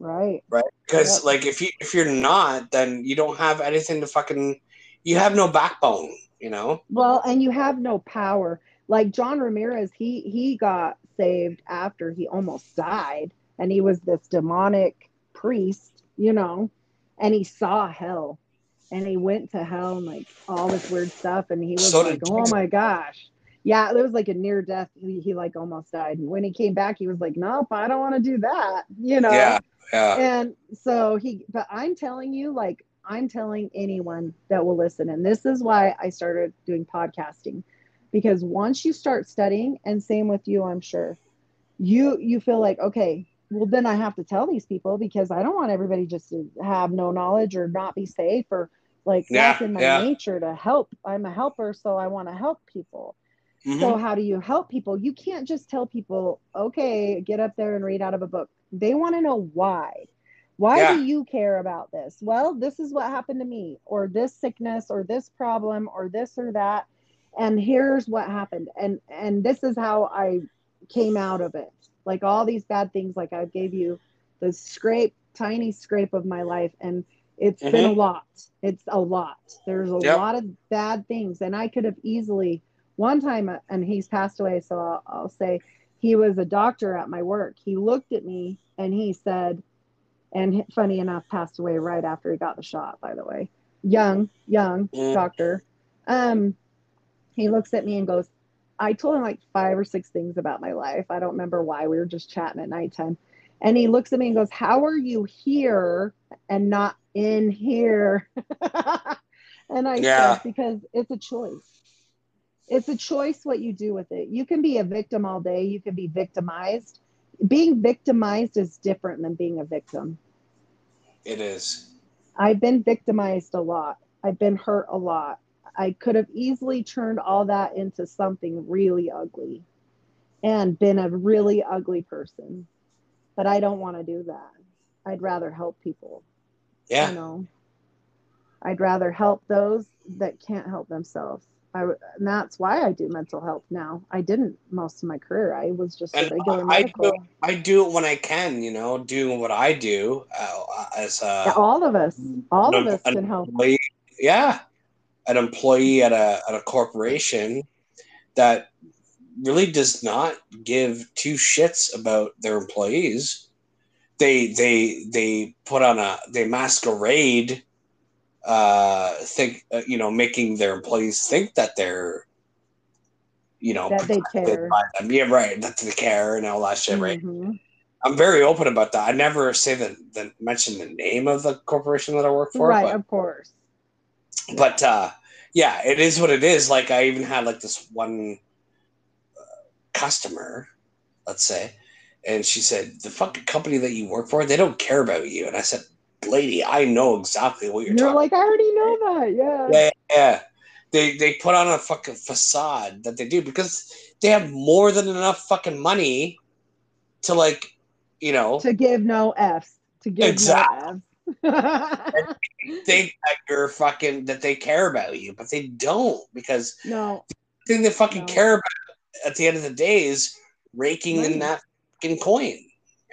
Right. right? Because Yep. like if you if you're not, then you don't have anything to fucking. You have no backbone, you know. Well, and you have no power. Like John Ramirez, he he got saved after he almost died, and he was this demonic priest, you know, and he saw hell, and he went to hell and like all this weird stuff, and he was So like, "Oh my gosh." Yeah, it was like a near death. He, he like almost died. And when he came back, he was like, Nope, I don't want to do that. You know? Yeah, yeah, and so he but i'm telling you like i'm telling anyone that will listen and this is why i started doing podcasting because once you start studying and same with you i'm sure you you feel like okay well then i have to tell these people because i don't want everybody just to have no knowledge or not be safe or like Yeah, that's in my yeah. nature to help. I'm a helper so i want to help people Mhm. so how do you help people? You can't just tell people, okay, get up there and read out of a book. They want to know why. Why Yeah. do you care about this? Well, this is what happened to me, or this sickness, or this problem, or this or that. And here's what happened. And and this is how I came out of it. Like all these bad things, like I gave you the scrape, tiny scrape of my life. And it's been a Mhm. lot. It's a lot. There's a Yep. lot of bad things. And I could have easily one time uh, and he's passed away so I'll, I'll say he was a doctor at my work. He looked at me and he said and funny enough passed away right after he got the shot by the way. Young young Mm. doctor. Um he looks at me and goes i told him like five or six things about my life. I don't remember why. We were just chatting at nighttime and he looks at me and goes how are you here and not in here? And i Yeah. said because it's a choice it's a choice what you do with it. You can be a victim all day, you can be victimized. Being victimized is different than being a victim. it is. I've been victimized a lot. I've been hurt a lot. I could have easily turned all that into something really ugly and been a really ugly person. But I don't want to do that. I'd rather help people, Yeah. you know. I'd rather help those that can't help themselves. I, and that's why I do mental health now. I didn't most of my career. I was just a And regular I medical. do I do it when I can, you know, doing what I do uh, as Yeah, a all of us, all of us can help. employee. Yeah, an employee at a at a corporation that really does not give two shits about their employees. They they they put on a they masquerade uh think uh, you know making their employees think that they're you know That they care. by them. yeah right that they care and all that shit right Mhm. i'm very open about that i never say the, the mention the name of the corporation that i work for Right, but of course. but uh yeah it is what it is like i even had like this one uh, customer let's say and she said the fucking company that you work for they don't care about you and i said lady i know exactly what you're, talking. You're like, I already know that. Yeah. yeah, yeah they they put on a fucking facade that they do because they have more than enough fucking money to like you know To give no F's. To give Exactly. no F's. think that you're fucking that they care about you but they don't because no. the thing they fucking No. care about at the end of the day is raking Money. in that fucking coin,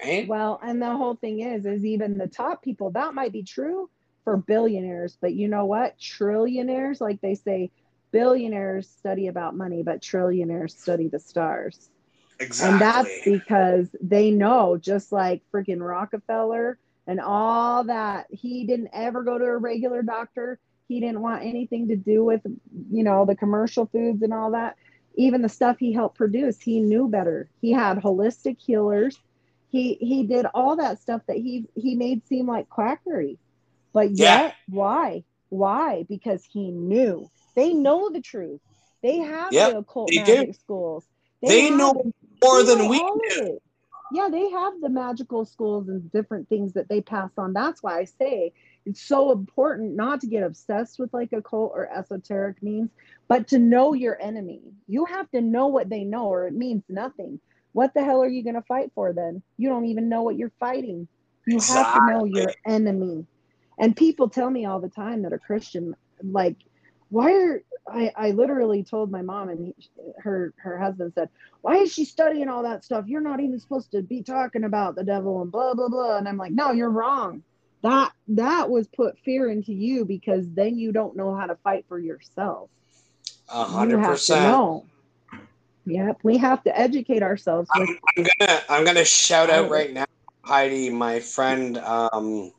right? Well, and the whole thing is, is even the top people, that might be true for billionaires, but you know what? Trillionaires, like they say, billionaires study about money, but trillionaires study the stars. And that's because they know, just like freaking Rockefeller and all that, he didn't ever go to a regular doctor. He didn't want anything to do with, you know, the commercial foods and all that. Even the stuff he helped produce, he knew better. He had holistic healers. He he did all that stuff that he he made seem like quackery. But Yeah. yet, why? Why? Because he knew. They know the truth. They have Yep, the occult they magic do. schools. They have know. More They than know we do. Yeah, they have the magical schools and different things that they pass on. That's why I say it's so important not to get obsessed with like occult or esoteric means, but to know your enemy. You have to know what they know, or it means nothing. What the hell are you going to fight for then? You don't even know what you're fighting. You have to know your enemy. And people tell me all the time that are Christian, like, why are I, I literally told my mom and he, her her husband said, why is she studying all that stuff? You're not even supposed to be talking about the devil and blah blah blah. And I'm like, no, you're wrong. That that was put fear into you because then you don't know how to fight for yourself. A hundred percent. Yep, we have to educate ourselves with I'm gonna I'm gonna shout out right now, Heidi, my friend um,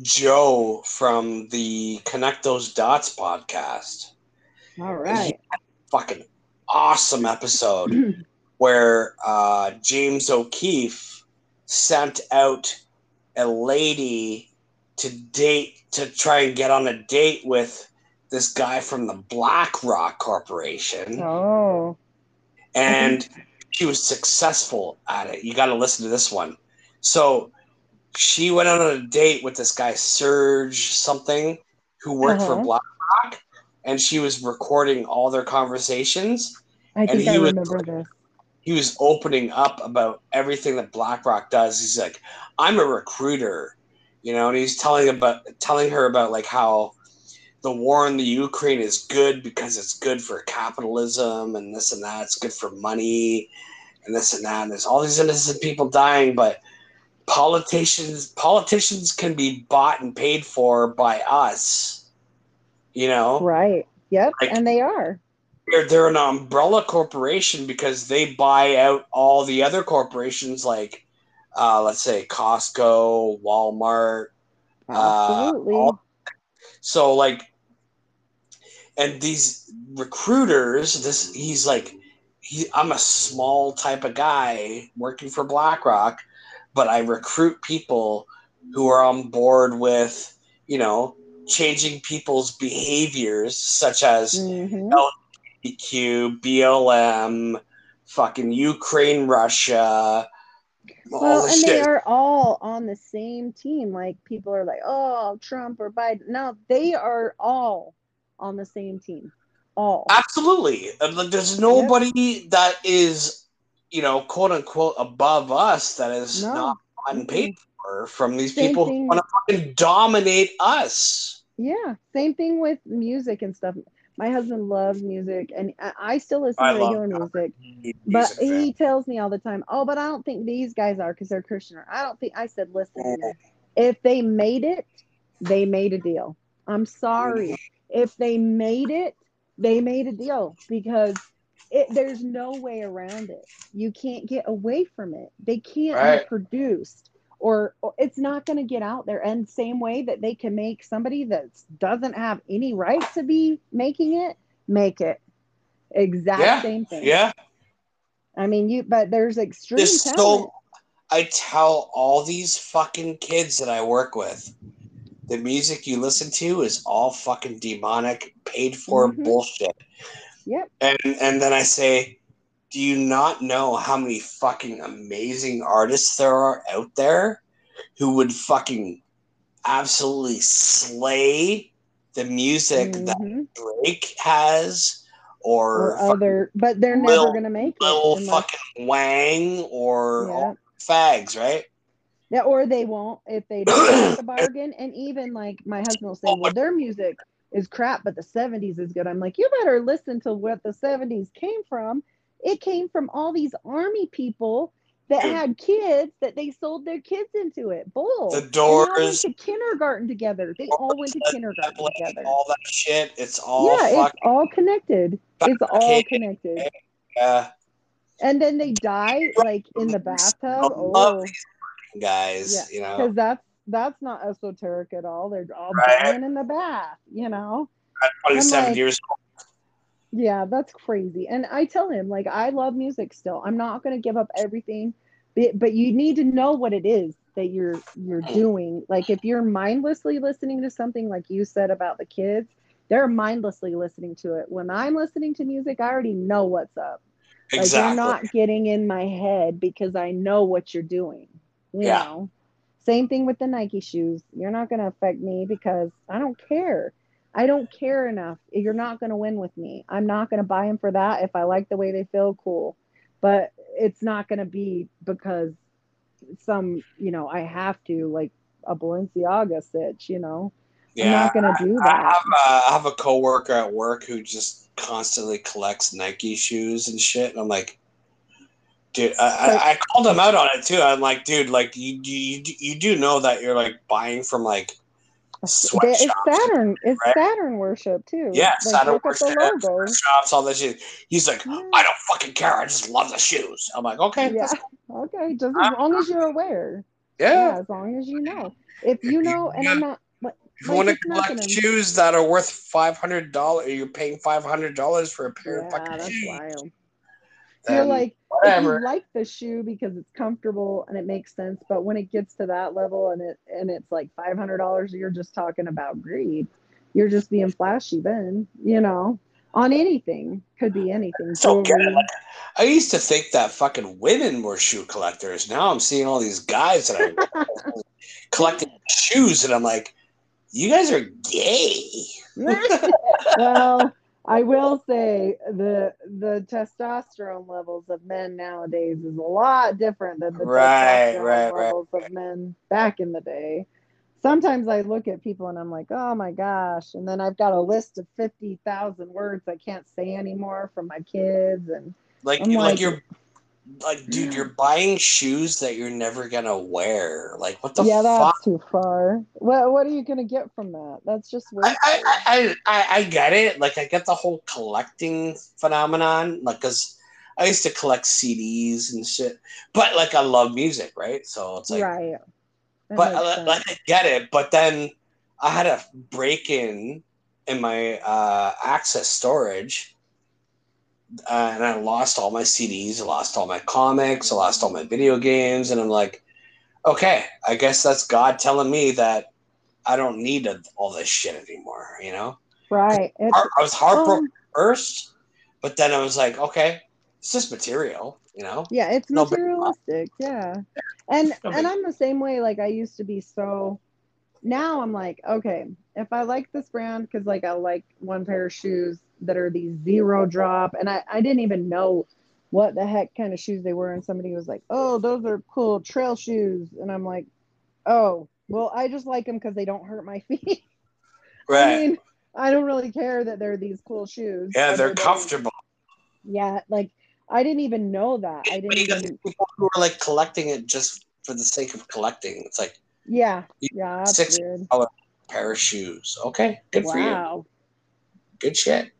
Joe from the Connect Those Dots podcast. all right. Fucking awesome episode where uh, James O'Keefe sent out a lady to date to try and get on a date with this guy from the BlackRock Corporation oh. and she was successful at it. You got to listen to this one. So she went on a date with this guy Serge something who worked for Uh-huh. BlackRock, and she was recording all their conversations. I And think he I was- remember this. He was opening up about everything that BlackRock does. He's like, "I'm a recruiter," you know, and he's telling about telling her about like how the war in the Ukraine is good because it's good for capitalism and this and that. It's good for money and this and that. And there's all these innocent people dying, but politicians politicians can be bought and paid for by us. You know, Right. Yep. Like- and they are. they're, they're an umbrella corporation because they buy out all the other corporations like uh, let's say Costco, Walmart, Uh, Absolutely. all- so like and these recruiters this he's like he i'm a small type of guy working for blackrock but i recruit people who are on board with you know changing people's behaviors such as Mhm. EQ, blm fucking ukraine russia Well, and they are all on the same team. Like people are like, oh, Trump or Biden. No, they are all on the same team. All. Absolutely. There's nobody that is, you know, quote unquote above us that is No. not paid for from these Same people thing. who want to fucking dominate us. Yeah. Same thing with music and stuff. My husband loves music, and I still listen I to regular music. Music But he tells me all the time, "Oh, but I don't think these guys are because they're Christian." Or I don't think. I said, "Listen, if they made it, they made a deal. I'm sorry. If they made it, they made a deal because it, there's no way around it. You can't get away from it. They can't Right. be produced, or, or it's not going to get out there. And same way that they can make somebody that doesn't have any right to be making it make it. Exact Yeah, same thing. Yeah. I mean, you. But there's extreme There's talent. so I tell all these fucking kids that I work with, the music you listen to is all fucking demonic, paid for Mhm. bullshit. Yep. And and then I say, do you not know how many fucking amazing artists there are out there who would fucking absolutely slay the music that Mhm. Drake has or, or other, but they're Lil- never going to make it. Unless- fucking Wang or yeah. all fags, right? Yeah, or they won't if they don't make a bargain. And even like my husband will say, well, their music is crap, but the 70s is good. I'm like, you better listen to what the 70s came from. It came from all these army people that had kids that they sold their kids into it. Bull. The They all went Doors, to kindergarten together. They all went to kindergarten together. all that shit. It's all Yeah, it's all connected. It's all connected. yeah. And then they die like in the bathtub. I love Oh, these guys, Yeah, you know. because that's that's not esoteric at all. They're all Right. banging in the bath, you know. At 27 like- years old. Yeah, that's crazy. And I tell him like I love music still. I'm not going to give up everything, but, but you need to know what it is. that you're you're mm. doing. Like if you're mindlessly listening to something like you said about the kids, they're mindlessly listening to it. When I'm listening to music, I already know what's up. Exactly. Like you're not getting in my head because I know what you're doing. You Yeah. know. Same thing with the Nike shoes. You're not going to affect me because I don't care. I don't care enough. You're not going to win with me. I'm not going to buy them for that. If I like the way they feel, cool. But it's not going to be because some, you know, I have to like a Balenciaga stitch, you know. I'm not going to do I that. have, a, I have a coworker at work who just constantly collects Nike shoes and shit. And I'm like, dude, I, I, I called him out on it too. I'm like, dude, like you, you, you do know that you're like buying from like sweatshops, It's Saturn. It's right? Saturn worship too. yeah, Like, Saturn look at the worship, shops, all that shit. He's like, Yeah. I don't fucking care. I just love the shoes. I'm like, okay, Yeah. that's- Okay. Just as ah. long as you're aware. yeah. Yeah. As long as you know. If you know, and I'm not. If you want to it's collect shoes that are worth five hundred dollars, you're paying five hundred dollars for a pair of fucking that's shoes. wild. You're like, whatever. you like the shoe because it's comfortable and it makes sense, but when it gets to that level and it and it's like five hundred dollars, you're just talking about greed. You're just being flashy, then you know, on anything could be anything. So get it. Like, I used to think that fucking women were shoe collectors. Now I'm seeing all these guys that are collecting shoes, and I'm like, you guys are gay. well, I will say the the testosterone levels of men nowadays is a lot different than the Right, testosterone right, right, levels of men back in the day. Sometimes I look at people and I'm like, oh my gosh, and then I've got a list of fifty thousand words I can't say anymore from my kids, and Like, I'm like, like- you're like, dude, you're buying shoes that you're never gonna wear. Like, what the yeah, fuck? that's too far. What what are you gonna get from that? That's just I. I, I, I, I get it. Like, I get the whole collecting phenomenon. Like, cause I used to collect CDs and shit, but like, I love music, right? So it's like, right. That but makes uh, like I get it. But then I had a break in in my uh, access storage, uh, and I lost all my CDs, I lost all my comics, I lost all my video games, and I'm like, okay, I guess that's God telling me that I don't need a, all this shit anymore. You know, right. Heart- I was heartbroken um, first, but then I was like, okay, it's just material. You know, yeah it's No materialistic yeah and No and i'm the same way like i used to be so now i'm like okay if i like this brand because like i like one pair of shoes that are these zero drop and i i didn't even know what the heck kind of shoes they were and somebody was like oh those are cool trail shoes and i'm like oh well i just like them because they don't hurt my feet right? i mean i don't really care that they're these cool shoes yeah, they're comfortable. yeah like i didn't even know that i didn't even people who are like collecting it just for the sake of collecting. It's like Yeah, yeah, six- weird. pair of shoes. Okay, good for you. Good shit.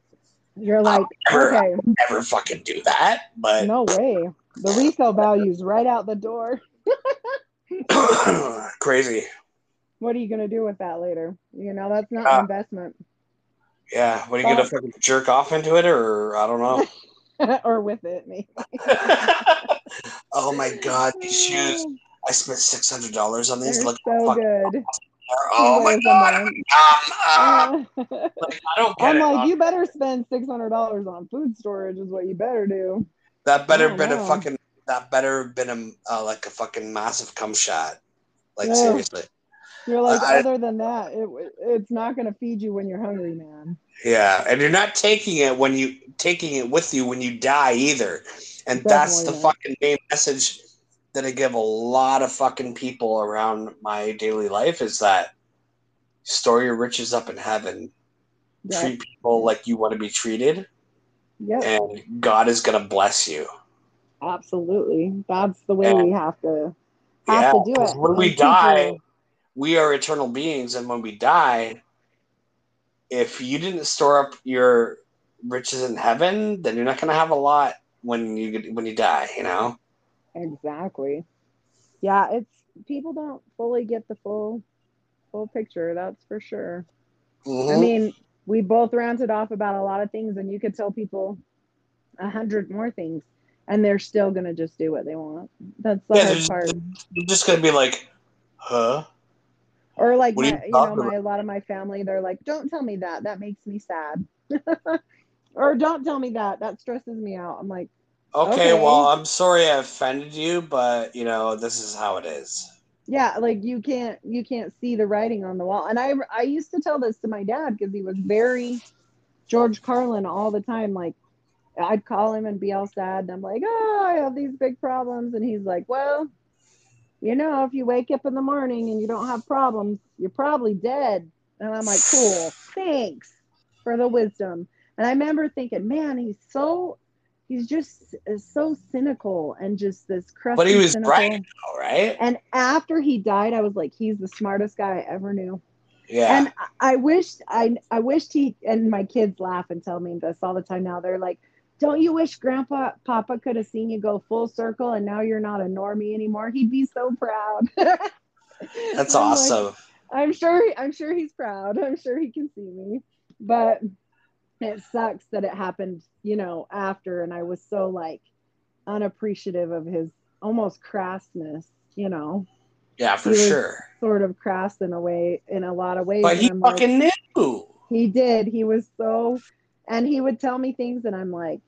You're like, never- okay, Never fucking do that, but no way. The resale value's right out the door. crazy. What are you gonna do with that later? You know, that's not Uh, an investment, Yeah, what are you gonna fucking jerk off into it, or I don't know. or with it, maybe. oh my god, these shoes! I spent six hundred dollars on They're these. Look, so good. Oh my god, um, like, I don't I'm it. like, you better spend six hundred dollars on food storage, is what you better do. that better I been a fucking. That better been a uh, like a fucking massive cum shot. Like Yeah. seriously. You're like, I- other than that, it it's not gonna feed you when you're hungry, man. Yeah, and you're not taking it when you taking it with you when you die either. And that's the not. fucking main message that I give a lot of fucking people around my daily life is that store your riches up in heaven. Yeah. Treat people like you want to be treated, Yep. and God is gonna bless you. Absolutely. That's the way Yeah. we have to have Yeah, to do it. when we die, we are eternal beings, and when we die, if you didn't store up your riches in heaven, then you're not gonna have a lot when you when you die. You know. Exactly. Yeah, it's people don't fully get the full full picture, that's for sure. I Mhm. mean, we both ranted off about a lot of things and you could tell people a hundred more things and they're still gonna just do what they want. That's the Yeah, hard there's- part. You're just gonna be like, Huh? Or like my, you you know, my a lot of my family, they're like, "Don't tell me that. That makes me sad." or "Don't tell me that. That stresses me out." I'm like, Okay, Okay. well, I'm sorry I offended you, but you know, this is how it is. yeah, like you can't you can't see the writing on the wall. And I I used to tell this to my dad because he was very George Carlin all the time. Like I'd call him and be all sad, and I'm like, "Oh, I have these big problems," and he's like, "Well." You know, if you wake up in the morning and you don't have problems, you're probably dead. And I'm like, cool, thanks for the wisdom. And I remember thinking, man, he's so, he's just uh, so cynical and just this crusty. But he was cynical. right, right? And after he died, I was like, he's the smartest guy I ever knew. Yeah. And I wished I I wished he and my kids laugh and tell me this all the time now. They're like, Don't you wish grandpa Papa could have seen you go full circle and now you're not a normie anymore? He'd be so proud. That's I'm like, awesome. I'm sure I'm sure he's proud. I'm sure he can see me. But it sucks that it happened, you know, after and I was so like unappreciative of his almost crassness, you know, yeah, for sure. sort of crass in a way in a lot of ways. But he I'm like, fucking knew. he did. He was so, and he would tell me things, and I'm like,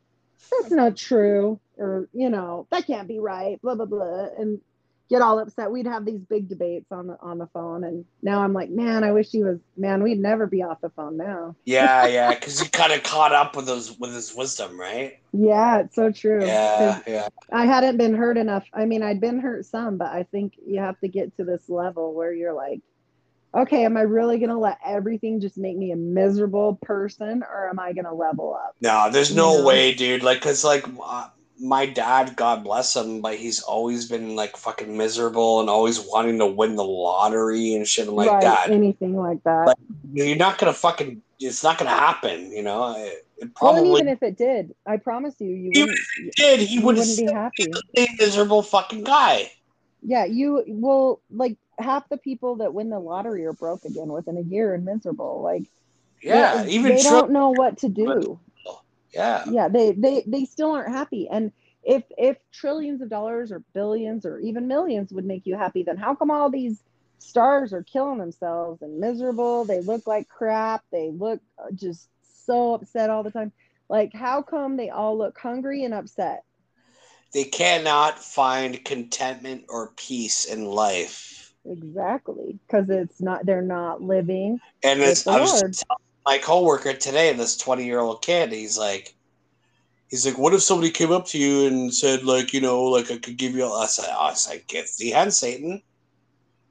that's not true, or you know, that can't be right, blah blah blah, and get all upset. We'd have these big debates on the on the phone, and now I'm like, man, I wish he was. Man, we'd never be off the phone now. Yeah, yeah, because he kind of caught up with his with his wisdom, right? Yeah, it's so true. Yeah, yeah. I hadn't been hurt enough. I mean, I'd been hurt some, but I think you have to get to this level where you're like, okay, am I really going to let everything just make me a miserable person or am I going to level up? No, there's no You know? way, dude. Like, cause like uh, my dad, God bless him, but he's always been like fucking miserable and always wanting to win the lottery and shit. I'm like, right, Dad, anything like that. Like, you're not gonna fucking. It's not gonna happen. You know. It, it well, probably even if it did, I promise you, you He wouldn't, did. He would wouldn't be happy. be a miserable fucking guy. Yeah, you will like half the people that win the lottery are broke again within a year and miserable. Like, Yeah, they, even they Trump. don't know what to do. Yeah, yeah they they they still aren't happy. And if if trillions of dollars or billions or even millions would make you happy then how come all these stars are killing themselves and miserable? They look like crap. They look uh, just so upset all the time. Like how come they all look hungry and upset? They cannot find contentment or peace in life. exactly because it's not they're not living And it's the I was just telling my coworker today, this twenty year old kid, he's like he's like, What if somebody came up to you and said, like, you know, like I could give you I said, I was like, get the hand, Satan,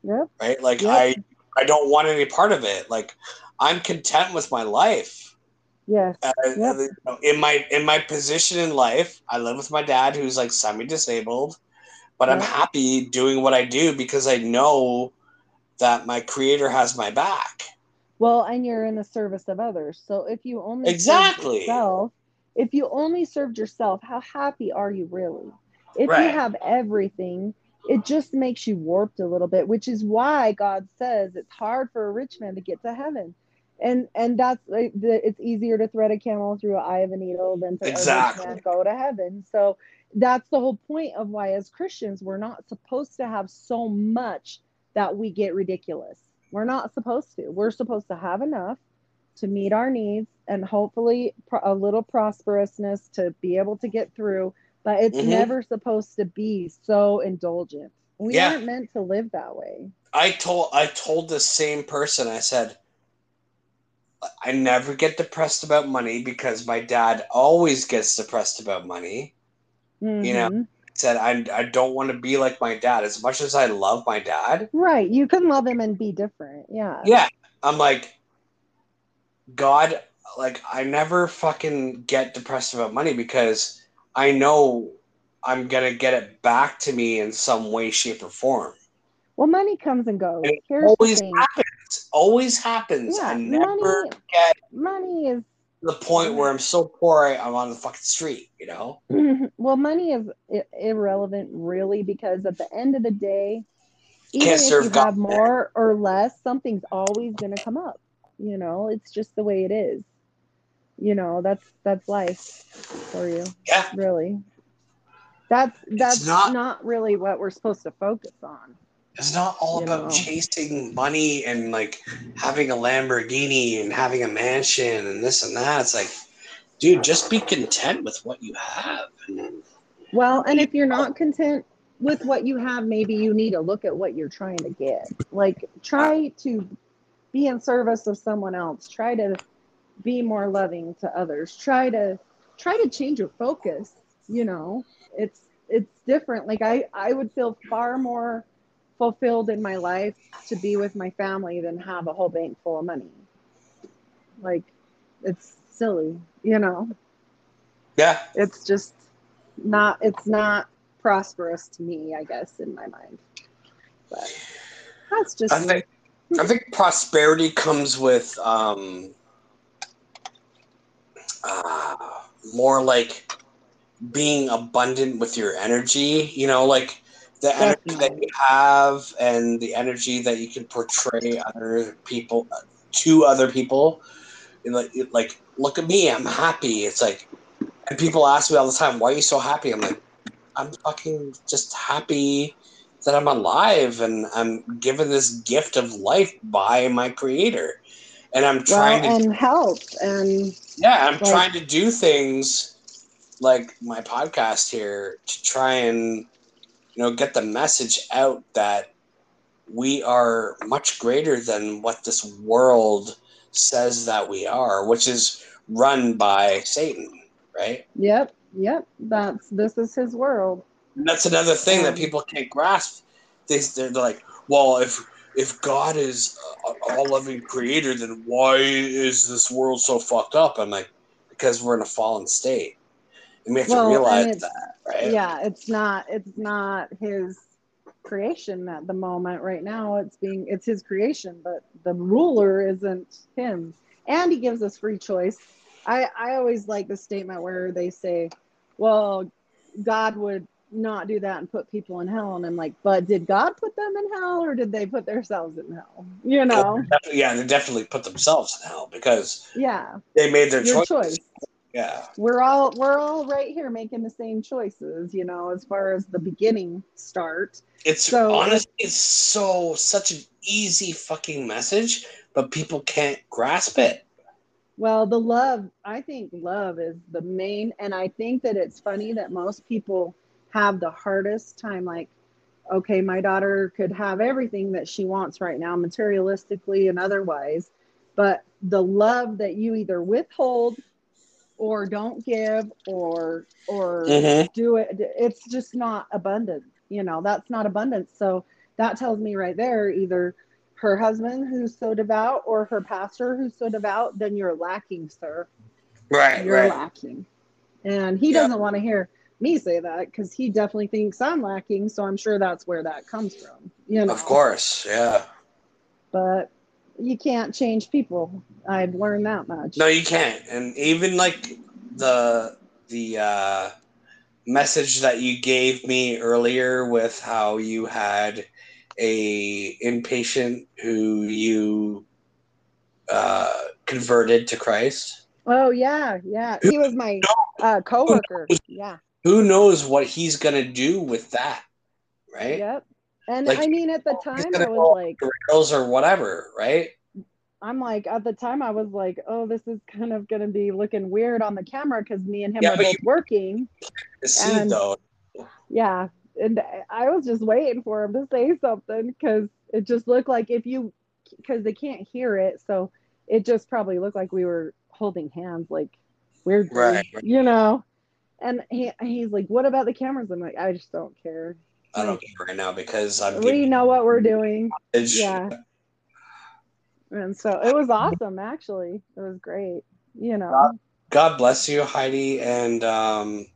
yep right? Like Yep. I I don't want any part of it. Like I'm content with my life. yes Uh, Yep. you know, in my in my position in life, I live with my dad who's like semi-disabled, but I'm happy doing what I do because I know that my creator has my back. Well, and you're in the service of others. So if you only Exactly. served yourself, if you only served yourself, how happy are you really? If you have everything, it just makes you warped a little bit, which is why God says it's hard for a rich man to get to heaven. And and that's like the, it's easier to thread a camel through an eye of a needle than to a Exactly. rich man go to heaven. So that's the whole point of why as Christians we're not supposed to have so much that we get ridiculous. We're not supposed to. We're supposed to have enough to meet our needs and hopefully a little prosperousness to be able to get through. But it's Mhm. never supposed to be so indulgent. We Yeah. aren't meant to live that way. I told I told the same person, I said, I never get depressed about money because my dad always gets depressed about money. You know, Mhm. I said I, I don't want to be like my dad. As much as I love my dad, right? You can love him and be different. Yeah. yeah, I'm like, God, like I never fucking get depressed about money because I know I'm gonna get it back to me in some way, shape, or form. Well, money comes and goes. It always happens. Always happens. Yeah, I never money. get Money is to the point where I'm so poor I'm on the fucking street. You know? Mm-hmm. well, money is i- irrelevant, really, because at the end of the day, even can't if you God. have more or less, something's always going to come up. You know, it's just the way it is. You know, that's that's life for you, Yeah. really. That's that's not- not, really what we're supposed to focus on. It's not all You about know. chasing money and like having a Lamborghini and having a mansion and this and that. It's like, dude, just be content with what you have. Well, and if you're not content with what you have, maybe you need to look at what you're trying to get. Like, try to be in service of someone else. Try to be more loving to others. Try to try to change your focus. You know, it's it's different. Like I I would feel far more fulfilled in my life to be with my family than have a whole bank full of money. Like, it's silly. You know yeah, it's just not it's not prosperous to me i guess in my mind but that's just I think I think prosperity comes with um, uh, more like being abundant with your energy. You know, like the energy that you have and the energy that you can portray other people to other people. And like, like, look at me, I'm happy. It's like, and people ask me all the time, "Why are you so happy?" I'm like, I'm fucking just happy that I'm alive and I'm given this gift of life by my creator. And I'm well trying to and health and yeah, I'm like- trying to do things like my podcast here to try and you know get the message out that we are much greater than what this world says that we are, which is run by Satan, right? yep yep that's this is his world And that's another thing that Um, people can't grasp. They, they're like, well, if if God is all loving creator, then why is this world so fucked up? I'm like, because we're in a fallen state, and we have Well, to realize that, right? yeah it's not it's not his creation at the moment. Right now it's being it's his creation but the ruler isn't him. And he gives us free choice. I i always like the statement where they say well god would not do that and put people in hell. And i'm like but did god put them in hell or did they put themselves in hell? You know? yeah, they definitely put themselves in hell because yeah. they made their choice Yeah, we're all we're all right here making the same choices you know as far as the beginning start it's So- honestly, it's so such an easy fucking message, but people can't grasp it. Well, the love, I think love is the main, and I think that it's funny that most people have the hardest time. Like, okay, my daughter could have everything that she wants right now, materialistically and otherwise, but the love that you either withhold or don't give or or Mhm. do it it's just not abundant you know that's not abundance so that tells me right there either her husband who's so devout or her pastor who's so devout then you're lacking sir Right, you're right. lacking and he Yeah. doesn't want to hear me say that because he definitely thinks i'm lacking so i'm sure that's where that comes from you know Of course, yeah. but you can't change people i've learned that much No, you can't. And even like the the uh, message that you gave me earlier with how you had a inpatient who you uh, converted to Christ. oh yeah yeah he was my uh coworker yeah Who knows what he's gonna do with that, right? Yep. And Like, I mean, at the time, I was like, Rails or whatever, right? I'm like, at the time, I was like, oh, this is kind of going to be looking weird on the camera because me and him Yeah, are both working. And- though. Yeah. And I was just waiting for him to say something because it just looked like if you, because they can't hear it. So it just probably looked like we were holding hands, like weirdly, Right, right. you know? And he, he's like, what about the cameras? I'm like, I just don't care. I don't care right now because I'm We know what we're doing. message. Yeah. And so it was awesome, actually. It was great. You know, God bless you, Heidi. And um,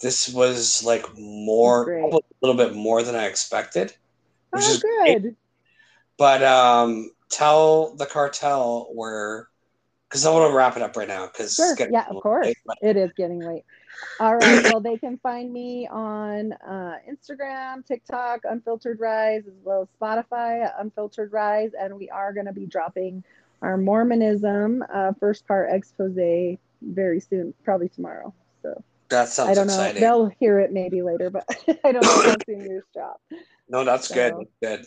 this was like more, Great. probably a little bit more than I expected. Which oh, is great. good. But um, tell the cartel where, because I want to wrap it up right now. Because Sure. Yeah, of course. It is getting late. All right. Well, they can find me on uh, Instagram, TikTok, Unfiltered Rise, as well as Spotify, Unfiltered Rise. And we are going to be dropping our Mormonism uh, first part expose very soon, probably tomorrow. So That sounds I don't know. exciting. They'll hear it maybe later, but I don't know how soon yours drop. No, that's so, good. good.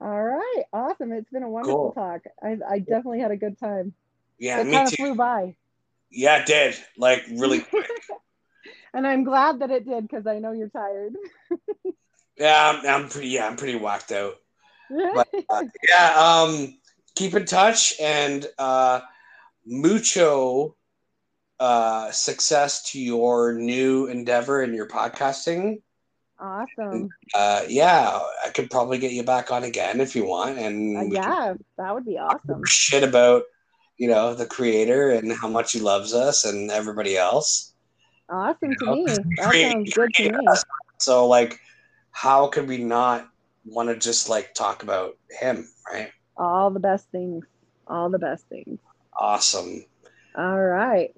All right, awesome. It's been a wonderful cool. talk. I, I definitely had a good time. Yeah, it kind of flew by. Yeah, it did. Like really quick. and I'm glad that it did because I know you're tired. yeah, I'm, I'm, pretty. Yeah, I'm pretty whacked out. But, uh, yeah, um, keep in touch and uh, mucho uh, success to your new endeavor in your podcasting. Awesome. Uh, yeah, I could probably get you back on again if you want, and uh, yeah, that would be awesome. Shit about you know the creator and how much he loves us and everybody else. Awesome you to know? me. That sounds good to me. So like, how could we not want to just like talk about him, right? All the best things. All the best things. Awesome. All right.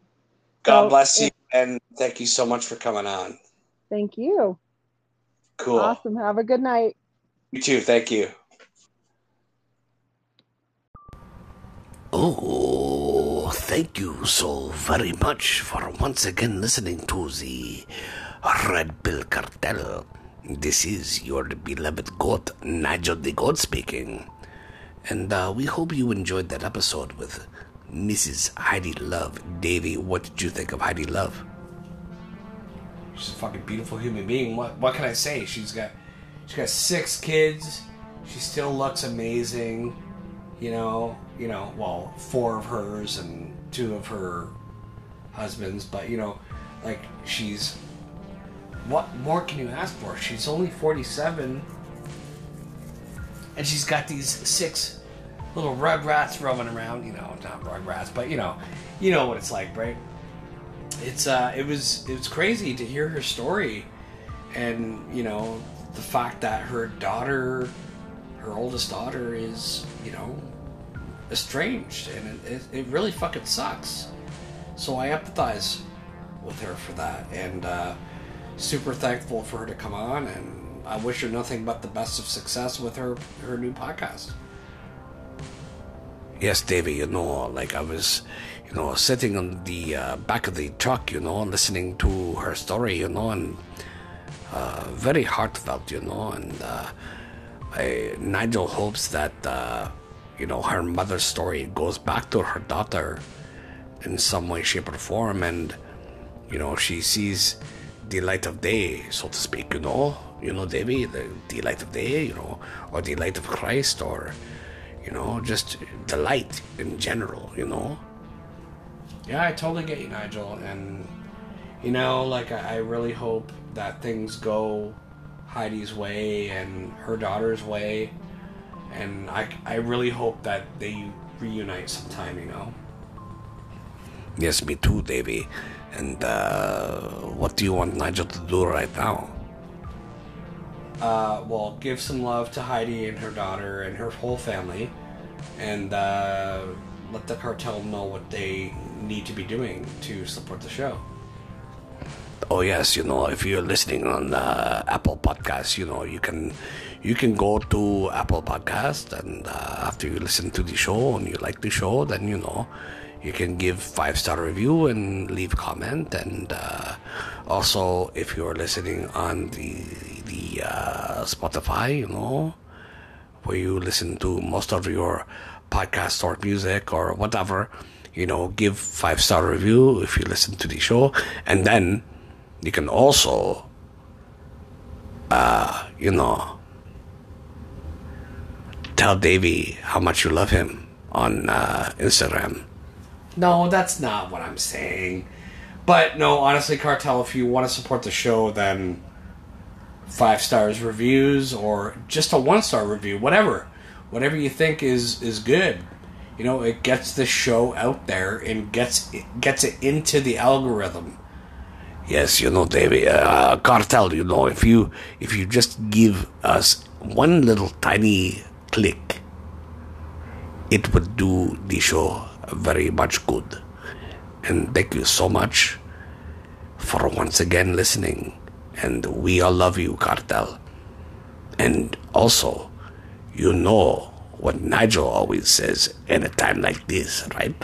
God so, bless you, and thank you so much for coming on. Thank you. Cool. Awesome. Have a good night. You too. Thank you. Oh, thank you so very much for once again listening to the Red Pill Cartel. This is your beloved goat, Nigel the Goat speaking. And uh, we hope you enjoyed that episode with Mrs. Heidi Luv. Davey, what did you think of Heidi Luv? She's a fucking beautiful human being. What what can I say? She's got she's got six kids. She still looks amazing. You know, you know, well, four of hers and two of her husbands, but you know, like she's what more can you ask for? She's only 47 and she's got these six little rugrats roaming around, you know, not rugrats, but you know, you know what it's like, right? it's uh, it was it was crazy to hear her story, and you know the fact that her daughter, her oldest daughter, is you know estranged, and it, it, it really fucking sucks. So I empathize with her for that, and uh, super thankful for her to come on, and I wish her nothing but the best of success with her her new podcast. Yes, Davey, you know, like I was you know, sitting on the uh, back of the truck, you know, listening to her story, you know, and uh, very heartfelt, you know, and uh, I, Nigel hopes that, uh, you know, her mother's story goes back to her daughter in some way, shape, or form, and, you know, she sees the light of day, so to speak, you know, you know, Davy, the, the light of day, you know, or the light of Christ, or, you know, just the light in general, you know yeah, I totally get you, Nigel. And, you know, like, I, I really hope that things go Heidi's way and her daughter's way. And I, I really hope that they reunite sometime, you know? Yes, me too, Davy. And uh, what do you want Nigel to do right now? Uh, well, give some love to Heidi and her daughter and her whole family, and uh, let the cartel know what they need to be doing to support the show. Oh yes, you know if you're listening on uh, Apple Podcasts, you know you can you can go to Apple Podcast and uh, after you listen to the show and you like the show, then you know you can give five star review and leave comment. And uh, also if you're listening on the the uh, Spotify, you know where you listen to most of your podcast or music or whatever, you know, give five star review if you listen to the show, and then you can also, uh, you know, tell Davey how much you love him on uh, Instagram. No, that's not what I'm saying. But no, honestly, Cartel, if you want to support the show, then five stars reviews or just a one star review, whatever whatever you think is is good. You know, it gets the show out there and gets gets it into the algorithm. Yes, you know, David, uh, cartel. You know, if you if you just give us one little tiny click, it would do the show very much good. And thank you so much for once again listening. And we all love you, cartel. And also, you know what Nigel always says in a time like this, right?